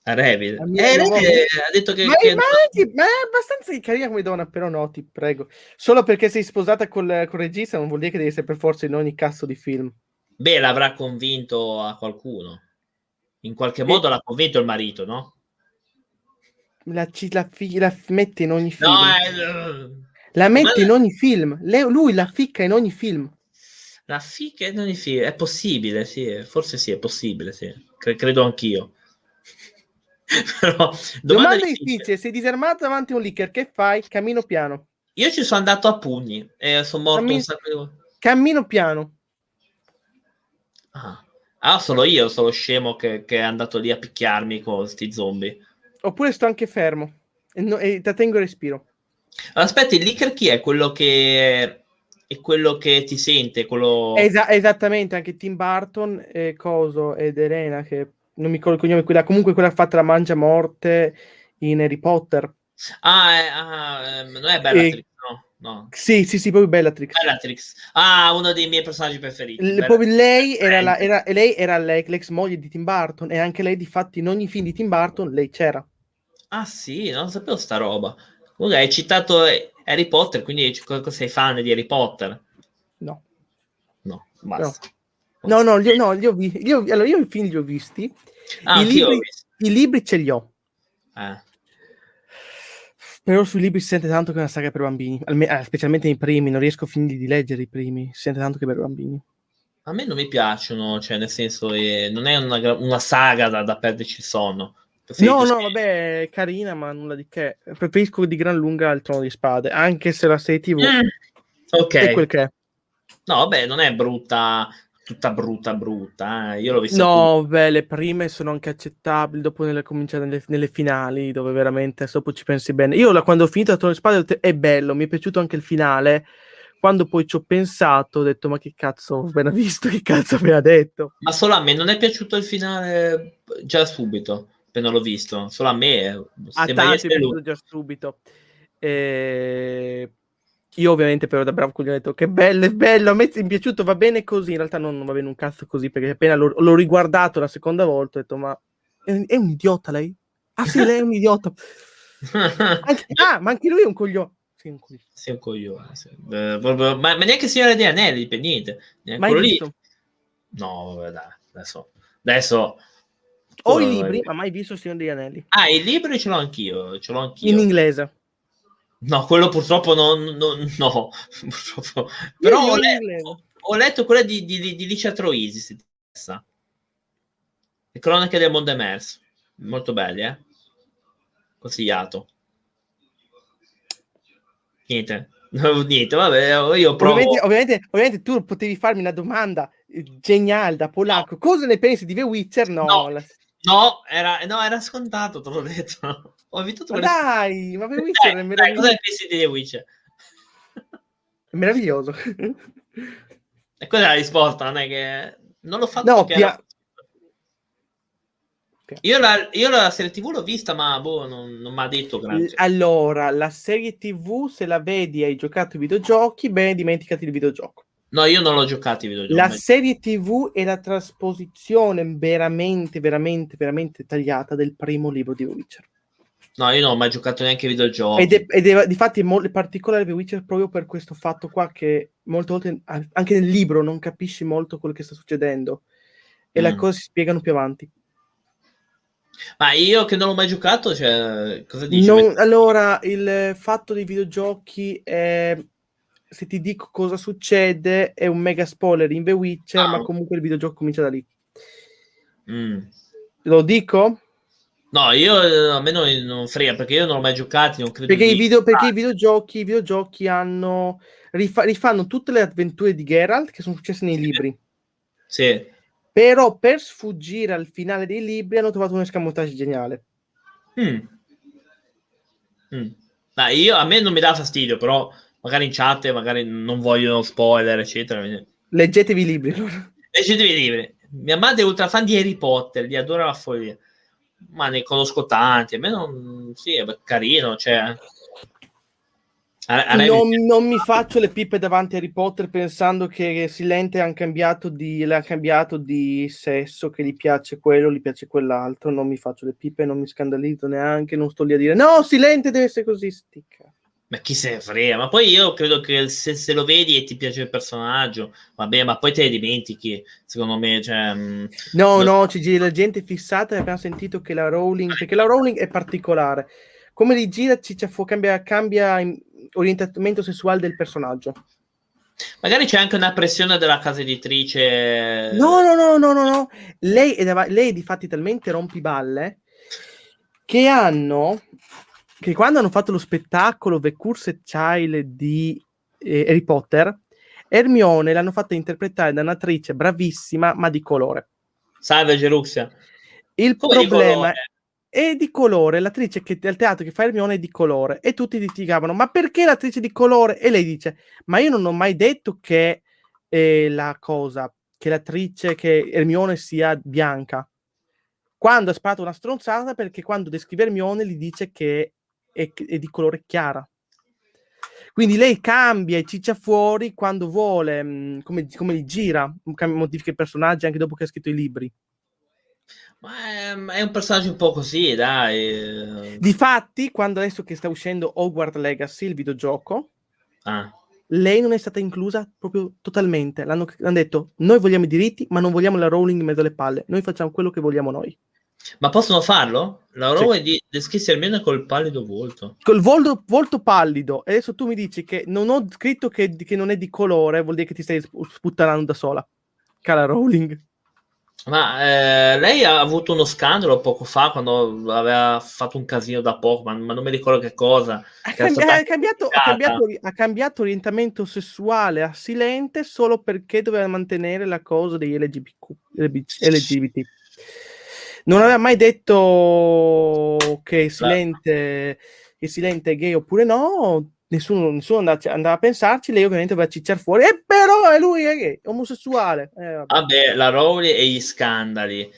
A Revit. Eh, ha detto che... Ma, che- ma anche- ma è abbastanza carina come donna, però no, ti prego. Solo perché sei sposata col, col regista non vuol dire che devi essere per forza in ogni cazzo di film. Beh, l'avrà convinto a qualcuno. In qualche modo l'ha convinto il marito, no? La, ci- la la mette in ogni film. No, eh, La mette ma- in ogni film. Le- lui la ficca in ogni film. la fica non è fi- è possibile, sì, forse sì, è possibile, sì. Cre- credo anch'io. <laughs> Però, domanda Domanda difficile. sei disarmato davanti a un leaker, che fai? Cammino piano. Io ci sono andato a pugni e sono morto Dammi- un sacco di volte. Cammino piano. Ah. Ah, solo io sono scemo che, che è andato lì a picchiarmi con questi zombie. Oppure sto anche fermo. E, no- e trattengo il respiro. Aspetta, il leaker chi è? Quello che è quello che ti sente, quello Esa- esattamente, anche Tim Burton e Coso ed Elena, che non mi ricordo il cognome, quella, comunque quella ha fatto la mangia morte in Harry Potter. Ah, è- ah, ehm, non è Bellatrix, no, no. Sì, sì, sì, proprio Bellatrix. Bellatrix. Ah, uno dei miei personaggi preferiti. L- proprio lei era, la- era- lei era le- l'ex moglie di Tim Burton e anche lei, difatti, in ogni film di Tim Burton lei c'era. Ah, sì, non sapevo sta roba. Comunque hai citato Harry Potter, quindi sei fan di Harry Potter? No. No, basta. No, no, li, no, li ho, vi- li ho- allora io i film li ho visti, Ah, I libri- visto. i libri ce li ho, Eh. Però sui libri si sente tanto che è una saga per bambini, alme- eh, specialmente nei primi, non riesco a finire di leggere i primi, si sente tanto che è per bambini. A me non mi piacciono, cioè nel senso eh, non è una, una saga da, da perderci il sonno. Preferisco No, no, se- vabbè, è carina, ma nulla di che. Preferisco di gran lunga il Trono di Spade, anche se la serie TV Mm, Ok, è quel che è. no, vabbè, non è brutta, tutta brutta, brutta. eh. Io l'ho vista No, beh, le prime sono anche accettabili, dopo nelle, cominciate nelle, nelle finali, dove veramente dopo ci pensi bene. Io la- quando ho finito Spade ho detto, è bello, mi è piaciuto anche il finale. Quando poi ci ho pensato, ho detto, ma che cazzo ho appena <laughs> visto, che cazzo aveva detto? Ma solo a me non è piaciuto il finale già subito, appena l'ho visto. Solo a me. A sembra di tanti è piaciuto già subito. E... Io ovviamente però da bravo coglione ho detto che bello, è bello, a me è piaciuto, va bene così, in realtà non, non va bene un cazzo così, perché appena l'ho, l'ho riguardato la seconda volta ho detto ma è, un- è un idiota lei? Ah sì, lei è un idiota. <laughs> Anche- ah, ma anche lui è un coglione. Sì, un coglione. Sei un coglione. sì. Eh, ma, ma neanche Signore degli Anelli, per niente. Neanche lì. No, vabbè, dai, adesso. Adesso. Ho i libri, ma mai visto il Signore degli Anelli. Ah, i libri ce l'ho anch'io. Ce l'ho anch'io. In inglese. No, quello purtroppo non, non- no, <laughs> purtroppo. Però ho letto, ho letto quella di, di, di, Licia Troisi, se ti interessa. Le cronache del mondo emerso. Molto belli, eh? Consigliato. Niente. <laughs> No, Niente, vabbè, io provo... Ovviamente, ovviamente, ovviamente tu potevi farmi una domanda eh, geniale da polacco. Cosa ne pensi di The Witcher? No, No. la- No, era, no, era scontato, te l'ho detto. Ho ma quelle- dai, ma The Witcher è Dai, dai, meraviglioso. cosa ne pensi di The Witcher? È meraviglioso. E quella è la risposta, non è che... Non l'ho fatto No, pia- Io la, io la serie TV l'ho vista, ma boh, non, non mi ha detto granché. Allora, la serie TV, se la vedi e hai giocato ai videogiochi, bene, dimenticati il videogioco. No, io non l'ho giocato i videogiochi. La serie TV è la trasposizione veramente, veramente, veramente tagliata del primo libro di Witcher. No, io non ho mai giocato neanche ai videogiochi. Ed è, ed è difatti è molto particolare The Witcher proprio per questo fatto qua che molte volte anche nel libro non capisci molto quello che sta succedendo e le Mm. cose si spiegano più avanti. Ma io che non l'ho mai giocato, cioè, cosa dici? Non- allora, il fatto dei videogiochi è se ti dico cosa succede è un mega spoiler in The Witcher, Ah. ma comunque il videogioco comincia da lì. Mm. Lo dico? No, io eh, a me non, non frega perché io non l'ho mai giocato. Non credo Perché, di- i, video- perché Ah, i videogiochi, i videogiochi hanno rifa- rifanno tutte le avventure di Geralt che sono successe nei Sì. libri. Sì. Però per sfuggire al finale dei libri hanno trovato un escamotage geniale. Mm. Mm. Dai, io, a me non mi dà fastidio, però magari in chat magari non vogliono spoiler, eccetera. Leggetevi i libri. Leggetevi i libri. Mia madre è ultra fan di Harry Potter, li adora la follia. Ma ne conosco tanti. A me non... Sì, è carino, cioè... A- a Non, mi- non mi faccio le pippe davanti a Harry Potter pensando che Silente ha cambiato di, le ha cambiato di sesso, che gli piace quello, gli piace quell'altro. Non mi faccio le pippe, non mi scandalizzo neanche, non sto lì a dire no, Silente deve essere così. Sticca. Ma chi se ne frega? Ma poi io credo che se, se lo vedi e ti piace il personaggio, vabbè, ma poi te ne dimentichi, secondo me, cioè... mh, No, No. no, ci gira la gente fissata e abbiamo sentito che la Rowling, perché la Rowling è particolare. Come li gira, ci fu- cambia, cambia orientamento sessuale del personaggio. Magari c'è anche una pressione della casa editrice... No, no, no, no, no, no. Lei è, dav- lei è di fatti talmente rompiballe che hanno che quando hanno fatto lo spettacolo The Cursed Child di eh, Harry Potter, Hermione l'hanno fatta interpretare da un'attrice bravissima, ma di colore. Salve Geruxia. Il Come problema è di colore, l'attrice che al teatro che fa Hermione è di colore e tutti litigavano, ma perché l'attrice di colore? E lei dice, ma io non ho mai detto che eh, la cosa, che l'attrice, che Hermione sia bianca. Quando ha sparato una stronzata perché quando descrive Hermione gli dice che è, è di colore chiara. Quindi lei cambia e ciccia fuori quando vuole, mh, come, come gli gira, cambia- modifica i personaggi anche dopo che ha scritto i libri. Ma è, è un personaggio un po' così, dai. Difatti, quando adesso che sta uscendo Hogwarts Legacy, il videogioco, Ah, lei non è stata inclusa proprio totalmente. L'hanno, hanno detto, noi vogliamo i diritti, ma non vogliamo la Rowling in mezzo alle palle. Noi facciamo quello che vogliamo noi. Ma possono farlo? La Rowling sì. di descrisse almeno col pallido volto. Col volto, volto, pallido. E adesso tu mi dici che non ho scritto che, che non è di colore, vuol dire che ti stai sputtanando da sola. Cara Rowling. Ma eh, lei ha avuto uno scandalo poco fa quando aveva fatto un casino da poco, ma, non mi ricordo che cosa. Ha, cambi- ha, cambiato, ha, cambiato, ha, cambiato, orientamento sessuale a Silente solo perché doveva mantenere la cosa degli LGBTQ, LGBT. Non aveva mai detto che Silente, che Silente è gay oppure no, nessuno, nessuno andava, andava, a pensarci, lei ovviamente va a cicciare fuori, e però è lui è gay, omosessuale. Eh, vabbè. vabbè. la Rowley e gli scandali.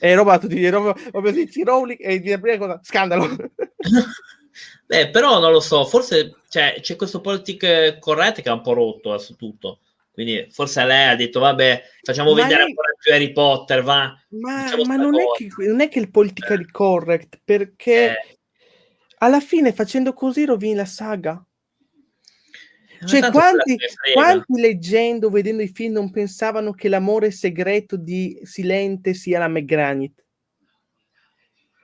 E roba, tu ti roba, proprio dici Rowley e la prima cosa, scandalo. <laughs> Beh, però non lo so, forse cioè, c'è questo politic corretto che è un po' rotto eh, su tutto. Quindi forse lei ha detto, vabbè, facciamo ma vedere lei... ancora più Harry Potter, va. Ma, ma non, è che, non, è che, il politically eh. correct, perché eh. alla fine facendo così rovini la saga. Cioè, quanti, quanti, leggendo, vedendo i film, non pensavano che l'amore segreto di Silente sia la McGranit?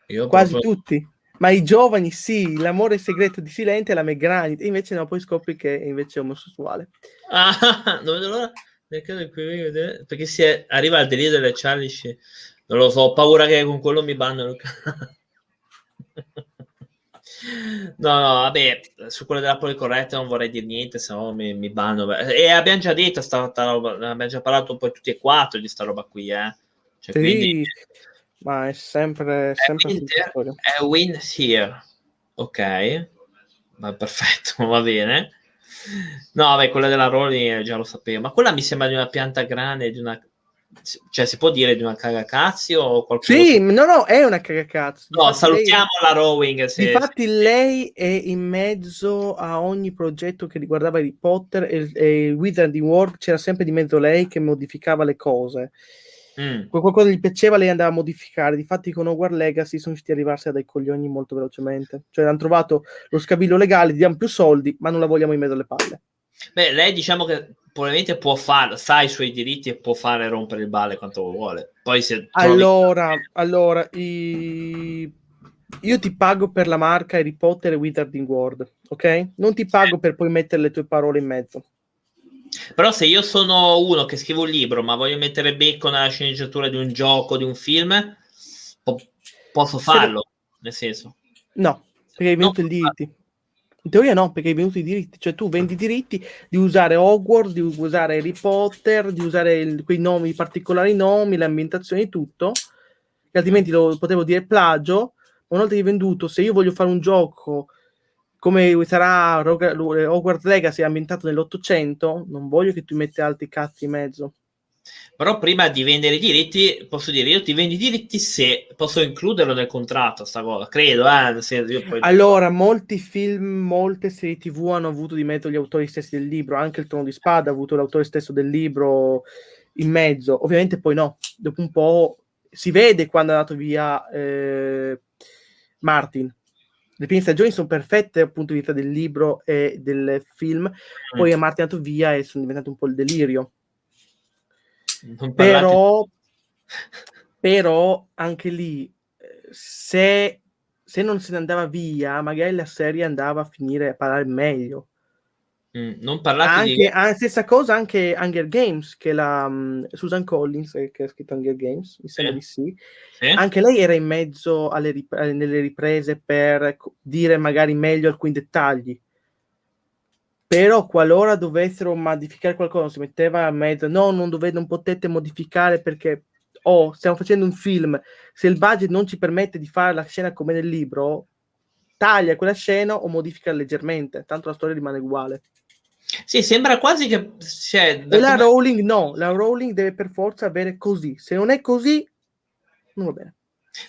Io Quasi proprio... tutti. Ma i giovani sì, l'amore segreto di Silente è la McGranit, e invece no, poi scopri che è invece omosessuale. Ah, non vedo l'ora perché si è, arriva al delirio delle challenge. Non lo so, ho paura che con quello mi bannano. <laughs> No, no, vabbè, su quello della policorretta non vorrei dire niente, se no mi, mi banno. E abbiamo già detto, sta, roba, abbiamo già parlato un po' tutti e quattro di sta roba qui, eh. Cioè, sì, quindi... ma è sempre... sempre è, winter, è win here, ok, ma perfetto, <laughs> va bene. No, vabbè, quella della Rolling già lo sapevo, ma quella mi sembra di una pianta grande, di una cioè si può dire di una cagacazzi o qualcosa? Sì, no, no, è una cagacazzi. No, salutiamo lei... la Rowing. Se... Infatti lei è in mezzo a ogni progetto che riguardava Harry Potter e, e Wizarding World c'era sempre di mezzo lei che modificava le cose. Mm. Qualcosa gli piaceva, lei andava a modificare. Difatti, con Hogwarts Legacy sono riusciti ad arrivarsi a dei coglioni molto velocemente. Cioè, hanno trovato lo scavillo legale, diamo più soldi, ma non la vogliamo in mezzo alle palle. Beh, lei diciamo che probabilmente può farlo, sa i suoi diritti e può fare rompere il balle quanto vuole. Poi se allora, trovi... allora i... io ti pago per la marca Harry Potter e Wizarding World, ok? Non ti pago per poi mettere le tue parole in mezzo. Però se io sono uno che scrivo un libro, ma voglio mettere bacon alla sceneggiatura di un gioco, di un film, po- posso farlo, se... nel senso. No, perché hai venuto no, il diritti. In teoria no, perché hai venuto i diritti, cioè tu vendi i diritti di usare Hogwarts, di usare Harry Potter, di usare il, quei nomi, i particolari nomi, le ambientazioni, tutto, che altrimenti lo potevo dire plagio, ma una volta che hai venduto, se io voglio fare un gioco come sarà Hogwarts Legacy ambientato nell'Ottocento, non voglio che tu metta altri cazzi in mezzo. Però prima di vendere i diritti, posso dire, io ti vendi i diritti se posso includerlo nel contratto, sta cosa, credo. Eh, poi... Allora, molti film, molte serie tv hanno avuto di mezzo gli autori stessi del libro, anche il Trono di Spada ha avuto l'autore stesso del libro in mezzo. Ovviamente poi no, dopo un po' si vede quando è andato via eh, Martin. Le prime stagioni sono perfette dal punto di vista del libro e del film, poi mm. Martin è andato via e sono diventato un po' il delirio però, però anche lì, se, se, non se ne andava via, magari la serie andava a finire a parlare meglio. Mm, non parlate anche, di... ah, stessa cosa anche Hunger Games, che la um, Susan Collins, eh, che ha scritto Hunger Games, mi sembra di sì. sì. Anche lei era in mezzo alle rip- nelle riprese per dire magari meglio alcuni dettagli però qualora dovessero modificare qualcosa, si metteva a mezzo, no, non, dovete, non potete modificare perché oh, stiamo facendo un film, se il budget non ci permette di fare la scena come nel libro, taglia quella scena o modifica leggermente, tanto la storia rimane uguale. Sì, sembra quasi che... Cioè, e la come... Rowling no, la Rowling deve per forza avere così, se non è così, non va bene.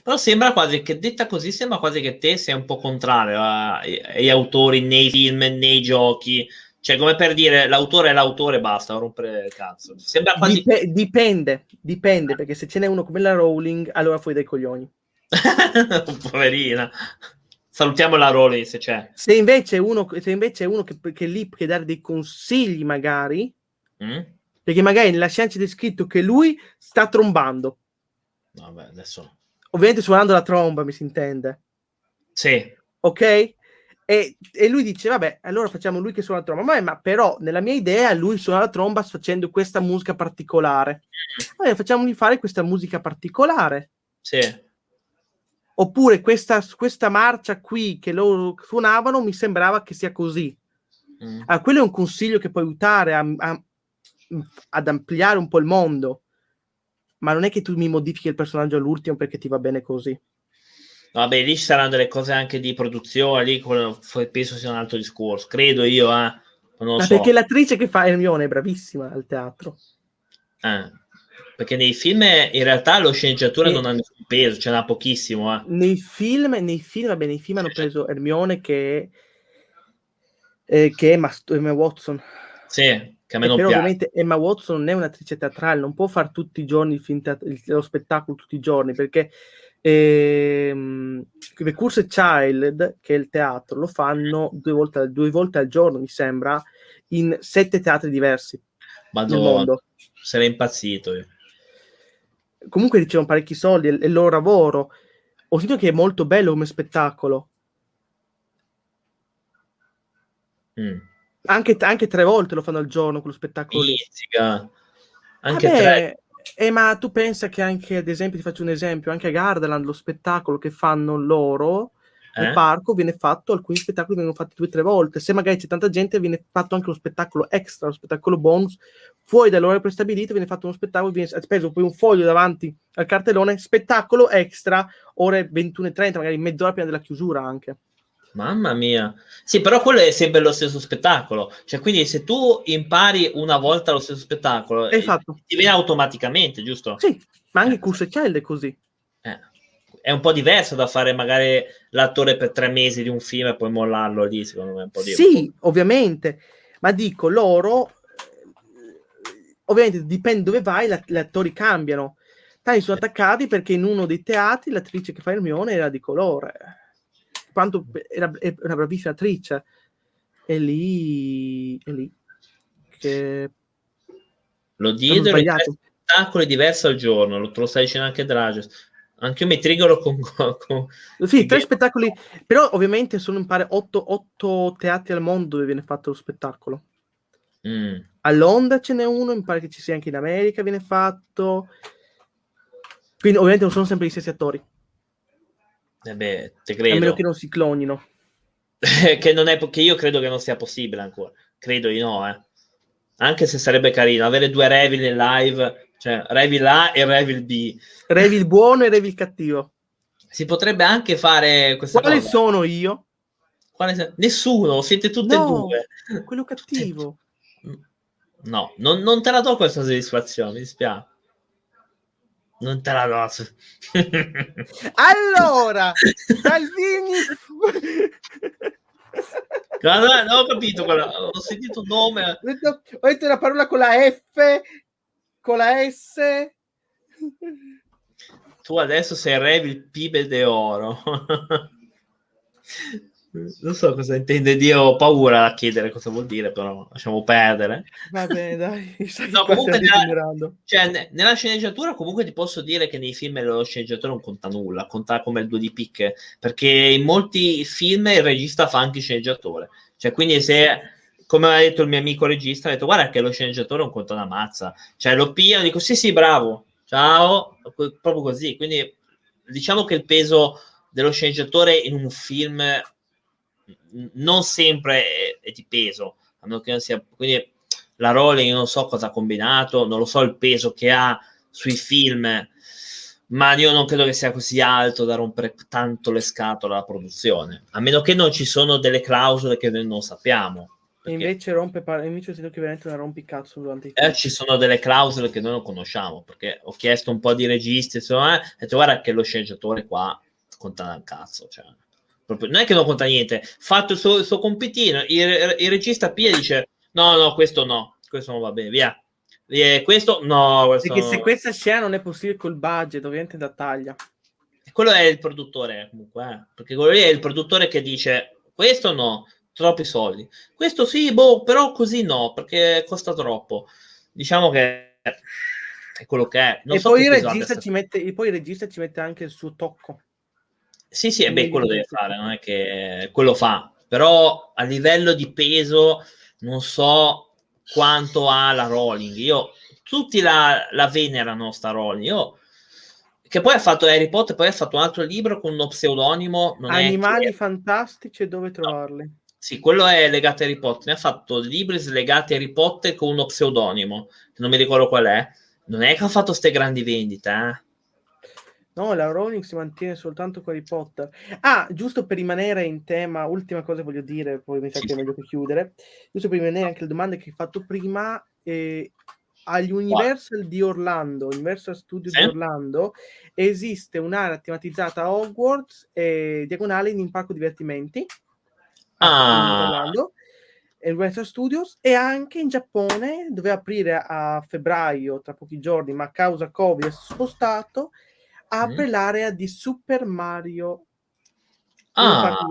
Però sembra quasi che detta così, sembra quasi che te sei un po' contrario agli autori nei film, nei giochi. Cioè, come per dire l'autore è l'autore, basta, rompere il cazzo. Sembra quasi... Dip- dipende, dipende, perché se ce n'è uno come la Rowling, allora fuori dai coglioni. <laughs> Poverina. Salutiamo la Rowling se c'è. Se invece è uno, se invece è uno che, che è lì che dare dei consigli, magari, Mm? perché magari nella scienza c'è scritto che lui sta trombando. Vabbè, adesso... Ovviamente suonando la tromba, mi si intende. Sì, Ok? E, e lui dice, vabbè, allora facciamo lui che suona la tromba. Ma, ma però, nella mia idea, lui suona la tromba facendo questa musica particolare. Vabbè, facciamogli fare questa musica particolare. sì. Oppure questa, questa marcia qui che loro suonavano mi sembrava che sia così. Mm. Ah, quello è un consiglio che può aiutare a- a- ad ampliare un po' il mondo. Ma non è che tu mi modifichi il personaggio all'ultimo perché ti va bene così. Vabbè, lì ci saranno delle cose anche di produzione, lì quello- penso sia un altro discorso. Credo io, eh. Non lo Ma so. perché l'attrice che fa Hermione è bravissima al teatro. Eh, Perché nei film in realtà lo sceneggiatura Sì. non ha nessun peso, ce n'ha pochissimo. Eh. Nei film, nei film, vabbè, nei film hanno preso Hermione che è, eh, che è Emma, Emma Watson. Sì, che a me non però piace. ovviamente Emma Watson non è un'attrice teatrale, non può fare tutti i giorni teat- lo spettacolo tutti i giorni, perché ehm, The Curse Child, che è il teatro, lo fanno due volte, due volte al giorno, mi sembra, in sette teatri diversi Madonna, sarei impazzito io. Comunque ricevono parecchi soldi, è il loro lavoro. Ho sentito che è molto bello come spettacolo. Mm. Anche, anche tre volte lo fanno al giorno quello spettacolo lì. Pizzica. Anche Vabbè, tre. eh, ma tu pensa che anche, ad esempio, ti faccio un esempio, anche a Gardaland lo spettacolo che fanno loro nel eh? parco viene fatto, alcuni spettacoli vengono fatti due o tre volte. Se magari c'è tanta gente, viene fatto anche lo spettacolo extra, lo spettacolo bonus, fuori dall'ora prestabilito, viene fatto uno spettacolo, viene speso poi un foglio davanti al cartellone, spettacolo extra, ore 21.30, magari mezz'ora prima della chiusura anche. Mamma mia. Sì, però quello è sempre lo stesso spettacolo. Cioè, quindi se tu impari una volta lo stesso spettacolo, eh, fatto? ti viene automaticamente, giusto? Sì, ma anche Curse Child è così. Eh. È un po' diverso da fare magari l'attore per tre mesi di un film e poi mollarlo lì, secondo me è un po' diverso. Sì, ovviamente, ma dico loro, eh, ovviamente dipende dove vai, la- gli attori cambiano. Tanti sono attaccati perché in uno dei teatri l'attrice che fa Hermione era di colore. Quanto era, è una bravissima attrice. E lì, è lì che Lo diedero in tre spettacoli diversi al giorno, lo, te lo stai dicendo anche Drages. Anche io mi trigero con... con- Sì, tre spettacoli, però ovviamente sono in pare otto, otto teatri al mondo dove viene fatto lo spettacolo. Mm. A Londra ce n'è uno, mi pare che ci sia anche in America, viene fatto. Quindi ovviamente non sono sempre gli stessi attori, Eh beh, te a meno credo. che non si clonino. <laughs> che, non è, che io credo che non sia possibile ancora. Credo di no, eh. Anche se sarebbe carino avere due Revil in live, cioè Revil A e Revil B. Revi il buono e Revi il cattivo. Si potrebbe anche fare questa Quale cosa. sono io? Quale se- Nessuno, siete tutte e No, due. quello cattivo. <laughs> No, non, non te la do questa soddisfazione, mi dispiace. Non te la do. <laughs> Allora, Salvini. Guarda, non ho capito, ho sentito un nome. ho, detto, ho detto una parola con la F, con la S. Tu adesso sei Revil Pibe de Oro. non so cosa intende Dio, ho paura a chiedere cosa vuol dire, però lasciamo perdere. Va bene, dai. <laughs> No, comunque nella-. Cioè, ne- nella sceneggiatura comunque ti posso dire che nei film lo sceneggiatore non conta nulla, conta come il 2 di picche, perché in molti film il regista fa anche il sceneggiatore. Cioè, quindi se, come ha detto il mio amico regista, ha detto guarda che lo sceneggiatore non conta una mazza. Cioè, lo pigliano, dico sì sì, bravo, ciao, proprio così. Quindi diciamo che il peso dello sceneggiatore in un film non sempre è, è di peso, a meno che non sia... Quindi la Rowling non so cosa ha combinato, non lo so il peso che ha sui film, ma io non credo che sia così alto da rompere tanto le scatole alla produzione, a meno che non ci sono delle clausole che noi non sappiamo. E perché, invece rompe par- invece ho sentito che veramente una rompicazzo durante i eh, ci sono delle clausole che noi non conosciamo, perché ho chiesto un po' di registi, insomma, e ho detto guarda che lo sceneggiatore qua conta un cazzo, cioè, proprio- non è che non conta niente, fatto il suo, il suo compitino, il, il regista pia e dice no, no, questo no, questo non va bene, via. Eh, questo no, questo Perché no. se questa scena non è possibile col budget, ovviamente da taglia. quello è il produttore comunque, eh? perché quello lì è il produttore che dice questo no, troppi soldi. Questo sì, boh, però così no, perché costa troppo. Diciamo che è quello che è. Non e, so poi il regista ci mette, e poi il regista ci mette anche il suo tocco. Sì, sì, e beh, quello deve fare, non è che quello fa. Però a livello di peso non so quanto ha la Rolling. Io tutti la, la venerano sta Rolling. Io che poi ha fatto Harry Potter, poi ha fatto un altro libro con uno pseudonimo. Animali che... fantastici e dove trovarli? No. Sì, quello è legato a Harry Potter. Ne ha fatto libri legati a Harry Potter con uno pseudonimo, non mi ricordo qual è. Non è che ha fatto queste grandi vendite, eh? No, la Rowling si mantiene soltanto con Harry Potter. Ah, giusto per rimanere in tema, ultima cosa voglio dire, poi mi sa sì, che è meglio che chiudere. Giusto per rimanere anche le domande che hai fatto prima, eh, agli Universal wow. di Orlando, Universal Studios sì. di Orlando, esiste un'area tematizzata a Hogwarts e diagonale in parco divertimenti. Ah. Universal Studios e anche in Giappone doveva aprire a febbraio tra pochi giorni ma a causa Covid è spostato apre mm. l'area di Super Mario ah.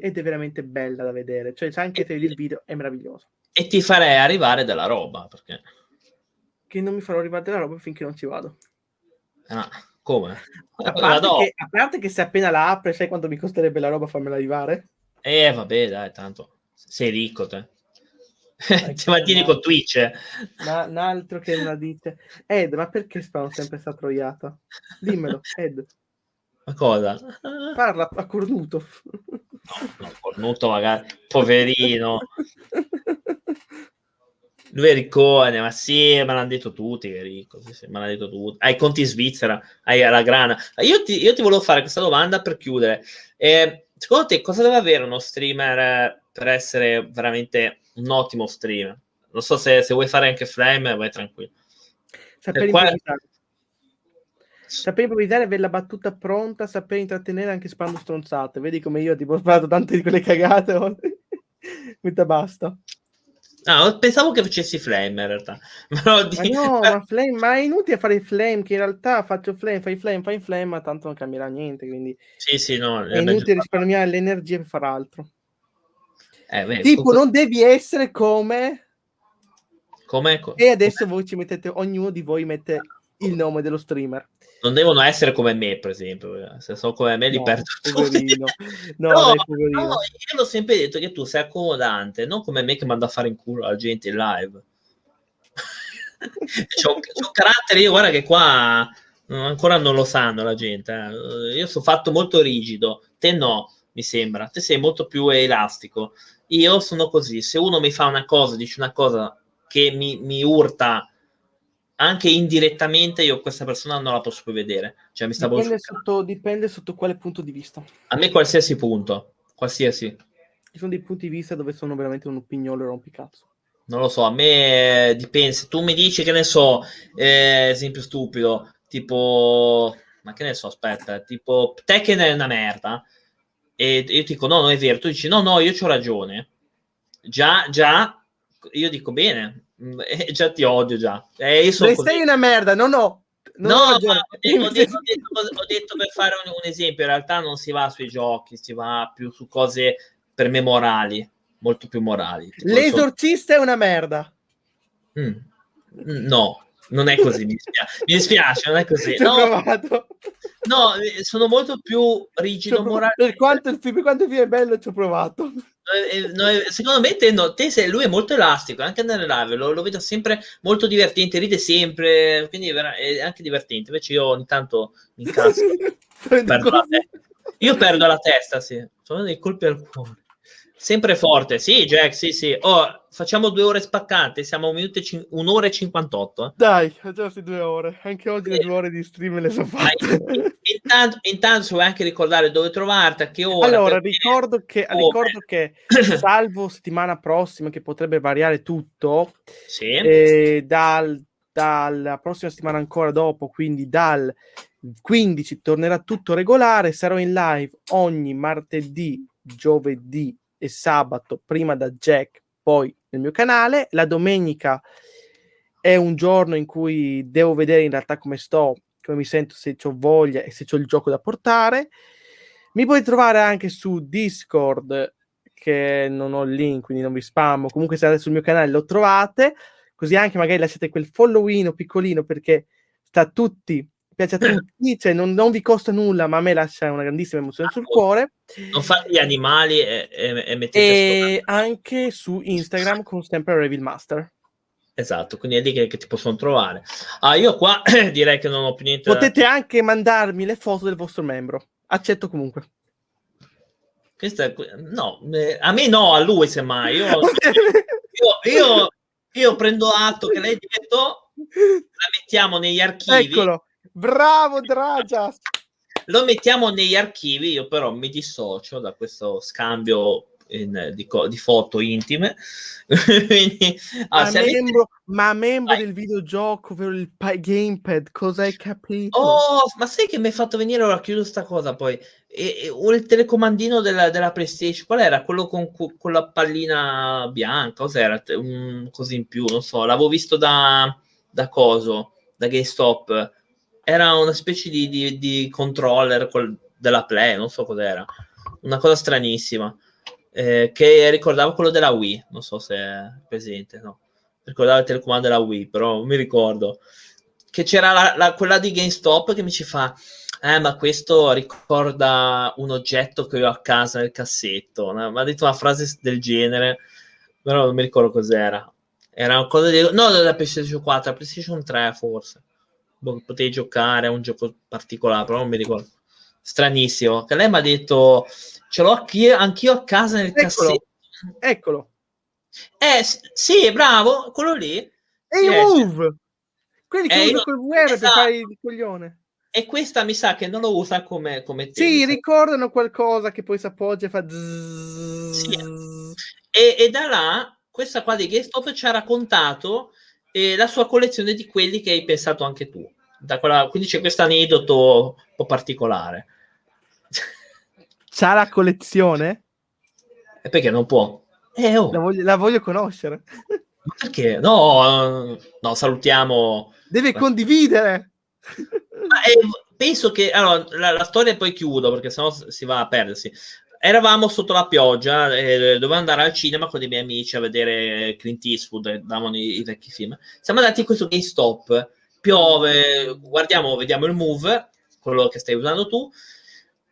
ed è veramente bella da vedere cioè c'è anche il video è meraviglioso e ti farei arrivare della roba perché che non mi farò arrivare della roba finché non ci vado ah come? A parte, che, a parte, che, se appena la apre, sai quanto mi costerebbe la roba farmela arrivare? Eh, vabbè, dai, tanto sei ricco te. <laughs> Ti mantieni con Twitch. Ma un altro che una dite. Ed, ma perché sparo sempre sta troiata? Dimmelo, Ed. Ma cosa? Parla a cornuto. No, no, cornuto magari. Poverino. Lui è riccone, ma sì, me l'hanno detto tutti che è ricco, sì, sì, me l'hanno detto tutti. Hai conti in Svizzera, hai la grana. Io ti, io ti volevo fare questa domanda per chiudere. Eh, secondo te cosa deve avere uno streamer per essere veramente un ottimo streamer? Non so se, se vuoi fare anche Flame, vai tranquillo. Sapere qua... improvvisare. Sapere improvvisare, avere la battuta pronta, sapere intrattenere anche spando stronzate. Vedi come io tipo <laughs> ho sparato tante di quelle cagate. <laughs> Metà basta. Ah, pensavo che facessi flame in realtà. <laughs> Però di... Ma no, ma, flame, ma è inutile fare flame, che in realtà faccio flame, fai flame, fai flame, ma tanto non cambierà niente, quindi... Sì, sì, no. È, inutile risparmiare l'energia per fare altro. Eh, beh, tipo, comunque... non devi essere come... Come? E adesso voi ci mettete, ognuno di voi mette il nome dello streamer non devono essere come me, per esempio. Eh. Se sono come me, li no, perdo tutti. <laughs> No, no, no, io l'ho sempre detto che tu sei accomodante, non come me che mando a fare in culo la gente in live. <laughs> c'ho, un, c'ho un carattere, io guarda che qua ancora non lo sanno la gente. Eh. Io sono fatto molto rigido, te no, mi sembra. Te sei molto più elastico. Io sono così. Se uno mi fa una cosa, dice una cosa che mi, mi urta anche indirettamente io questa persona non la posso più vedere. Cioè, mi sta dipende, sotto, dipende sotto quale punto di vista. A me qualsiasi punto, qualsiasi. Ci sono dei punti di vista dove sono veramente un opinione rompicazzo. Non lo so, a me dipende. Se tu mi dici che ne so, eh, esempio stupido, tipo, ma che ne so, aspetta, tipo, Tekken è una merda. E io ti dico, no, non è vero. Tu dici, no, no, io ho ragione. Già, già, io dico bene, <laughs> eh, già ti odio già. Eh, io sono sei una merda, no, no. No, ho <laughs> detto, ho, detto, ho, detto, ho detto, per fare un, un, esempio, in realtà non si va sui giochi, si va più su cose per me morali, molto più morali. L'esorcista so... è una merda. Mm. No, non è così, mi dispiace, mi dispiace non è così. No, no, eh, sono molto più rigido morale. Per quanto il film, per quanto il film è bello, ci ho provato. Eh, no, secondo me te, no, te sei, lui è molto elastico anche nelle live lo, lo, vedo sempre molto divertente ride sempre quindi è anche divertente invece io ogni tanto mi incazzo <laughs> perdo io perdo la testa sì. sono dei colpi al cuore sempre forte sì Jack sì sì oh, facciamo due ore spaccate, siamo un cin- un'ora e 58. Eh. Dai, facciamo due ore. Anche oggi le due ore di stream le so fatte. <laughs> Intanto, intanto vuoi anche ricordare dove trovarti, a che ora. Allora, ricordo che, ricordo <clears throat> che, salvo settimana prossima, che potrebbe variare tutto, sì. eh, dal, dalla prossima settimana ancora dopo, quindi dal 15 tornerà tutto regolare, sarò in live ogni martedì, giovedì e sabato, prima da Jack, poi nel mio canale. La domenica è un giorno in cui devo vedere in realtà come sto come mi sento, se ho voglia e se ho il gioco da portare. Mi potete trovare anche su Discord, che non ho il link, quindi non vi spammo. Comunque se andate sul mio canale lo trovate, così anche magari lasciate quel followino piccolino perché sta a tutti piace a tutti, <coughs> cioè non, non, vi costa nulla, ma a me lascia una grandissima emozione sul cuore. Non fate gli animali e, e, e mettete E anche su Instagram con sempre Revil Master. Esatto, quindi è lì che, che, ti possono trovare. Ah, io qua <coughs> direi che non ho più niente Potete da... anche mandarmi le foto del vostro membro. Accetto comunque. Questa, no, eh, a me no, a lui semmai. Io, <laughs> io, io, io prendo atto che lei diventò, la mettiamo negli archivi. Eccolo Bravo Dragias! Lo mettiamo negli archivi, io però mi dissocio da questo scambio in, di, di, foto intime. <laughs> Quindi, ah, ma, membro, avete... ma membro Vai. del videogioco, ovvero il gamepad, cosa hai capito? Oh, ma sai che mi hai fatto venire ora chiudo sta cosa poi. E, e, il telecomandino della, della, PlayStation, qual era? Quello con, con la pallina bianca, cos'era? Un, così in più, non so, l'avevo visto da, da coso, da GameStop era una specie di, di, di controller col, della Play, non so cos'era, una cosa stranissima, eh, che ricordava quello della Wii, non so se è presente, no? Ricordava il telecomando della Wii, però non mi ricordo. Che c'era la, la, quella di GameStop che mi ci fa, eh, ma questo ricorda un oggetto che ho a casa nel cassetto. Mi ha detto una frase del genere, però non mi ricordo cos'era. Era una cosa di... No, della PlayStation 4, la PlayStation 3 forse potevi giocare a un gioco particolare, però non mi ricordo. Stranissimo. Che lei mi ha detto, ce l'ho anch'io, a casa nel Eccolo. cassetto. Eccolo. Eh, sì, bravo, quello lì. E i move! Quelli che eh, usa col VR esatto. per fare il coglione. E questa mi sa che non lo usa come, come Sì, ricordano qualcosa che poi si appoggia e fa sì. e, e, da là, questa qua di GameStop ci ha raccontato e la sua collezione di quelli che hai pensato anche tu. Quella, quindi c'è questo aneddoto un po' particolare. C'ha la collezione? E perché non può? Eh, oh. la, voglio, la, voglio, conoscere. Ma perché? No, no, salutiamo. Deve condividere. Ma, eh, penso che allora, la, la, storia poi chiudo perché sennò si va a perdersi eravamo sotto la pioggia, eh, dovevo andare al cinema con dei miei amici a vedere Clint Eastwood, davano i, i vecchi film. Siamo andati in questo GameStop, piove, guardiamo, vediamo il Move, quello che stai usando tu,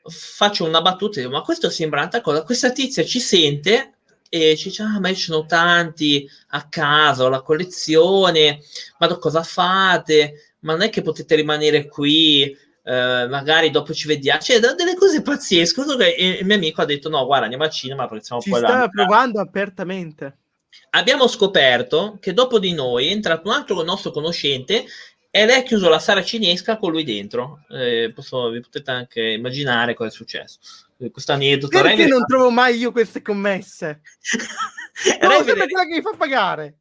faccio una battuta dico, ma questo sembra un'altra cosa, questa tizia ci sente e ci dice, ah, ma ce n'ho tanti a casa, ho la collezione, ma cosa fate? Ma non è che potete rimanere qui Uh, magari dopo ci vediamo, cioè delle cose pazzesche. E il mio amico ha detto: No, guarda, andiamo al cinema perché siamo ci poi stava provando apertamente. Abbiamo scoperto che dopo di noi è entrato un altro nostro conoscente e lei ha chiuso la sala cinesca con lui dentro. Eh, posso, vi potete anche immaginare cosa è successo. Questo aneddoto. Perché Rai non trovo mai io queste commesse? <laughs> no, sempre quella che mi fa pagare.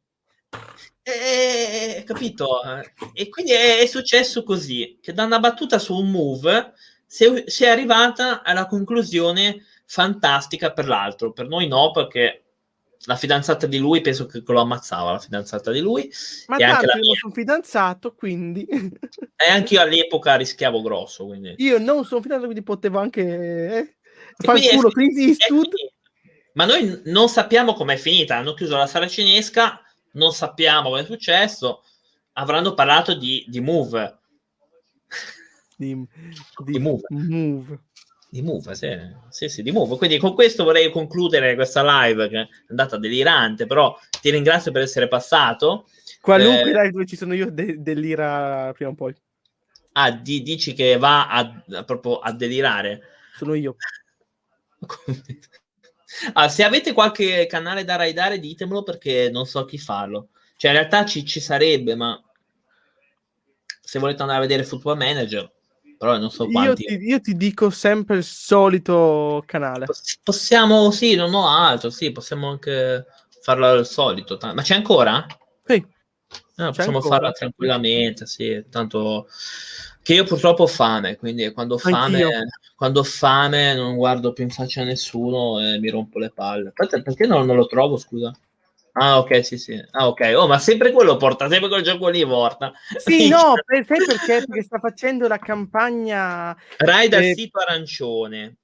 Eh, capito? E quindi è, è, successo così, che da una battuta su un move si è, si è arrivata alla conclusione fantastica per l'altro. Per noi no, perché la fidanzata di lui penso che lo ammazzava la fidanzata di lui ma tanto io non sono fidanzato quindi <laughs> e anche io all'epoca rischiavo grosso quindi. io non sono fidanzato quindi potevo anche eh, fare il culo Clint Eastwood ma noi non sappiamo com'è finita hanno chiuso la sala cinesca non sappiamo cosa è successo, avranno parlato di, di Move. Di, di, di Move. move. Di Move, sì. sì, sì, di Move. Quindi con questo vorrei concludere questa live che è andata delirante, però ti ringrazio per essere passato. Qualunque eh, live dove ci sono io de- delira prima o poi. Ah, di- dici che va a, a, proprio a delirare? Sono io. <laughs> Ah, se avete qualche canale da raidare, ditemelo perché non so chi farlo. Cioè, in realtà ci, ci sarebbe, ma se volete andare a vedere Football Manager, però non so quanti. Io ti, io ti dico sempre il solito canale. Possiamo, sì, non ho altro, sì, possiamo anche farlo al solito. Ma c'è ancora? Sì. No, possiamo ancora. farla tranquillamente, sì, tanto che io purtroppo ho fame, quindi quando ho fame, quando ho fame non guardo più in faccia a nessuno e mi rompo le palle. Aspetta, perché non, non lo trovo, scusa? Ah, ok, sì, sì. Ah, ok. Oh, ma sempre quello porta, sempre quel gioco lì porta. Sì, <laughs> no, per, sai perché? Perché sta facendo la campagna... Rai dal eh, sito arancione.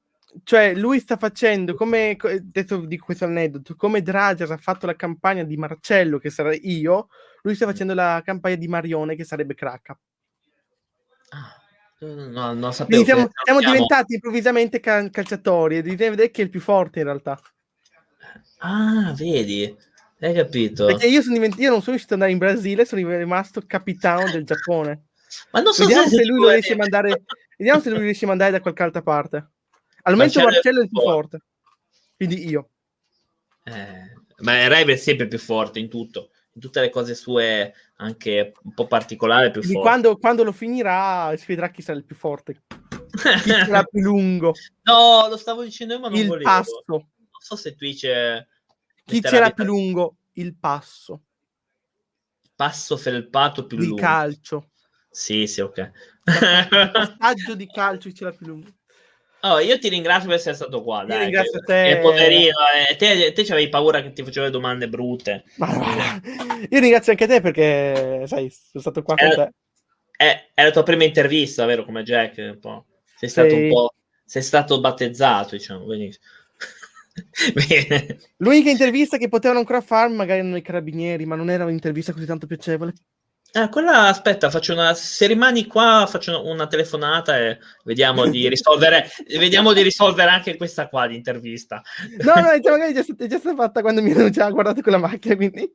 Cioè, lui sta facendo, come, detto di questo aneddoto, come Drager ha fatto la campagna di Marcello, che sarà io, lui sta facendo la campagna di Marione, che sarebbe Cracca. Ah. No, non sapevo. Siamo, siamo, diventati improvvisamente cal- calciatori e devi vedere chi è il più forte in realtà. Ah, vedi? Hai capito? Perché io, sono divent- io non sono riuscito ad andare in Brasile, sono rimasto capitano del Giappone. Ma non so vediamo se, se lui lo riesce a mandare. <laughs> Vediamo se lui riesce a mandare da qualche altra parte. Al momento Marcello, è il più forte. Quindi io. Eh, ma Rai è sempre più forte in tutto tutte le cose sue anche un po' particolari più forti. Quando, quando, lo finirà si vedrà chi sarà il più forte. Chi sarà più <laughs> lungo? No lo stavo dicendo io ma non il volevo. passo. Non so se Twitch chi c'era più lungo? Il passo. Passo felpato più di lungo. calcio. Sì sì ok. <laughs> Passaggio di calcio c'era più lungo Oh, io ti ringrazio per essere stato qua. Dai, ringrazio che, te. Che poverino, eh, te, te avevi paura che ti facevo le domande brutte. Ma, ma, io ringrazio anche te perché, sai, sono stato qua era, con te. È, è, la tua prima intervista, vero? Come Jack, un po'. Sei stato sì. un po'. Sei stato battezzato, diciamo. <laughs> Benissimo. L'unica intervista che potevano ancora fare, magari erano i carabinieri, ma non era un'intervista così tanto piacevole. Eh, quella aspetta, faccio una. Se rimani qua, faccio una telefonata e vediamo di risolvere. <laughs> vediamo di risolvere anche questa qua di intervista. No, no, cioè, magari è già, già stata fatta quando mi hanno già guardato con la macchina. Quindi.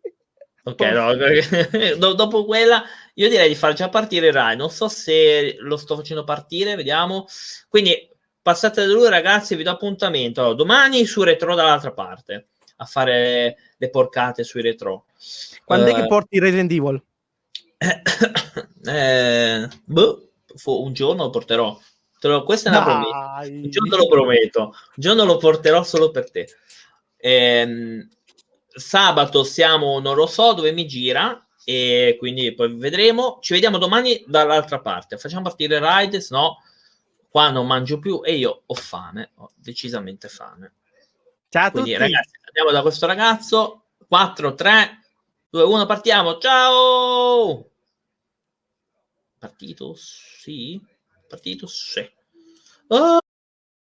Ok, no, <laughs> dopo quella io direi di far già partire Rai. Non so se lo sto facendo partire, vediamo. Quindi passate da lui, ragazzi. Vi do appuntamento allora, domani su retro dall'altra parte a fare le porcate sui retro. Quando uh, è che eh, porti Resident Evil? <coughs> eh, boh, un giorno lo porterò. Lo, questa è una promessa. Un giorno lo prometto. Un giorno lo porterò solo per te. Eh, sabato siamo, non lo so dove mi gira. E quindi poi vedremo. Ci vediamo domani dall'altra parte. Facciamo partire Rides. No, qua non mangio più e io ho fame. Ho decisamente fame. Ciao a quindi, tutti. ragazzi, andiamo da questo ragazzo. 4, 3, 2, 1, partiamo. Ciao! Partito? Sì. Partito? Sì. Oh!